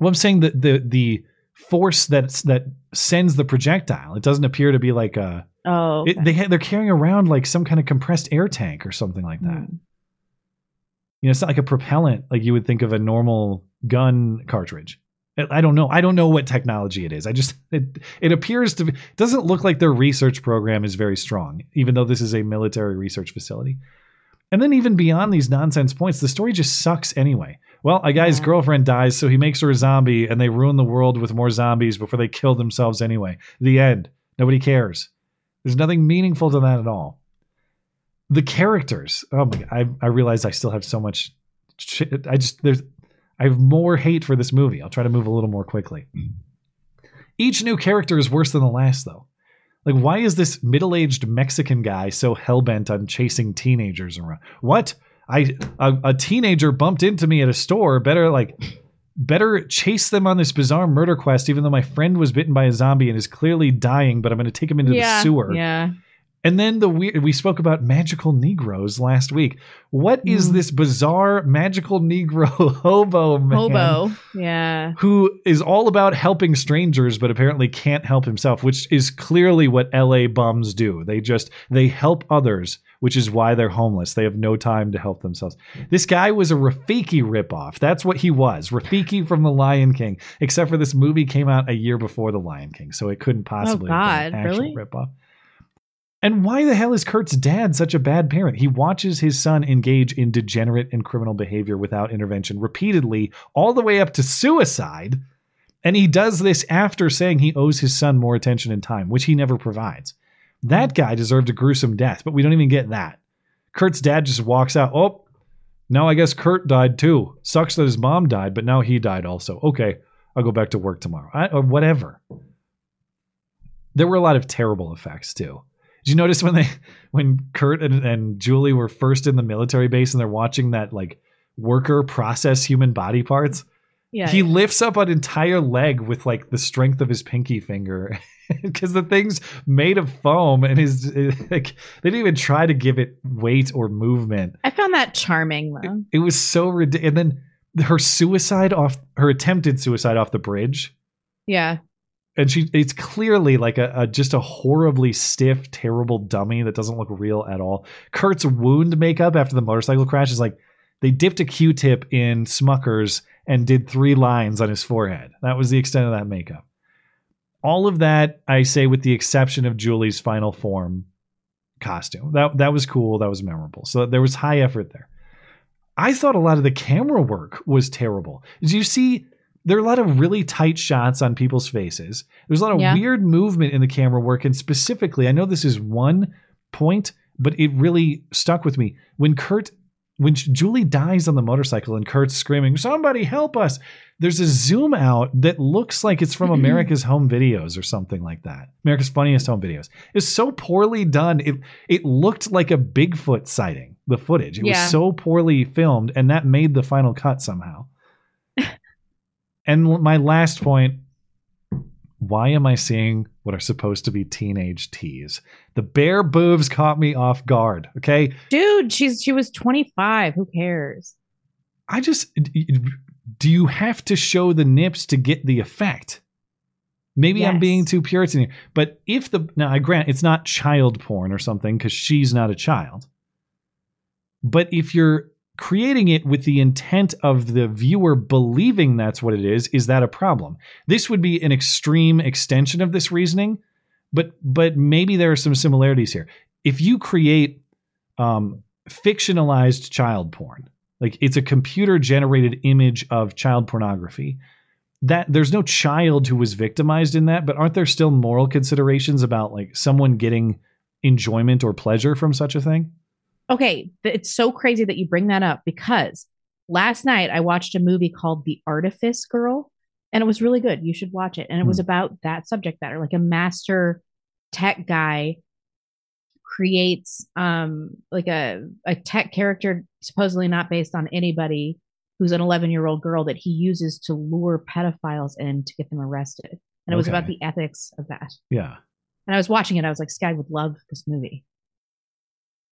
Well, I'm saying that the the force that's that sends the projectile, it doesn't appear to be like a. Oh, It, they ha- they're carrying around like some kind of compressed air tank or something like that. Hmm. You know, it's not like a propellant like you would think of a normal gun cartridge. I- don't know. I don't know what technology it is. I just it it appears to be it doesn't look like their research program is very strong, even though this is a military research facility. And then even beyond these nonsense points, the story just sucks anyway. Well, a guy's girlfriend dies, so he makes her a zombie, and they ruin the world with more zombies before they kill themselves anyway. The end. Nobody cares. There's nothing meaningful to that at all. The characters. Oh my god! I I realize I still have so much. Shit. I just there's I have more hate for this movie. I'll try to move a little more quickly. Each new character is worse than the last, though. Like, why is this middle-aged Mexican guy so hell-bent on chasing teenagers around? What? I a, a teenager bumped into me at a store. Better like better chase them on this bizarre murder quest, even though my friend was bitten by a zombie and is clearly dying, but I'm gonna take him into yeah, the sewer. Yeah. And then the weird, we spoke about magical Negroes last week. What is hmm. this bizarre magical Negro hobo man? Hobo. Yeah. Who is all about helping strangers, but apparently can't help himself, which is clearly what LA bums do. They just, they help others, which is why they're homeless. They have no time to help themselves. This guy was a Rafiki ripoff. That's what he was. Rafiki from The Lion King, except for this movie came out a year before The Lion King, so it couldn't oh, possibly have been God, an actual really? ripoff. And why the hell is Kurt's dad such a bad parent? He watches his son engage in degenerate and criminal behavior without intervention repeatedly, all the way up to suicide. And he does this after saying he owes his son more attention and time, which he never provides. That guy deserved a gruesome death, but we don't even get that. Kurt's dad just walks out. Oh, now I guess Kurt died too. Sucks that his mom died, but now he died also. Okay, I'll go back to work tomorrow. I, or whatever. There were a lot of terrible effects too. Did you notice when they when Kurt and, and Julie were first in the military base and they're watching that like worker process human body parts? Yeah. he lifts up an entire leg with like the strength of his pinky finger because the thing's made of foam and his like they didn't even try to give it weight or movement. I found that charming though. It was so ridiculous. And then her suicide off her attempted suicide off the bridge Yeah. and she it's clearly like a, a just a horribly stiff terrible dummy that doesn't look real at all kurt's wound makeup after the motorcycle crash is like they dipped a q-tip in smuckers and did three lines on his forehead. That was the extent of that makeup. All of that i say with the exception of julie's final form costume. That that was cool. That was memorable. So there was high effort there. I thought a lot of the camera work was terrible. Did you see there are a lot of really tight shots on people's faces. There's a lot of Yeah. weird movement in the camera work, and specifically, I know this is one point, but it really stuck with me. When Kurt, when Julie dies on the motorcycle and Kurt's screaming, "Somebody help us!" There's a zoom out that looks like it's from mm-hmm. America's Home Videos or something like that. America's Funniest Home Videos. It's so poorly done. It it looked like a Bigfoot sighting. The footage. It Yeah. was so poorly filmed, and that made the final cut somehow. and my last point why am I seeing what are supposed to be teenage teas? The bare boobs caught me off guard. Okay. Dude, she's she was 25. Who cares? I just do you have to show the nips to get the effect? Maybe I'm being too Puritan here, but if the now I grant it's not child porn or something because she's not a child. But if you're creating it with the intent of the viewer believing that's what it is, is that a problem? This would be an extreme extension of this reasoning, but but maybe there are some similarities here. If you create um, fictionalized child porn, like it's a computer generated image of child pornography, that there's no child who was victimized in that, but aren't there still moral considerations about like someone getting enjoyment or pleasure from such a thing? Okay, it's so crazy that you bring that up because last night I watched a movie called The Artifice Girl and it was really good. You should watch it. And it was Hmm. about that subject matter, like a master tech guy creates um like a a tech character supposedly not based on anybody who's an 11 year old girl that he uses to lure pedophiles in to get them arrested and it was about the ethics of that Yeah. and i was watching it i was like sky would love this movie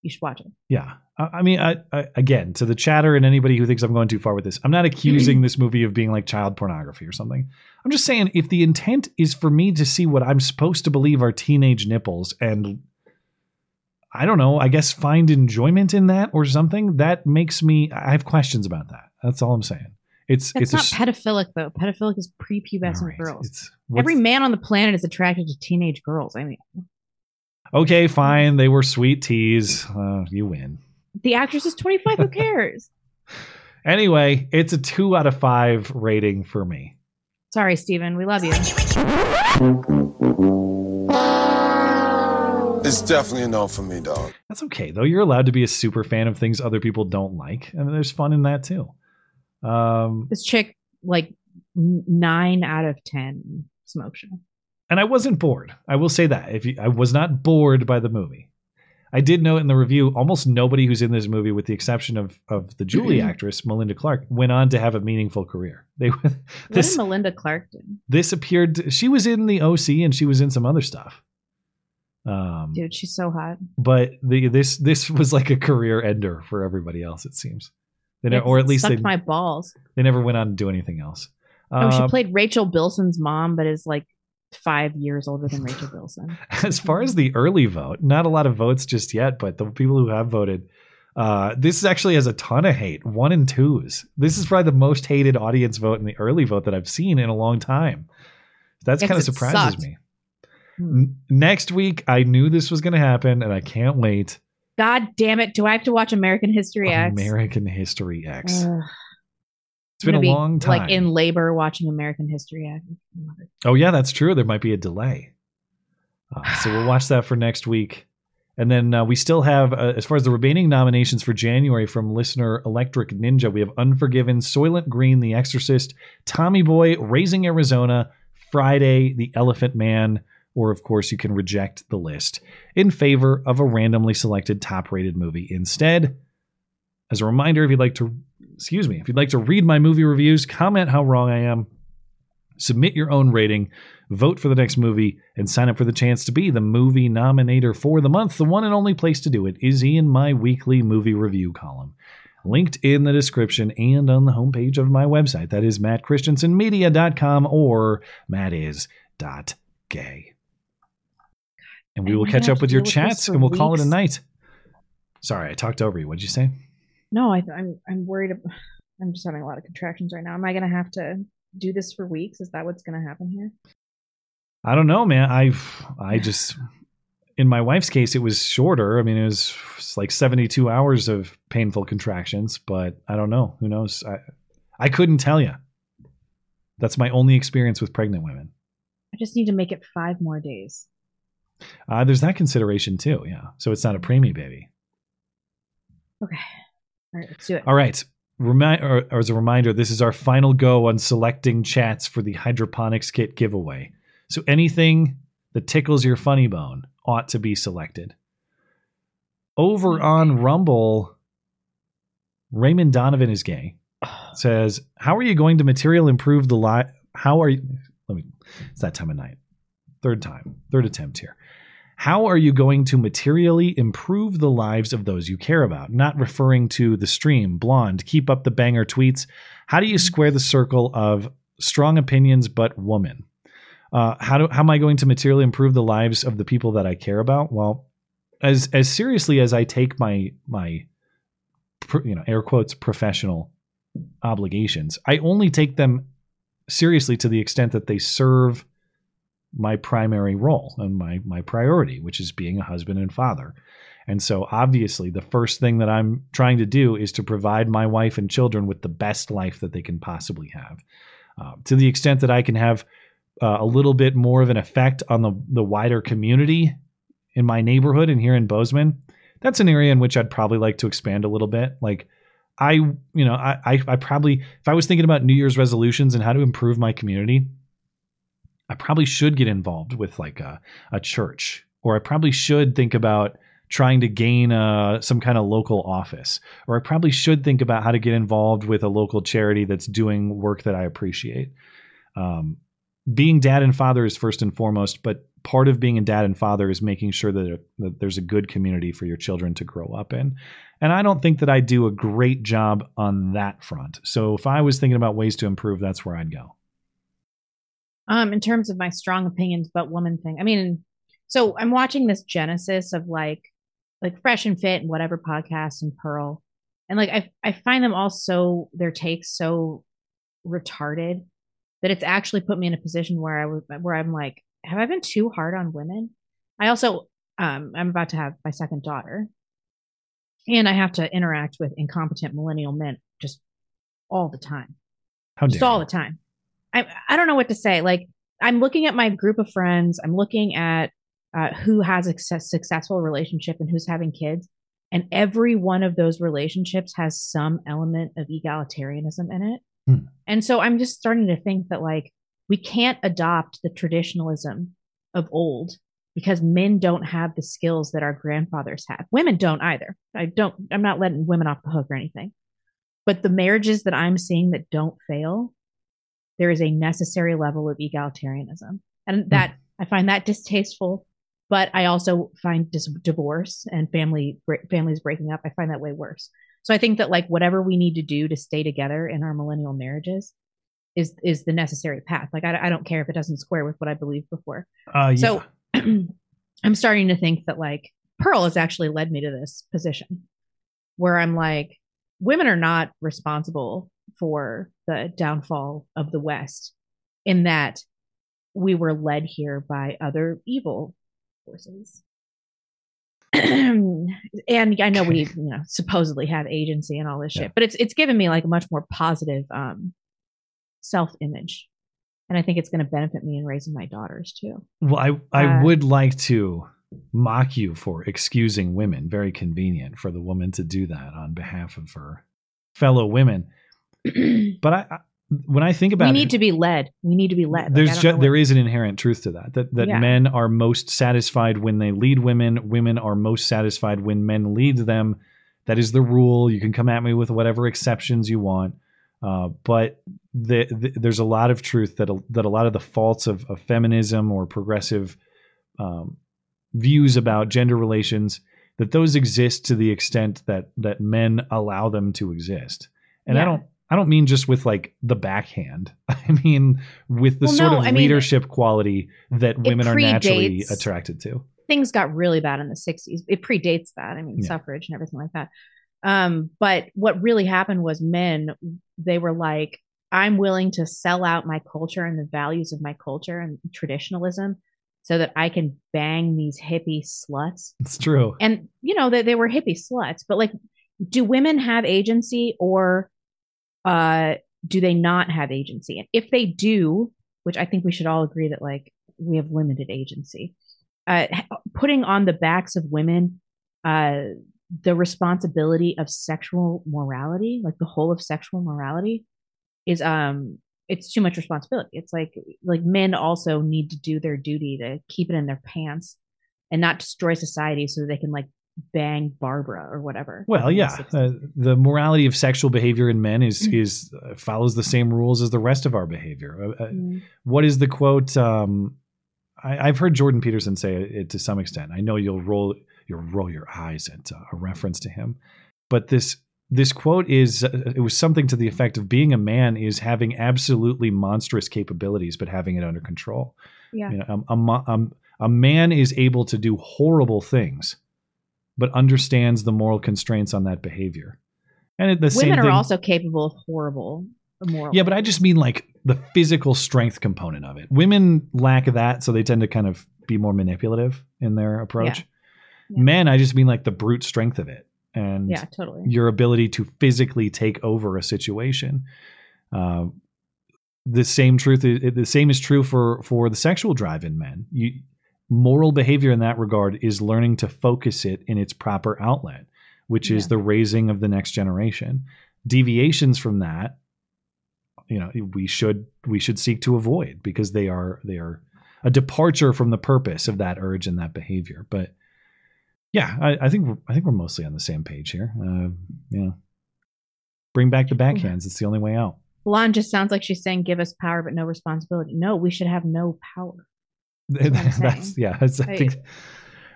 you should watch it Yeah. I, I mean, I, I, again, to the chatter and anybody who thinks I'm going too far with this, I'm not accusing this movie of being like child pornography or something. I'm just saying if the intent is for me to see what I'm supposed to believe are teenage nipples and I don't know, I guess find enjoyment in that or something, that makes me I have questions about that. That's all I'm saying. It's That's it's not a, pedophilic though. Pedophilic is prepubescent girls. what's- Every man on the planet is attracted to teenage girls. I mean, okay, fine. They were sweet teas. Uh, you win. the actress is 25. Who cares? Anyway, it's a two out of five rating for me. Sorry, Steven. We love you. It's definitely a no for me, dog. That's okay though. You're allowed to be a super fan of things other people don't like, and there's fun in that too. Um, This chick, like nine out of 10 smoke show. And I wasn't bored. I will say that if you, I was not bored by the movie, I did note in the review almost nobody who's in this movie, with the exception of of the Julie actress Melinda Clarke, went on to have a meaningful career. They What this did Melinda Clarke do? this appeared. to- she was in the OC and she was in some other stuff. Um, Dude, she's so hot. but the this this was like a career ender for everybody else. It seems, they ne- or at least sucked they my balls. they never went on to do anything else. oh, she Um, played Rachel Bilson's mom, but is like five years older than Rachel Bilson. as far as the early vote, not a lot of votes just yet, but the people who have voted, uh, this actually has a ton of hate, one and twos. This is probably the most hated audience vote in the early vote that I've seen in a long time. That's kind of surprises sucked. me. N- next week, I knew this was going to happen, and I can't wait. God damn it. Do I have to watch American History X? American History X. Ugh. It's been a be, long time. Like in labor watching American History X. Oh yeah, that's true. There might be a delay, uh, so we'll watch that for next week. And then uh, we still have, uh, as far as the remaining nominations for January from listener Electric Ninja, we have Unforgiven, Soylent Green, The Exorcist, Tommy Boy, Raising Arizona, Friday, The Elephant Man, or of course you can reject the list in favor of a randomly selected top-rated movie instead. As a reminder, if you'd like to, excuse me, if you'd like to read my movie reviews, comment how wrong I am, submit your own rating, vote for the next movie, and sign up for the chance to be the movie nominator for the month. The one and only place to do it is in my weekly movie review column. Linked in the description and on the homepage of my website. That is mattchristiansenmedia.com or mattis.gay. And we will catch up with your chats and we'll call it a night. Sorry, I talked over you. What'd you say? No, I, I'm I'm worried. I'm just having a lot of contractions right now. Am I going to have to do this for weeks? Is that what's going to happen here? I don't know, man. I I just in my wife's case it was shorter. I mean, it was like 72 hours of painful contractions, but I don't know. Who knows? I I couldn't tell you. That's my only experience with pregnant women. I just need to make it five more days. Uh, there's that consideration too. Yeah. So it's not a preemie baby. Okay. All right, let's do it. All right. Remi- or, or as a reminder, this is our final go on selecting chats for the hydroponics kit giveaway. So anything that tickles your funny bone ought to be selected. Over on Rumble, Raymond Donovan is gay. Says, "How are you going to material improve the life? How are you? Let me. It's that time of night. Third time. Third attempt here. How are you going to materially improve the lives of those you care about? Not referring to the stream, blonde, keep up the banger tweets. How do you square the circle of strong opinions but woman? Uh, how do how am I going to materially improve the lives of the people that I care about? Well, as as seriously as I take my my you know air quotes professional obligations, I only take them seriously to the extent that they serve my primary role and my my priority, which is being a husband and father. And so obviously the first thing that I'm trying to do is to provide my wife and children with the best life that they can possibly have. Uh, to the extent that I can have uh, a little bit more of an effect on the the wider community in my neighborhood and here in Bozeman, that's an area in which I'd probably like to expand a little bit. Like I, you know, I, I, I probably if I was thinking about New Year's resolutions and how to improve my community, I probably should get involved with like a, a church, or I probably should think about trying to gain uh, some kind of local office, or I probably should think about how to get involved with a local charity that's doing work that I appreciate. Um, being dad and father is first and foremost, but part of being a dad and father is making sure that, that there's a good community for your children to grow up in. And I don't think that I do a great job on that front. So if I was thinking about ways to improve, that's where I'd go. Um, in terms of my strong opinions but woman thing, I mean, so I'm watching this genesis of like, like Fresh and Fit and whatever podcasts and Pearl, and like I I find them all so their takes so retarded that it's actually put me in a position where I was where I'm like, have I been too hard on women? I also um I'm about to have my second daughter, and I have to interact with incompetent millennial men just all the time, How just all the time. I I don't know what to say. Like I'm looking at my group of friends. I'm looking at uh, who has a successful relationship and who's having kids, and every one of those relationships has some element of egalitarianism in it. Hmm. And so I'm just starting to think that like we can't adopt the traditionalism of old because men don't have the skills that our grandfathers had. Women don't either. I don't I'm not letting women off the hook or anything. But the marriages that I'm seeing that don't fail, there is a necessary level of egalitarianism. And that I find that distasteful, but I also find dis- divorce and family bre- families breaking up, I find that way worse. So I think that like whatever we need to do to stay together in our millennial marriages is is the necessary path. Like I, I don't care if it doesn't square with what I believed before. Uh, yeah. So I'm starting to think that like Pearl has actually led me to this position where I'm like, women are not responsible for the downfall of the West in that we were led here by other evil forces. and I know we, you know, supposedly have agency and all this shit, but it's it's given me like a much more positive um self image. And I think it's going to benefit me in raising my daughters too. Well, I I Uh, would like to mock you for excusing women. Very convenient for the woman to do that on behalf of her fellow women. but I, I when I think about we it, need to be led. We need to be led. Like, there's don't ju- know there is an inherent truth to that that that Yeah. men are most satisfied when they lead women women are most satisfied when men lead them that is the rule you can come at me with whatever exceptions you want uh, but the, the, there's a lot of truth that a, that a lot of the faults of, of feminism or progressive um, views about gender relations that those exist to the extent that that men allow them to exist and i don't I don't mean just with like the backhand. I mean with the Well, sort no, of I mean, leadership quality that women are naturally attracted to. things got really bad in the 60s. It predates that. I mean, Yeah. suffrage and everything like that. Um, but what really happened was men, they were like, I'm willing to sell out my culture and the values of my culture and traditionalism so that I can bang these hippie sluts. It's true. And, you know, they, they were hippie sluts, but like, do women have agency or uh, do they not have agency? And if they do, which I think we should all agree that like we have limited agency, uh, putting on the backs of women uh, the responsibility of sexual morality, like the whole of sexual morality, is um it's too much responsibility. It's like like men also need to do their duty to keep it in their pants and not destroy society so they can like bang Barbara or whatever. Well, yeah, uh, the morality of sexual behavior in men is Mm-hmm. is uh, follows the same rules as the rest of our behavior. Uh, uh, Mm. What is the quote? Um, I, I've heard Jordan Peterson say it to some extent. I know you'll roll you'll roll your eyes at uh, a reference to him, but this this quote is uh, it was something to the effect of being a man is having absolutely monstrous capabilities, but having it under control. Yeah. You know, um, a, um, a man is able to do horrible things, but understands the moral constraints on that behavior. And it, the same Women are thing, also capable of horrible immoral. yeah, but I just mean like the physical strength component of it. Women lack that, so they tend to kind of be more manipulative in their approach. Men, I just mean like the brute strength of it and Yeah, totally. your ability to physically take over a situation. Uh, the same truth, is, the same is true for for the sexual drive in men. You, moral behavior in that regard is learning to focus it in its proper outlet, which is the raising of the next generation. Deviations from that, you know, we should we should seek to avoid because they are they are a departure from the purpose of that urge and that behavior. But yeah, I, I think we're, I think we're mostly on the same page here. Uh, you know, bring back the backhands. It's the only way out. Blonde just sounds like she's saying give us power but no responsibility. No, we should have no power. That's yeah. That's, I I- think.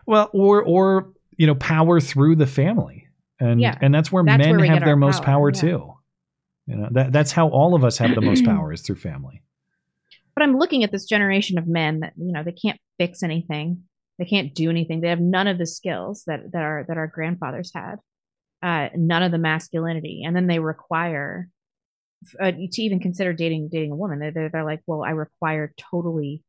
Well, or or you know, power through the family, and Yeah, and that's where that's men where have their most power, power, yeah. too. You know that that's how all of us have the most power is through family. But I'm looking at this generation of men that you know they can't fix anything, they can't do anything. They have none of the skills that that our that our grandfathers had, uh, none of the masculinity, and then they require uh, to even consider dating dating a woman. They're they're, they're like, well, I require totally,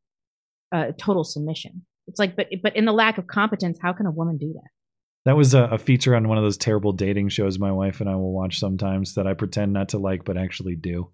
uh, total submission. It's like, but but in the lack of competence, how can a woman do that? That was a, a feature on one of those terrible dating shows my wife and I will watch sometimes that I pretend not to like but actually do.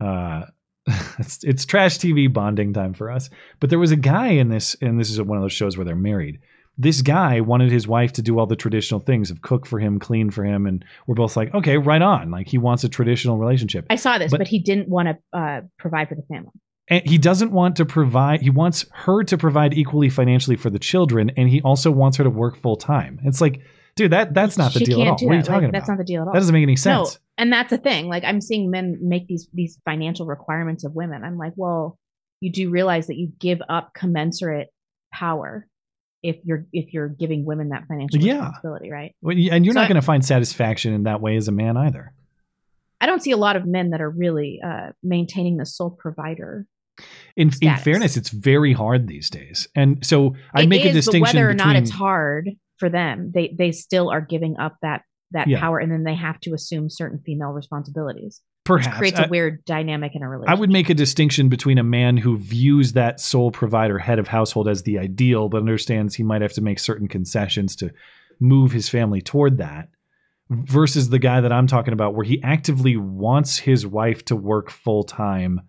Uh, it's it's trash TV bonding time for us. But there was a guy in this, and this is one of those shows where they're married. This guy wanted his wife to do all the traditional things of cook for him, clean for him, and we're both like, okay, right on. Like he wants a traditional relationship. I saw this, But- but, he didn't want to uh, provide for the family. And he doesn't want to provide he wants her to provide equally financially for the children and he also wants her to work full time it's like dude that that's not the She deal at all what are you that. Like, talking about That's not the deal at all. that doesn't make any sense No, and that's a thing. Like I'm seeing men make these these financial requirements of women. I'm like, well, you do realize that you give up commensurate power if you're if you're giving women that financial Yeah. responsibility, right? Well, and you're So not going to find satisfaction in that way as a man either I don't see a lot of men that are really uh, maintaining the sole provider. In, in fairness it's very hard these days and so i It make a distinction whether or between not it's hard for them, they they still are giving up that that Yeah. power, and then they have to assume certain female responsibilities. Perhaps. which creates a I- weird dynamic in a relationship. I would make a distinction between a man who views that sole provider head of household as the ideal, but understands he might have to make certain concessions to move his family toward that, versus the guy that I'm talking about, where he actively wants his wife to work full time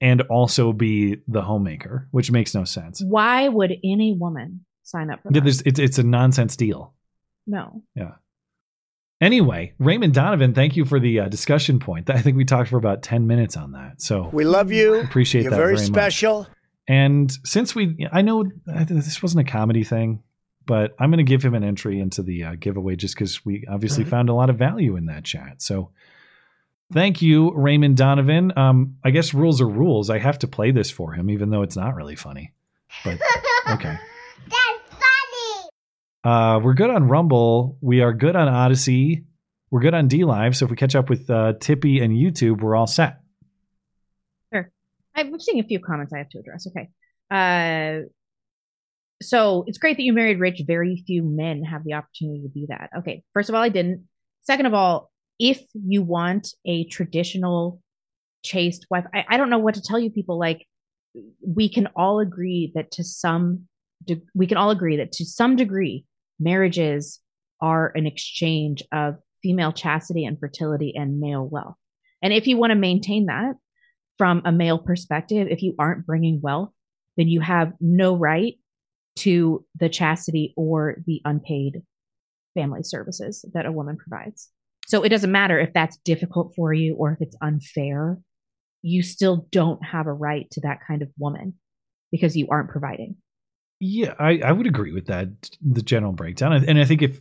and also be the homemaker, which makes no sense. Why would any woman sign up for that? It's, it's a nonsense deal. No. Yeah. Anyway, Raymond Donovan, thank you for the uh, discussion point. I think we talked for about 10 minutes on that. So We love you. Appreciate You're that very, very much. special. And since we, I know uh, this wasn't a comedy thing, but I'm going to give him an entry into the uh, giveaway just because we obviously found a lot of value in that chat. So thank you, Raymond Donovan. Um, I guess rules are rules. I have to play this for him, even though it's not really funny. But okay. That's funny. Uh, we're good on Rumble. We are good on Odysee. We're good on D Live. So if we catch up with uh, Tippy and YouTube, we're all set. Sure. I'm seeing a few comments I have to address. Okay. Uh, so it's great that you married rich. Very few men have the opportunity to be that. Okay. First of all, I didn't. Second of all, if you want a traditional chaste wife, I, I don't know what to tell you people. Like, we can all agree that to some, de- we can all agree that to some degree, marriages are an exchange of female chastity and fertility and male wealth. And if you want to maintain that from a male perspective, if you aren't bringing wealth, then you have no right to the chastity or the unpaid family services that a woman provides. So it doesn't matter if that's difficult for you or if it's unfair, you still don't have a right to that kind of woman because you aren't providing. Yeah, I, I would agree with that, the general breakdown. And I think if,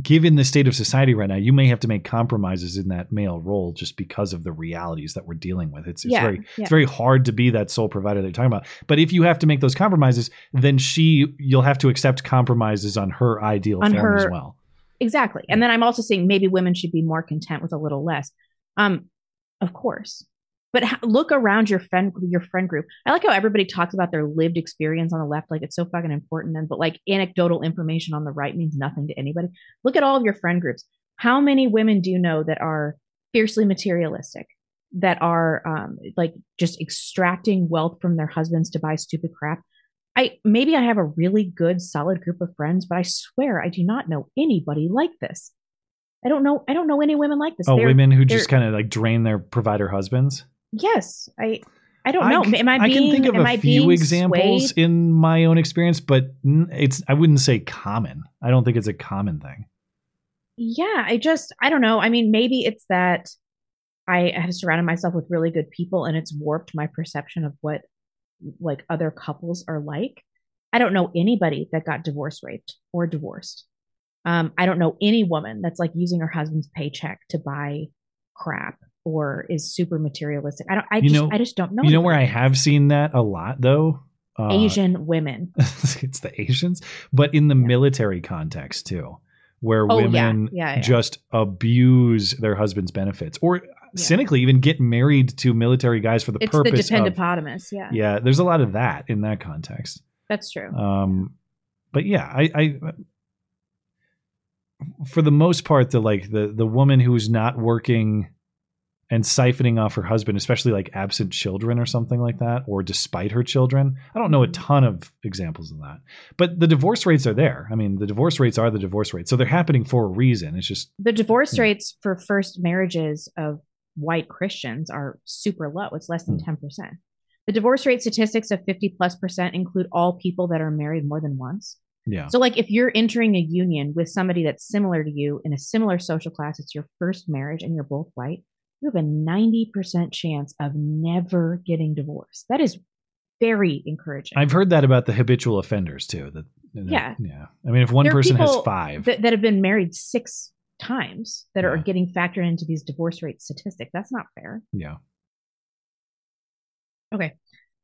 given the state of society right now, you may have to make compromises in that male role just because of the realities that we're dealing with. It's, it's Yeah, very yeah. it's very hard to be that sole provider that you're talking about. But if you have to make those compromises, then she you'll have to accept compromises on her ideal On form her- as well. Exactly. And then I'm also saying maybe women should be more content with a little less. Um, of course. But look around your friend your friend group. I like how everybody talks about their lived experience on the left, like it's so fucking important, and but like anecdotal information on the right means nothing to anybody. Look at all of your friend groups. How many women do you know that are fiercely materialistic, that are um, like just extracting wealth from their husbands to buy stupid crap? I maybe I have a really good solid group of friends, but I swear I do not know anybody like this. I don't know I don't know any women like this. Oh, They're- women who just kind of like drain their provider husbands. Yes, I I don't know. c- am I being can think of a I few examples swayed? in my own experience, but it's I wouldn't say common. I don't think it's a common thing. Yeah, I just I don't know. I mean, maybe it's that I have surrounded myself with really good people and it's warped my perception of what like other couples are like. I don't know anybody that got divorce raped or divorced. Um, I don't know any woman that's like using her husband's paycheck to buy crap or is super materialistic. I don't I you just know, I just don't know. You know where I have seen that a lot though. Uh, Asian women. it's the Asians, but in the military context too, where Oh, women Yeah, yeah. just abuse their husband's benefits, or cynically even get married to military guys for the purpose. It's the purpose of. yeah. Yeah, there's a lot of that in that context. That's true. Um, but yeah, I, I for the most part, the like the the woman who's not working and siphoning off her husband, especially like absent children or something like that, or despite her children. I don't know a ton of examples of that, but the divorce rates are there. I mean, the divorce rates are the divorce rates, so they're happening for a reason. It's just The divorce rates for first marriages of white Christians are super low. It's less than hmm. 10%. The divorce rate statistics of 50 plus percent include all people that are married more than once. yeah. So, like, if you're entering a union with somebody that's similar to you in a similar social class, it's your first marriage and you're both white, you have a 90% chance of never getting divorced. That is very encouraging. I've heard that about the habitual offenders too. That that- Yeah. yeah. I mean, if one person has five, that, that have been married six times that are getting factored into these divorce rate statistics. That's not fair. yeah. Okay.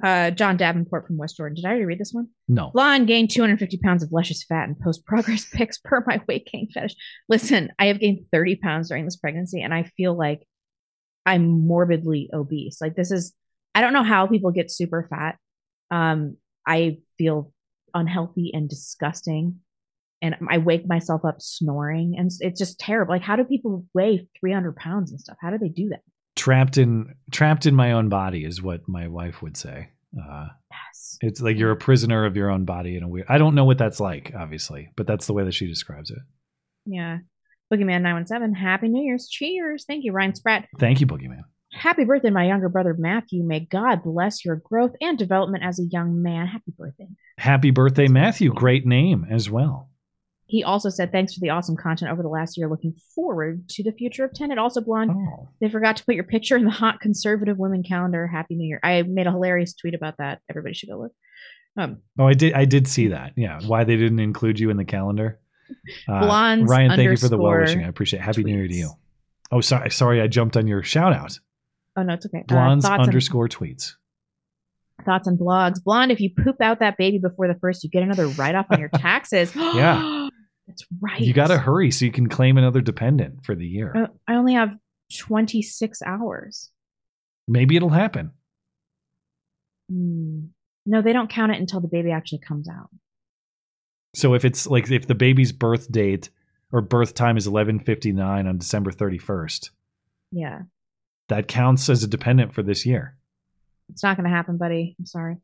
Uh, John Davenport from West Jordan. Did I already read this one? No. Blonde gained 250 pounds of luscious fat and post progress pics per my weight gain fetish. Listen, I have gained 30 pounds during this pregnancy and I feel like I'm morbidly obese. Like this is, I don't know how people get super fat. Um, I feel unhealthy and disgusting. And I wake myself up snoring and it's just terrible. Like, how do people weigh 300 pounds and stuff? How do they do that? trapped in trapped in my own body is what my wife would say. Uh, yes. It's like you're a prisoner of your own body in a weird. I don't know what that's like, obviously, but that's the way that she describes it. Yeah. Boogeyman 917, Happy New Year's. Cheers. Thank you, Ryan Spratt. Thank you, Boogeyman. Happy birthday, my younger brother Matthew. May God bless your growth and development as a young man. Happy birthday. Happy birthday, Matthew. Great name as well. He also said, Thanks for the awesome content over the last year. Looking forward to the future of Tenet. Also, Blonde, they forgot to put your picture in the hot conservative women calendar. Happy New Year. I made a hilarious tweet about that. Everybody should go look. Um, Oh, I did. I did see that. Yeah, why they didn't include you in the calendar? Uh, Blondes Ryan, thank you for the well wishing. I appreciate. it. Happy New Year to you. Oh, sorry. Sorry, I jumped on your shout out. oh, no, it's okay. Uh, Blondes thoughts, underscore tweets. thoughts and blogs. Blonde, if you poop out that baby before the first, you get another write off on your taxes. Yeah. That's right. You got to hurry so you can claim another dependent for the year. I only have 26 hours. Maybe it'll happen. Hmm. No, they don't count it until the baby actually comes out. So if it's like if the baby's birth date or birth time is 11:59 on December 31st, Yeah. that counts as a dependent for this year. It's not going to happen, buddy. I'm sorry.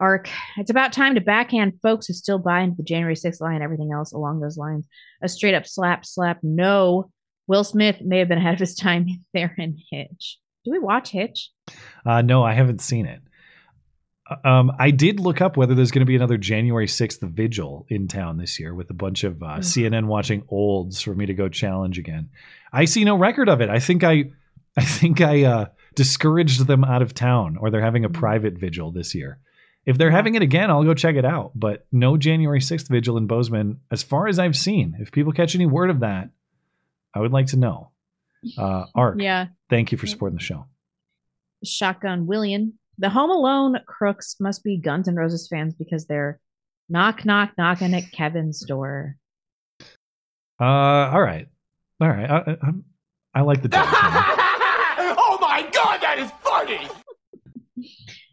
Arc, it's about time to backhand folks who still buy into the January 6th lie and everything else along those lines. A straight up slap, slap, no Will Smith may have been ahead of his time there in Hitch. Do we watch Hitch? Uh, no, I haven't seen it. Um, I did look up whether there's going to be another January 6th vigil in town this year with a bunch of uh, CNN watching olds for me to go challenge again. I see no record of it. I think I, I think I uh, discouraged them out of town, or they're having a private vigil this year. If they're having it again, I'll go check it out. But no January 6th vigil in Bozeman, as far as I've seen. If people catch any word of that, I would like to know. Uh, Ark, Yeah. thank you for supporting the show. Shotgun William. The Home Alone crooks must be Guns N' Roses fans because they're knock, knock, knocking at Kevin's door. Uh, all right, all right. I, I, I'm- I like the.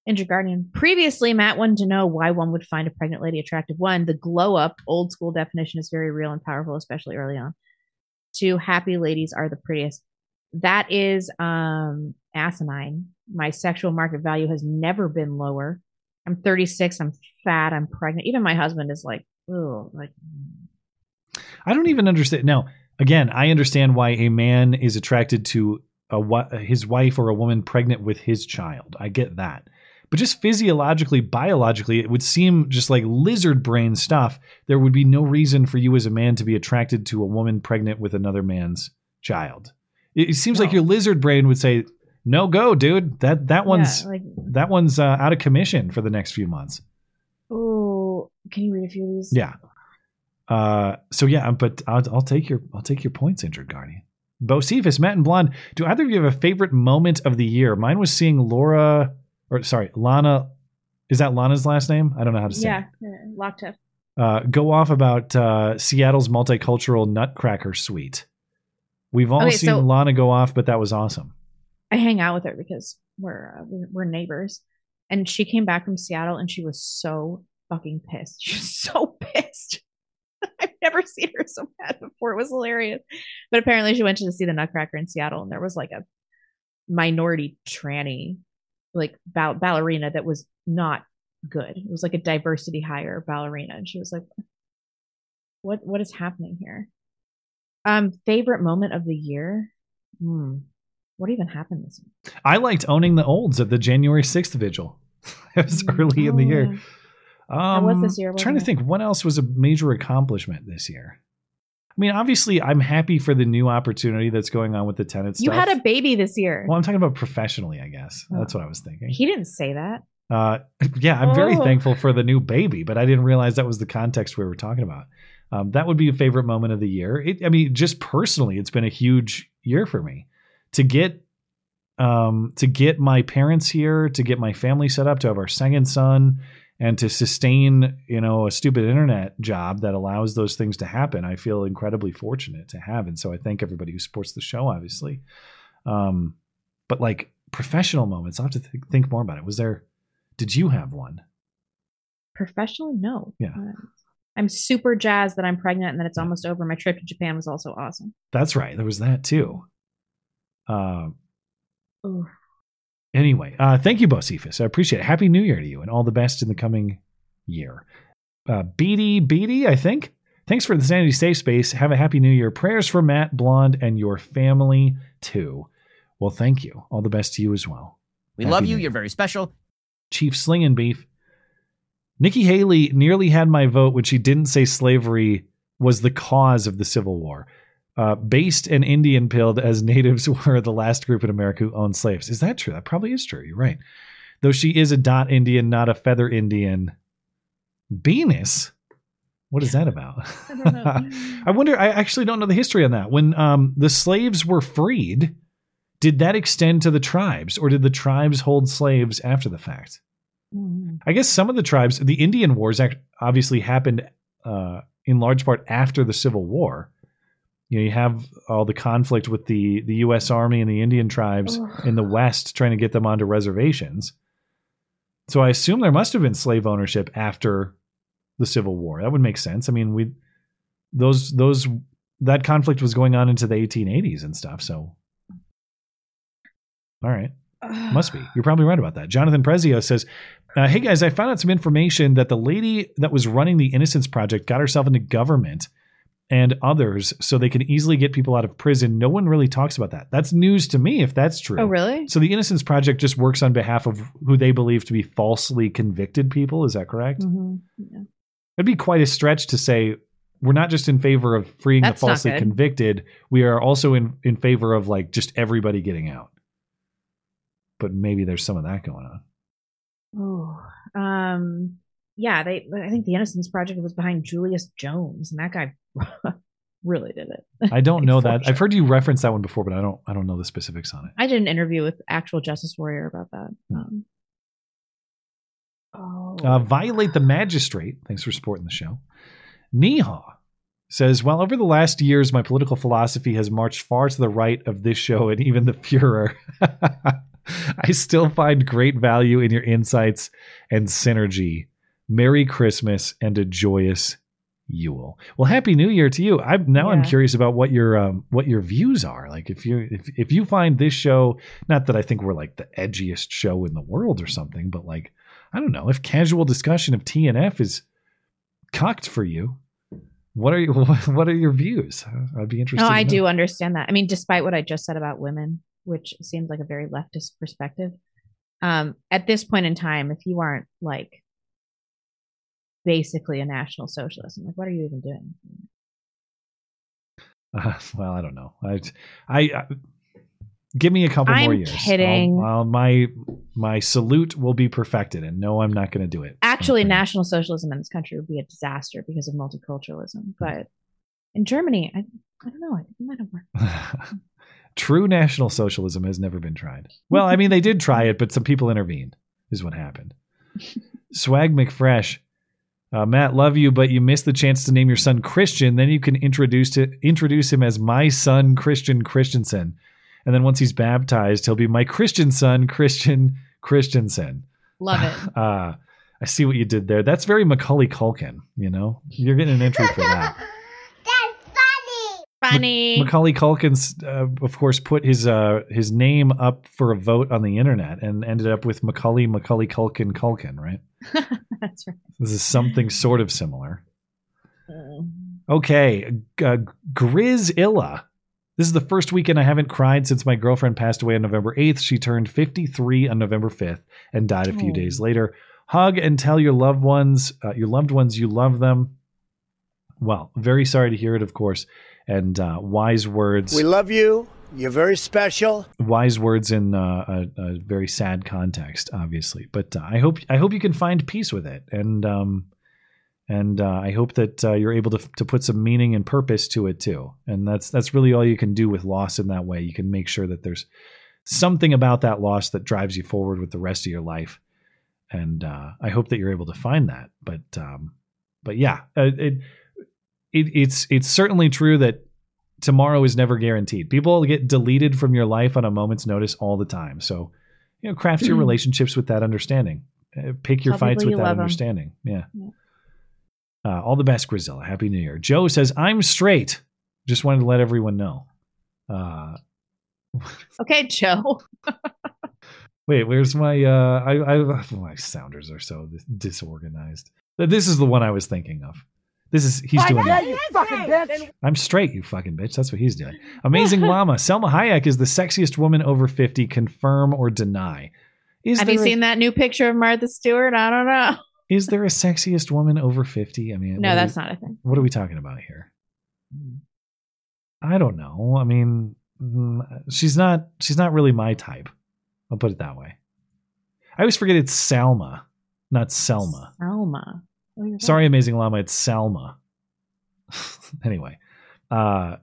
Injured Guardian. Previously, Matt wanted to know why one would find a pregnant lady attractive. One, the glow up, old school definition is very real and powerful, especially early on. Two, happy ladies are the prettiest. That is um asinine. My sexual market value has never been lower. I'm 36. I'm fat. I'm pregnant. Even my husband is like, oh, like I don't even understand. Now, again, I understand why a man is attracted to a his wife or a woman pregnant with his child. I get that. But just physiologically, biologically, it would seem just like lizard brain stuff. There would be no reason for you as a man to be attracted to a woman pregnant with another man's child. It, it seems like your lizard brain would say, "No go, dude. That that one's like- that one's uh, out of commission for the next few months." oh, can you read a few of these? Yeah. Uh, so yeah, but I'll, I'll take your I'll take your points, injured guardian. Bocephus, Matt and Blonde. Do either of you have a favorite moment of the year? Mine was seeing Laura, or sorry, Lana. Is that Lana's last name? I don't know how to say. Yeah, it. yeah, Lokteff. Uh, go off about uh, Seattle's multicultural Nutcracker Suite. We've all Okay, seen so- Lana go off, but that was awesome. I hang out with her because we're uh, we're, we're neighbors, and she came back from Seattle and she was so fucking pissed. She was so pissed. I've never seen her so mad before. It was hilarious. But apparently, she went to see the Nutcracker in Seattle, and there was like a minority tranny, like ball- ballerina that was not good. It was like a diversity hire ballerina, and she was like, "What? What is happening here?" Um, favorite moment of the year. Hmm. What even happened this year? I liked owning the olds at the January sixth vigil. it was early in the year. Mm. Oh. Um, was this year, trying to think what else was a major accomplishment this year. I mean, obviously, I'm happy for the new opportunity that's going on with the Tenet You had a baby this year. well, I'm talking about professionally, I guess. Oh. That's what I was thinking. He didn't say that. Uh, yeah, I'm very Oh. thankful for the new baby, but I didn't realize that was the context we were talking about. Um, that would be a favorite moment of the year. It, I mean, just personally, it's been a huge year for me to get um, to get my parents here, to get my family set up, to have our second son, and to sustain, you know, a stupid internet job that allows those things to happen. I feel incredibly fortunate to have, and so I thank everybody who supports the show, obviously. Um, but like professional moments, I'll have to th- think more about it. Was there? Did you have one? Professionally, no. Yeah. Uh, I'm super jazzed that I'm pregnant and that it's almost over. My trip to Japan was also awesome. That's right. There was that too. Uh, Ooh. Anyway, uh, thank you, Bocephus. I appreciate it. Happy New Year to you and all the best in the coming year. Uh, Beatty, Beatty, I think. Thanks for the Sanity Safe Space. Have a happy New Year. Prayers for Matt Blonde and your family too. Well, thank you. All the best to you as well. We Happy love you. Year. You're very special. Chief Slingin' Beef. Nikki Haley nearly had my vote when she didn't say slavery was the cause of the Civil War. Uh, based and Indian pilled as natives were the last group in America who owned slaves. Is that true? That probably is true. You're right. Though she is a dot Indian, not a feather Indian. Venus? What is that about? I. I wonder. I actually don't know the history on that. When um, the slaves were freed, did that extend to the tribes, or did the tribes hold slaves after the fact? Mm. I guess some of the tribes, the Indian Wars, act- obviously happened uh, in large part after the Civil War. You know, you have all the conflict with the the U.S. Army and the Indian tribes Ugh. in the West, trying to get them onto reservations. So I assume there must have been slave ownership after the Civil War. That would make sense. I mean, we those those that conflict was going on into the 1880s and stuff. So, all right. Must be. You're probably right about that. Jonathan Prezio says, uh, "Hey guys, I found out some information that the lady that was running the Innocence Project got herself into government and others so they can easily get people out of prison. No one really talks about that. That's news to me if that's true. Oh, really? So the Innocence Project just works on behalf of who they believe to be falsely convicted people. Is that correct? Mhm. Yeah. It'd be quite a stretch to say we're not just in favor of freeing That's the falsely convicted, we are also in, in favor of like just everybody getting out. But maybe there's some of that going on. Oh, um, yeah. They, I think the Innocence Project was behind Julius Jones, and that guy really did it. I don't know that. I've heard you reference that one before, but I don't I don't know the specifics on it. I did an interview with actual Justice Warrior about that. Hmm. Um, oh, Uh, Violate the Magistrate, thanks for supporting the show. Neha says, While over the last years my political philosophy has marched far to the right of this show and even the Fuhrer, I still find great value in your insights and synergy. Merry Christmas and a joyous Yule. Well, Happy New Year to you. I'm now I'm curious about what your um, what your views are. Like if you if if you find this show, not that I think we're like the edgiest show in the world or something, but like I don't know if casual discussion of TNF is cocked for you. What are you, what are your views? I'd be interested. no, I do understand that. I mean, despite what I just said about women, which seems like a very leftist perspective, um, at this point in time, if you aren't like basically a national socialist, I'm like, what are you even doing? Uh, well, I don't know. I, I, I give me a couple more I'm years. kidding. I'll, I'll- my my salute will be perfected, and no, I'm not going to do it. Actually, national socialism in this country would be a disaster because of multiculturalism. But in Germany, I, I don't know. I think it might have worked. True national socialism has never been tried. Well, I mean, they did try it, but some people intervened. Is what happened. Swag McFresh. Uh, Matt, love you, but you missed the chance to name your son Christian. Then you can introduce to introduce him as my son Christian Christiansen, and then once he's baptized, he'll be my Christian son Christian Christiansen. Love it. Uh, I see what you did there. That's very Macaulay Culkin. You know, you're getting an entry for that. Funny. Macaulay Culkin's, uh, of course, put his uh, his name up for a vote on the internet and ended up with Macaulay Macaulay Culkin Culkin. Right. That's right. This is something sort of similar. Okay, uh, Grizzilla. This is the first weekend I haven't cried since my girlfriend passed away on November 8th. She turned 53 on November 5th and died a few Oh. days later. Hug and tell your loved ones, uh, your loved ones, you love them. Well, very sorry to hear it, of course. And uh, wise words. We love you. You're very special. wise words in uh, a, a very sad context, obviously. But uh, I hope I hope you can find peace with it, and um, and uh, I hope that uh, you're able to to put some meaning and purpose to it too. And that's that's really all you can do with loss in that way. You can make sure that there's something about that loss that drives you forward with the rest of your life. And uh, I hope that you're able to find that. But um, but yeah, uh, it, it it's it's certainly true that tomorrow is never guaranteed. People get deleted from your life on a moment's notice all the time. So, you know, craft your relationships with that understanding. Uh, pick your fights with you that understanding. Yeah. Yeah. Uh, all the best, Grisilla. Happy New Year. Joe says, I'm straight. Just wanted to let everyone know. Uh, Okay, Joe. wait, where's my, uh, I, I, my sounders are so disorganized. This is the one I was thinking of. This is, he's doing that. you fucking bitch. I'm straight, you fucking bitch. That's what he's doing. Amazing Llama. Selma Hayek is the sexiest woman over 50. Confirm or deny. Is Have you a- seen that new picture of Martha Stewart? I don't know. Is there a sexiest woman over 50? I mean, No, that's we- not a thing. What are we talking about here? I don't know. I mean, mm, she's not she's not really my type. I'll put it that way. I always forget it's Salma, not Selma. Selma. Oh, Sorry, Amazing Llama, it's Salma. anyway, uh,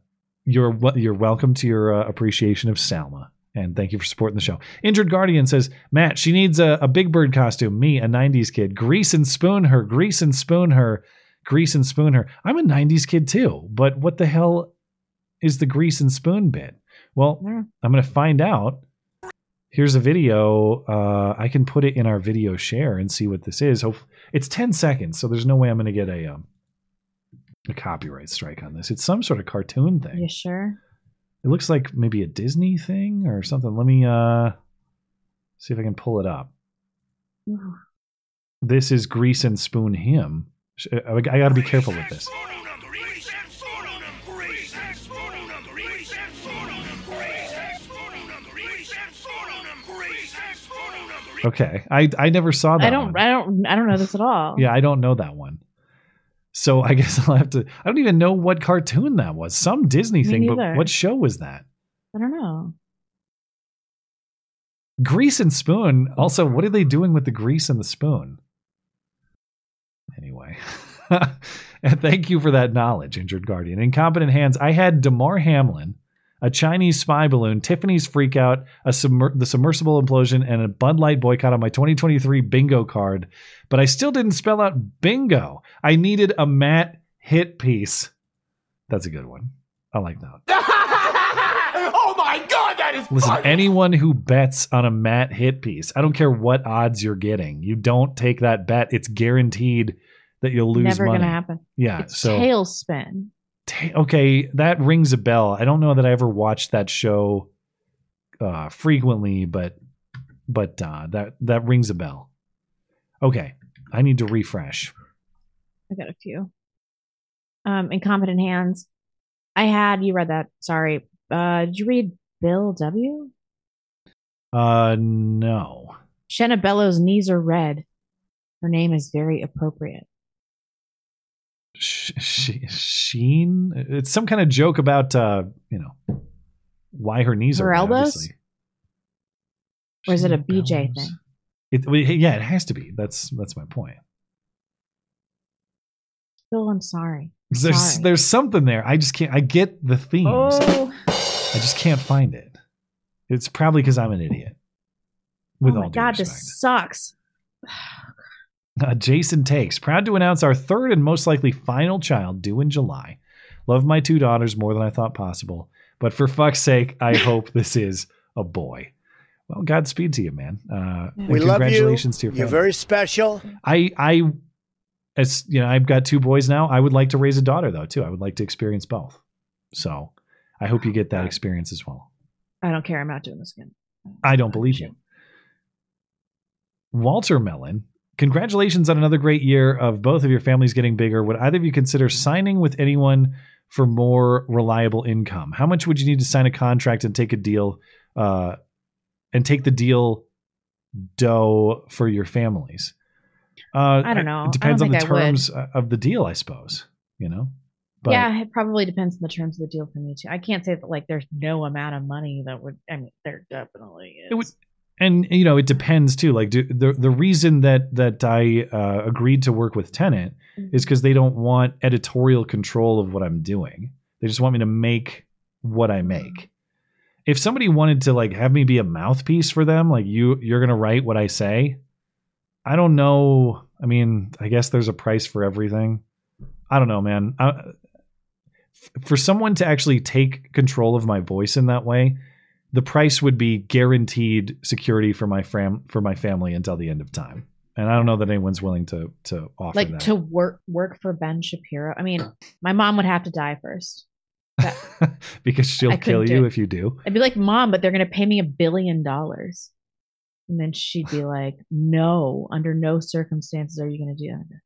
you're you're welcome to your uh, appreciation of Salma, and thank you for supporting the show. Injured Guardian says, Matt, she needs a, a Big Bird costume. Me, a '90s kid, grease and spoon her, grease and spoon her, grease and spoon her. I'm a '90s kid too, but what the hell is the grease and spoon bit? Well, I'm gonna find out. Here's a video. Uh, I can put it in our video share and see what this is. It's 10 seconds, so there's no way I'm going to get a um, a copyright strike on this. It's some sort of cartoon thing. You sure? It looks like maybe a Disney thing or something. Let me uh, see if I can pull it up. This is Grease and Spoon Him. I, I got to be careful with this. Okay, I I never saw that. I don't. one. I don't. I don't know this at all. Yeah, I don't know that one. So I guess I'll have to. I don't even know what cartoon that was. Some Disney Me thing, but what show was that? I don't know. Grease and Spoon. Also, what are they doing with the grease and the spoon? Anyway, and thank you for that knowledge, Injured Guardian. Incompetent Hands. I had Damar Hamlin, a Chinese spy balloon, Tiffany's freakout, a submer- the submersible implosion, and a Bud Light boycott on my 2023 bingo card. But I still didn't spell out bingo. I needed a Matt hit piece. That's a good one. I like that. oh my god, that is Listen, funny! anyone who bets on a Matt hit piece, I don't care what odds you're getting, you don't take that bet. It's guaranteed that you'll lose Never money. gonna happen. Yeah. It's so tailspin. Okay, that rings a bell. I don't know that I ever watched that show uh, frequently, but but uh, that that rings a bell. Okay, I need to refresh. I got a few. Um, incompetent hands. I had you read that. Sorry. Uh, did you read Bill W? Uh, no. Shenna Bellows' knees are red. Her name is very appropriate. Sh- sh- Sheen. It's some kind of joke about uh, you know why her knees Her are elbows? obviously. Or is it a BJ thing? It, well, yeah, it has to be. That's that's my point. Bill, I'm sorry. There's Sorry. there's something there. I just can't. I get the themes. Oh. I just can't find it. It's probably because I'm an idiot. With oh all god, respect. this sucks. Uh, Jason takes proud to announce our third and most likely final child due in July. Love my two daughters more than I thought possible, but for fuck's sake, I hope this is a boy. Well, Godspeed to you, man. Uh, and We love you. congratulations to your You're very special. I I as you know, I've got two boys now. I would like to raise a daughter though too. I would like to experience both. So I hope you get that experience as well. I don't care. I'm not doing this again. I don't believe you. Walter Mellon, congratulations on another great year of both of your families getting bigger. Would either of you consider signing with anyone for more reliable income? How much would you need to sign a contract and take a deal uh, and take the deal dough for your families? Uh, I don't know. It depends on the think I would. terms of the deal, I suppose. You know, but yeah, it probably depends on the terms of the deal for me too. I can't say that like there's no amount of money that would. I mean, there definitely is. It would, and you know, it depends too. Like do, the the reason that that I uh, agreed to work with Tenet is because they don't want editorial control of what I'm doing. They just want me to make what I make. If somebody wanted to like have me be a mouthpiece for them, like you you're gonna write what I say, I don't know. I mean, I guess there's a price for everything. I don't know, man. I, for someone to actually take control of my voice in that way, the price would be guaranteed security for my fam for my family until the end of time. And I don't know that anyone's willing to to offer like that. to work work for Ben Shapiro. I mean, my mom would have to die first. because she'll I kill you if you do. I'd be like, Mom, but they're going to pay me a billion dollars. And then she'd be like, No, under no circumstances are you going to do that.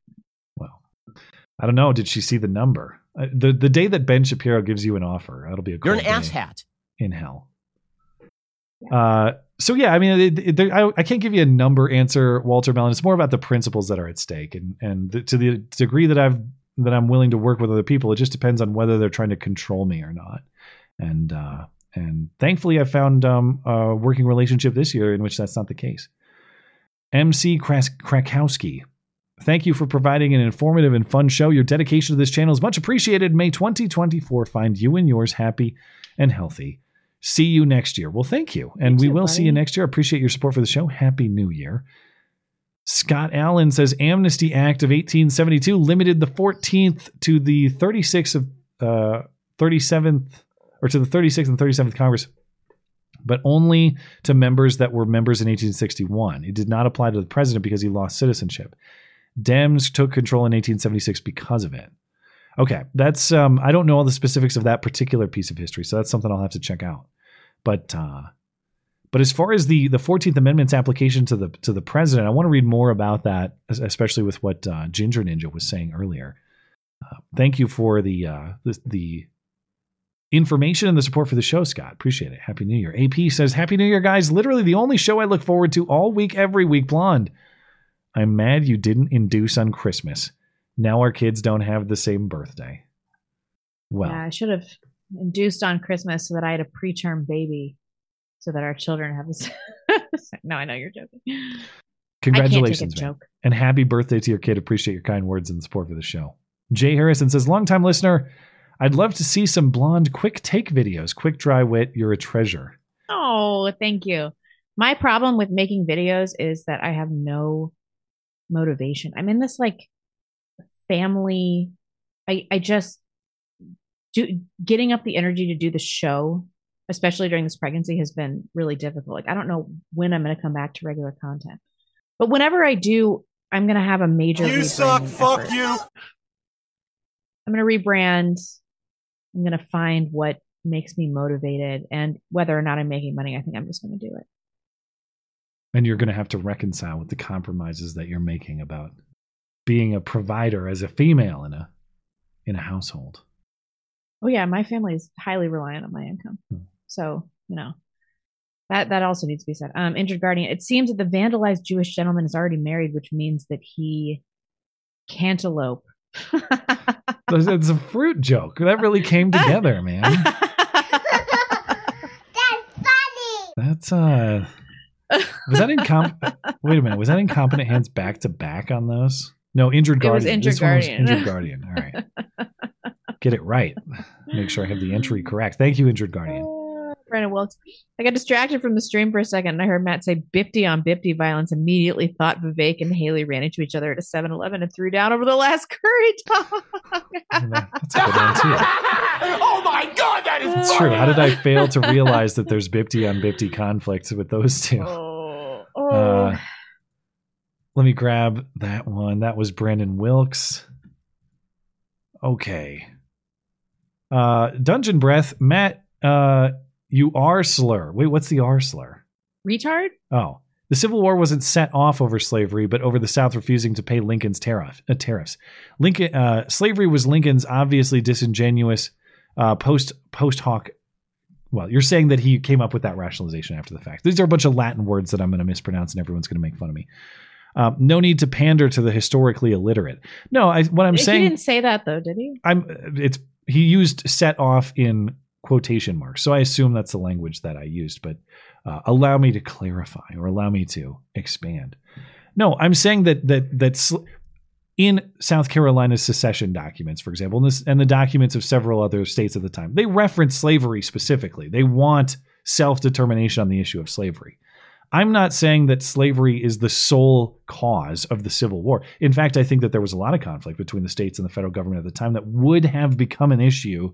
Well, I don't know. Did she see the number? Uh, the the day that Ben Shapiro gives you an offer, that'll be a You're an ass hat. in hell. Uh, so yeah, I mean, it, it, I, I can't give you a number answer, Walter Mellon. It's more about the principles that are at stake, and and the, to the degree that I've that I'm willing to work with other people, it just depends on whether they're trying to control me or not. And uh, and thankfully, I found um, a working relationship this year in which that's not the case. MC Kras- Krakowski, thank you for providing an informative and fun show. Your dedication to this channel is much appreciated. May 2024 find you and yours happy and healthy. See you next year. Well, thank you. And we too, will see you next year. I Appreciate your support for the show. Happy New Year. Scott Allen says Amnesty Act of 1872 limited the 14th to the 36th of uh, 37th or to the 36th and 37th Congress, but only to members that were members in 1861. It did not apply to the president because he lost citizenship. Dems took control in 1876 because of it. Okay, that's um, I don't know all the specifics of that particular piece of history, so that's something I'll have to check out. But uh, but as far as the the Fourteenth Amendment's application to the to the president, I want to read more about that, especially with what uh, Ginger Ninja was saying earlier. Uh, thank you for the, uh, the the information and the support for the show, Scott. Appreciate it. Happy New Year. AP says, Happy New Year, guys. Literally the only show I look forward to all week, every week, Blonde. I'm mad you didn't induce on Christmas. Now our kids don't have the same birthday. Well, yeah, I should have induced on Christmas so that I had a preterm baby, so that our children have this. no, I know you're joking. congratulations, I can't take a joke. And happy birthday to your kid. Appreciate your kind words and support for the show. Jay Harrison says, longtime listener, I'd love to see some blonde quick take videos. Quick dry wit, you're a treasure. Oh, thank you. My problem with making videos is that I have no motivation. I'm in this like family. I I just do getting up the energy to do the show, especially during this pregnancy, has been really difficult. Like I don't know when I'm going to come back to regular content, but whenever I do, I'm going to have a major. You suck. rebranding Fuck effort. you. I'm going to rebrand. I'm going to find what makes me motivated, and whether or not I'm making money, I think I'm just going to do it. And you're going to have to reconcile with the compromises that you're making about being a provider as a female in a in a household. Oh yeah, my family is highly reliant on my income. So, you know, that that also needs to be said. Um, injured guardian. It seems that the vandalized Jewish gentleman is already married, which means that he cantaloupe. It's it's a fruit joke. That really came together, man. That's funny. That's uh was that incompetent wait a minute, was that incompetent hands back to back on those? No, injured It was guardian. injured this one was guardian. injured guardian. All right. Get it right. Make sure I have the entry correct. Thank you, injured guardian. Brandon Wilkes. I got distracted from the stream for a second and I heard Matt say Bipty on Bipty violence. Immediately thought Vivek and Haley ran into each other at a 7 Eleven and threw down over the last curry dog. That's a good one too. oh my god, that is It's true. How did I fail to realize that there's Bipty on Bipty conflicts with those two? Oh. Uh, let me grab that one. That was Brandon Wilkes. Okay. Uh, Dungeon Breath, Matt, uh, you are slur. Wait, what's the R slur? Retard? Oh, the Civil War wasn't set off over slavery, but over the South refusing to pay Lincoln's tariff, uh, tariffs. Lincoln uh, slavery was Lincoln's obviously disingenuous uh, post post hoc. Well, you're saying that he came up with that rationalization after the fact. These are a bunch of Latin words that I'm going to mispronounce, and everyone's going to make fun of me. Um, no need to pander to the historically illiterate. No, I, what I'm he saying. He didn't say that though, did he? I'm it's he used set off in quotation marks. So I assume that's the language that I used, but uh, allow me to clarify or allow me to expand. No, I'm saying that that that's in South Carolina's secession documents, for example, and, this, and the documents of several other states at the time, they reference slavery specifically. They want self determination on the issue of slavery. I'm not saying that slavery is the sole cause of the Civil War. In fact, I think that there was a lot of conflict between the states and the federal government at the time that would have become an issue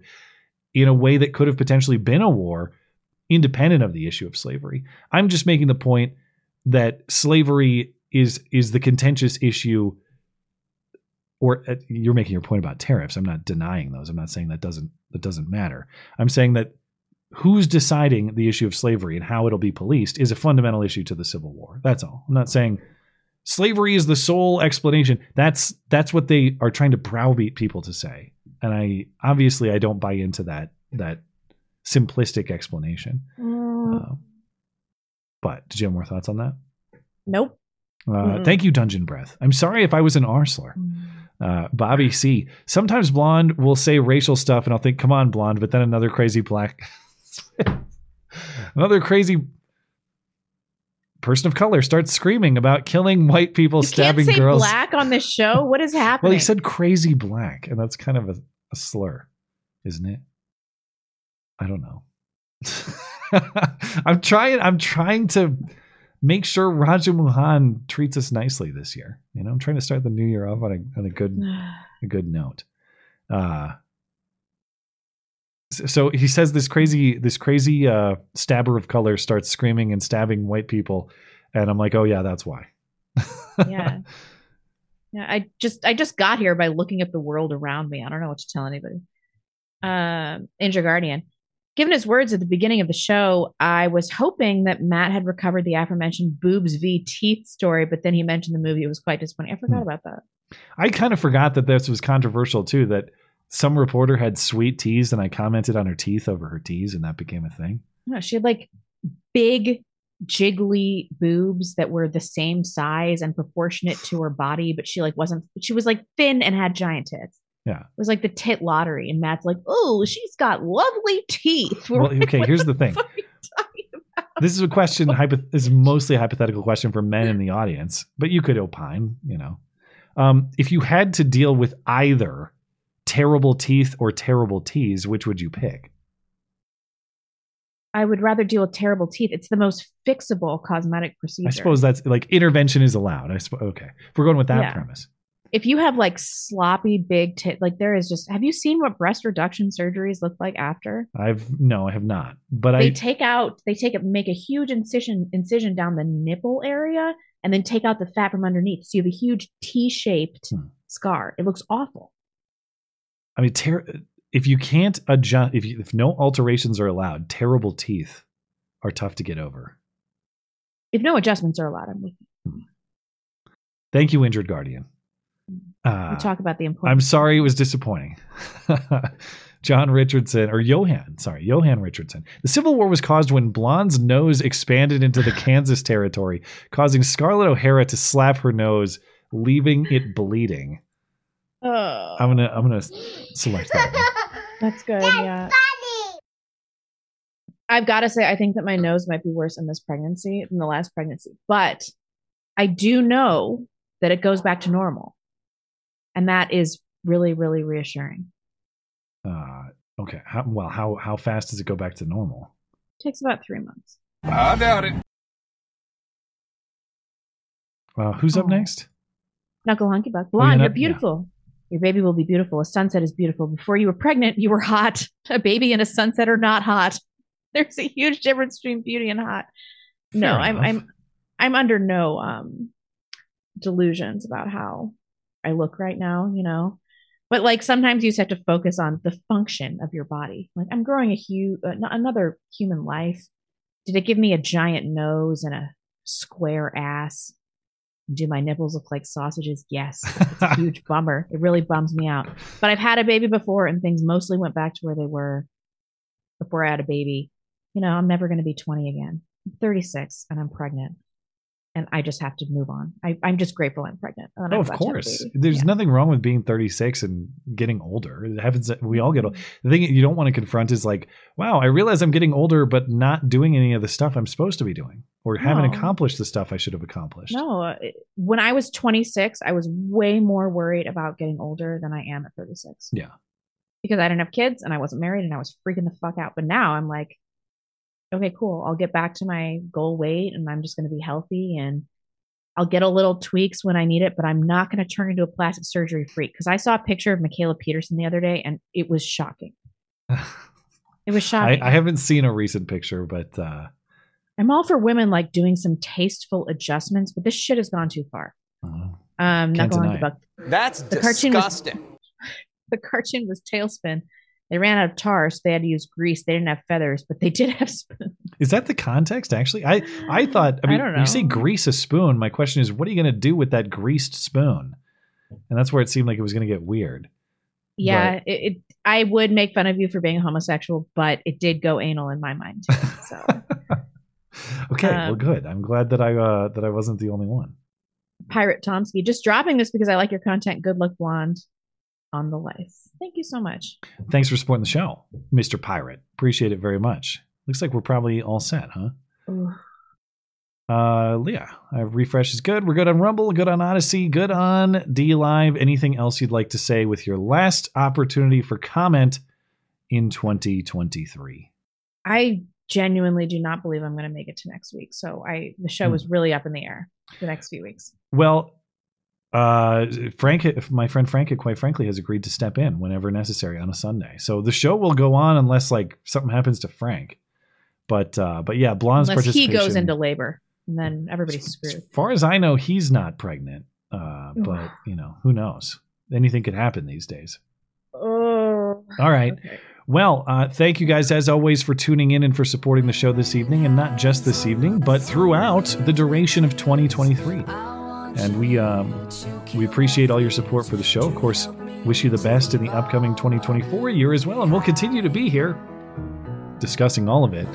in a way that could have potentially been a war independent of the issue of slavery. I'm just making the point that slavery is is the contentious issue or uh, you're making your point about tariffs. I'm not denying those. I'm not saying that doesn't that doesn't matter. I'm saying that who's deciding the issue of slavery and how it'll be policed is a fundamental issue to the Civil War. That's all. I'm not saying slavery is the sole explanation. That's that's what they are trying to browbeat people to say. And I obviously I don't buy into that that simplistic explanation. Uh, but did you have more thoughts on that? Nope. Uh, Mm-mm. Thank you, Dungeon Breath. I'm sorry if I was an arsler. Uh, Bobby C. Sometimes blonde will say racial stuff, and I'll think, "Come on, blonde," but then another crazy black, another crazy person of color starts screaming about killing white people, You stabbing can't say girls. black on this show. What is happening? Well, he said crazy black, and that's kind of a, a slur, isn't it? I don't know. I'm trying. I'm trying to make sure Raja Mohan treats us nicely this year. You know, I'm trying to start the new year off on a on a good a good note. Uh, so he says this crazy this crazy uh, stabber of color starts screaming and stabbing white people, and I'm like, oh yeah, that's why. yeah. Yeah, I just I just got here by looking at the world around me. I don't know what to tell anybody. Um, Injured Guardian. Given his words at the beginning of the show, I was hoping that Matt had recovered the aforementioned boobs v teeth story, but then he mentioned the movie. It was quite disappointing. I forgot Hmm. about that. I kind of forgot that this was controversial too. That Some reporter had sweet teas, and I commented on her teeth over her teas, and that became a thing. No, she had like big jiggly boobs that were the same size and proportionate to her body, but she like wasn't she was like thin and had giant tits. Yeah. It was like the tit lottery, and Matt's like, "Oh, she's got lovely teeth." We're Well, like, okay, "What here's the thing. fuck are you talking about?" This is a question. Hypo- is mostly a hypothetical question for men in the audience, but you could opine. You know, um, if you had to deal with either terrible teeth or terrible teas, which would you pick? I would rather deal with terrible teeth. It's the most fixable cosmetic procedure. I suppose that's like intervention is allowed. I suppose. Okay, if we're going with that Yeah. premise, if you have like sloppy big tit, like there is just. Have you seen what breast reduction surgeries look like after? I've no, I have not. But they I take out, they take make a huge incision incision down the nipple area, and then take out the fat from underneath. So you have a huge T-shaped Hmm. scar. It looks awful. I mean, ter- if you can't adjust, if you, if no alterations are allowed, terrible teeth are tough to get over. If no adjustments are allowed, I'm with you. Thank you, injured guardian. Uh, We talk about the important I'm sorry it was disappointing. John Richardson, or Johan, sorry, Johan Richardson. The Civil War was caused when Blonde's nose expanded into the Kansas territory, causing Scarlett O'Hara to slap her nose, leaving it bleeding. Oh, I'm gonna, I'm gonna select that. One. that's good. yeah. Funny. I've got to say, I think that my nose might be worse in this pregnancy than the last pregnancy, but I do know that it goes back to normal, and that is really, really reassuring. Uh, okay, how, well, how how fast does it go back to normal? takes about three months. I doubt it. Uh, who's up Oh. next? Knuckle Hunky Buck. Oh, Blonde, you're you're not- beautiful. Your baby will be beautiful. A sunset is beautiful. Before you were pregnant, you were hot. A baby and a sunset are not hot. There's a huge difference between beauty and hot. no, Fair I'm. I'm I'm under no um delusions about how I look right now, you know. But like sometimes you just have to focus on the function of your body. Like I'm growing a huge uh, another human life. Did it give me a giant nose and a square ass? Do my nipples look like sausages? Yes. It's a huge bummer. It really bums me out. But I've had a baby before and things mostly went back to where they were before I had a baby. You know, I'm never going to be 20 again. I'm 36 and I'm pregnant. And I just have to move on. I, I'm just grateful I'm pregnant. Oh, I'm of about to have a course. There's Yeah. nothing wrong with being 36 and getting older. It happens. We all get old. The thing you don't want to confront is like, wow, I realize I'm getting older, but not doing any of the stuff I'm supposed to be doing, or haven't accomplished the stuff I should have accomplished. No, uh, when I was 26, I was way more worried about getting older than I am at 36 Yeah. because I didn't have kids and I wasn't married and I was freaking the fuck out. But now I'm like, okay, cool. I'll get back to my goal weight and I'm just going to be healthy and I'll get a little tweaks when I need it, but I'm not going to turn into a plastic surgery freak because I saw a picture of Mikhaila Peterson the other day and it was shocking. It was shocking. I haven't seen a recent picture, but uh, I'm all for women like doing some tasteful adjustments, but this shit has gone too far. Um, Can't not going deny to buck. That's The cartoon was- disgusting. The cartoon was TaleSpin. They ran out of tar, so they had to use grease. They didn't have feathers, but they did have spoons. is that the context? Actually, I I thought. I I mean, don't you say grease a spoon. My question is, what are you going to do with that greased spoon? And that's where it seemed like it was going to get weird. Yeah, it, it. I would make fun of you for being a homosexual, but it did go anal in my mind too. So Okay, well, Um, good. I'm glad that I uh, that I wasn't the only one. Pirate Tomsky, just dropping this because I like your content. Good luck, blonde, on the life. Thank you so much. Thanks for supporting the show, Mister Pirate. Appreciate it very much. Looks like we're probably all set, huh? Ooh. Uh, Leah, uh, refresh is good. We're good on Rumble, good on Odysee, good on D Live. Anything else you'd like to say with your last opportunity for comment in 2023? I genuinely do not believe I'm going to make it to next week. So I the show Hmm. was really up in the air the next few weeks. Well, uh, Frank, my friend Frank, quite frankly, has agreed to step in whenever necessary on a Sunday. So the show will go on unless like something happens to Frank. But uh, but yeah, Blonde's participation. Unless he goes into labor, and then everybody's screwed. As far as I know, he's not pregnant. Uh, but you know, who knows? Anything could happen these days. Oh. All right. Well, uh, thank you guys as always for tuning in and for supporting the show this evening, and not just this evening, but throughout the duration of 2023. And we um, we appreciate all your support for the show. Of course, Wish you the best in the upcoming 2024 year as well, and we'll continue to be here discussing all of it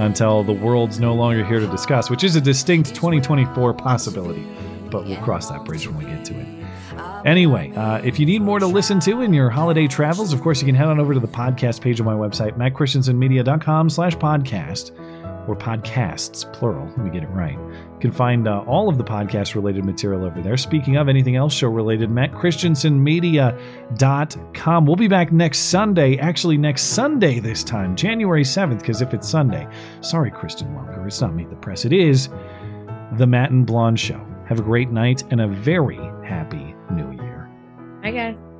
until the world's no longer here to discuss, which is a distinct 2024 possibility. But we'll cross that bridge when we get to it. Anyway, uh, if you need more to listen to in your holiday travels, of course, you can head on over to the podcast page of my website, mattchristiansenmedia.com slash podcast, or podcasts, plural. Let me get it right. You can find uh, all of the podcast-related material over there. Speaking of anything else show-related, mattchristiansenmedia.com. We'll be back next Sunday, actually next Sunday this time, January 7th, because if it's Sunday, sorry, Kristen Welker, it's not Meet the Press. It is the Matt and Blonde Show. Have a great night and a very happy New Year. Hi, guys.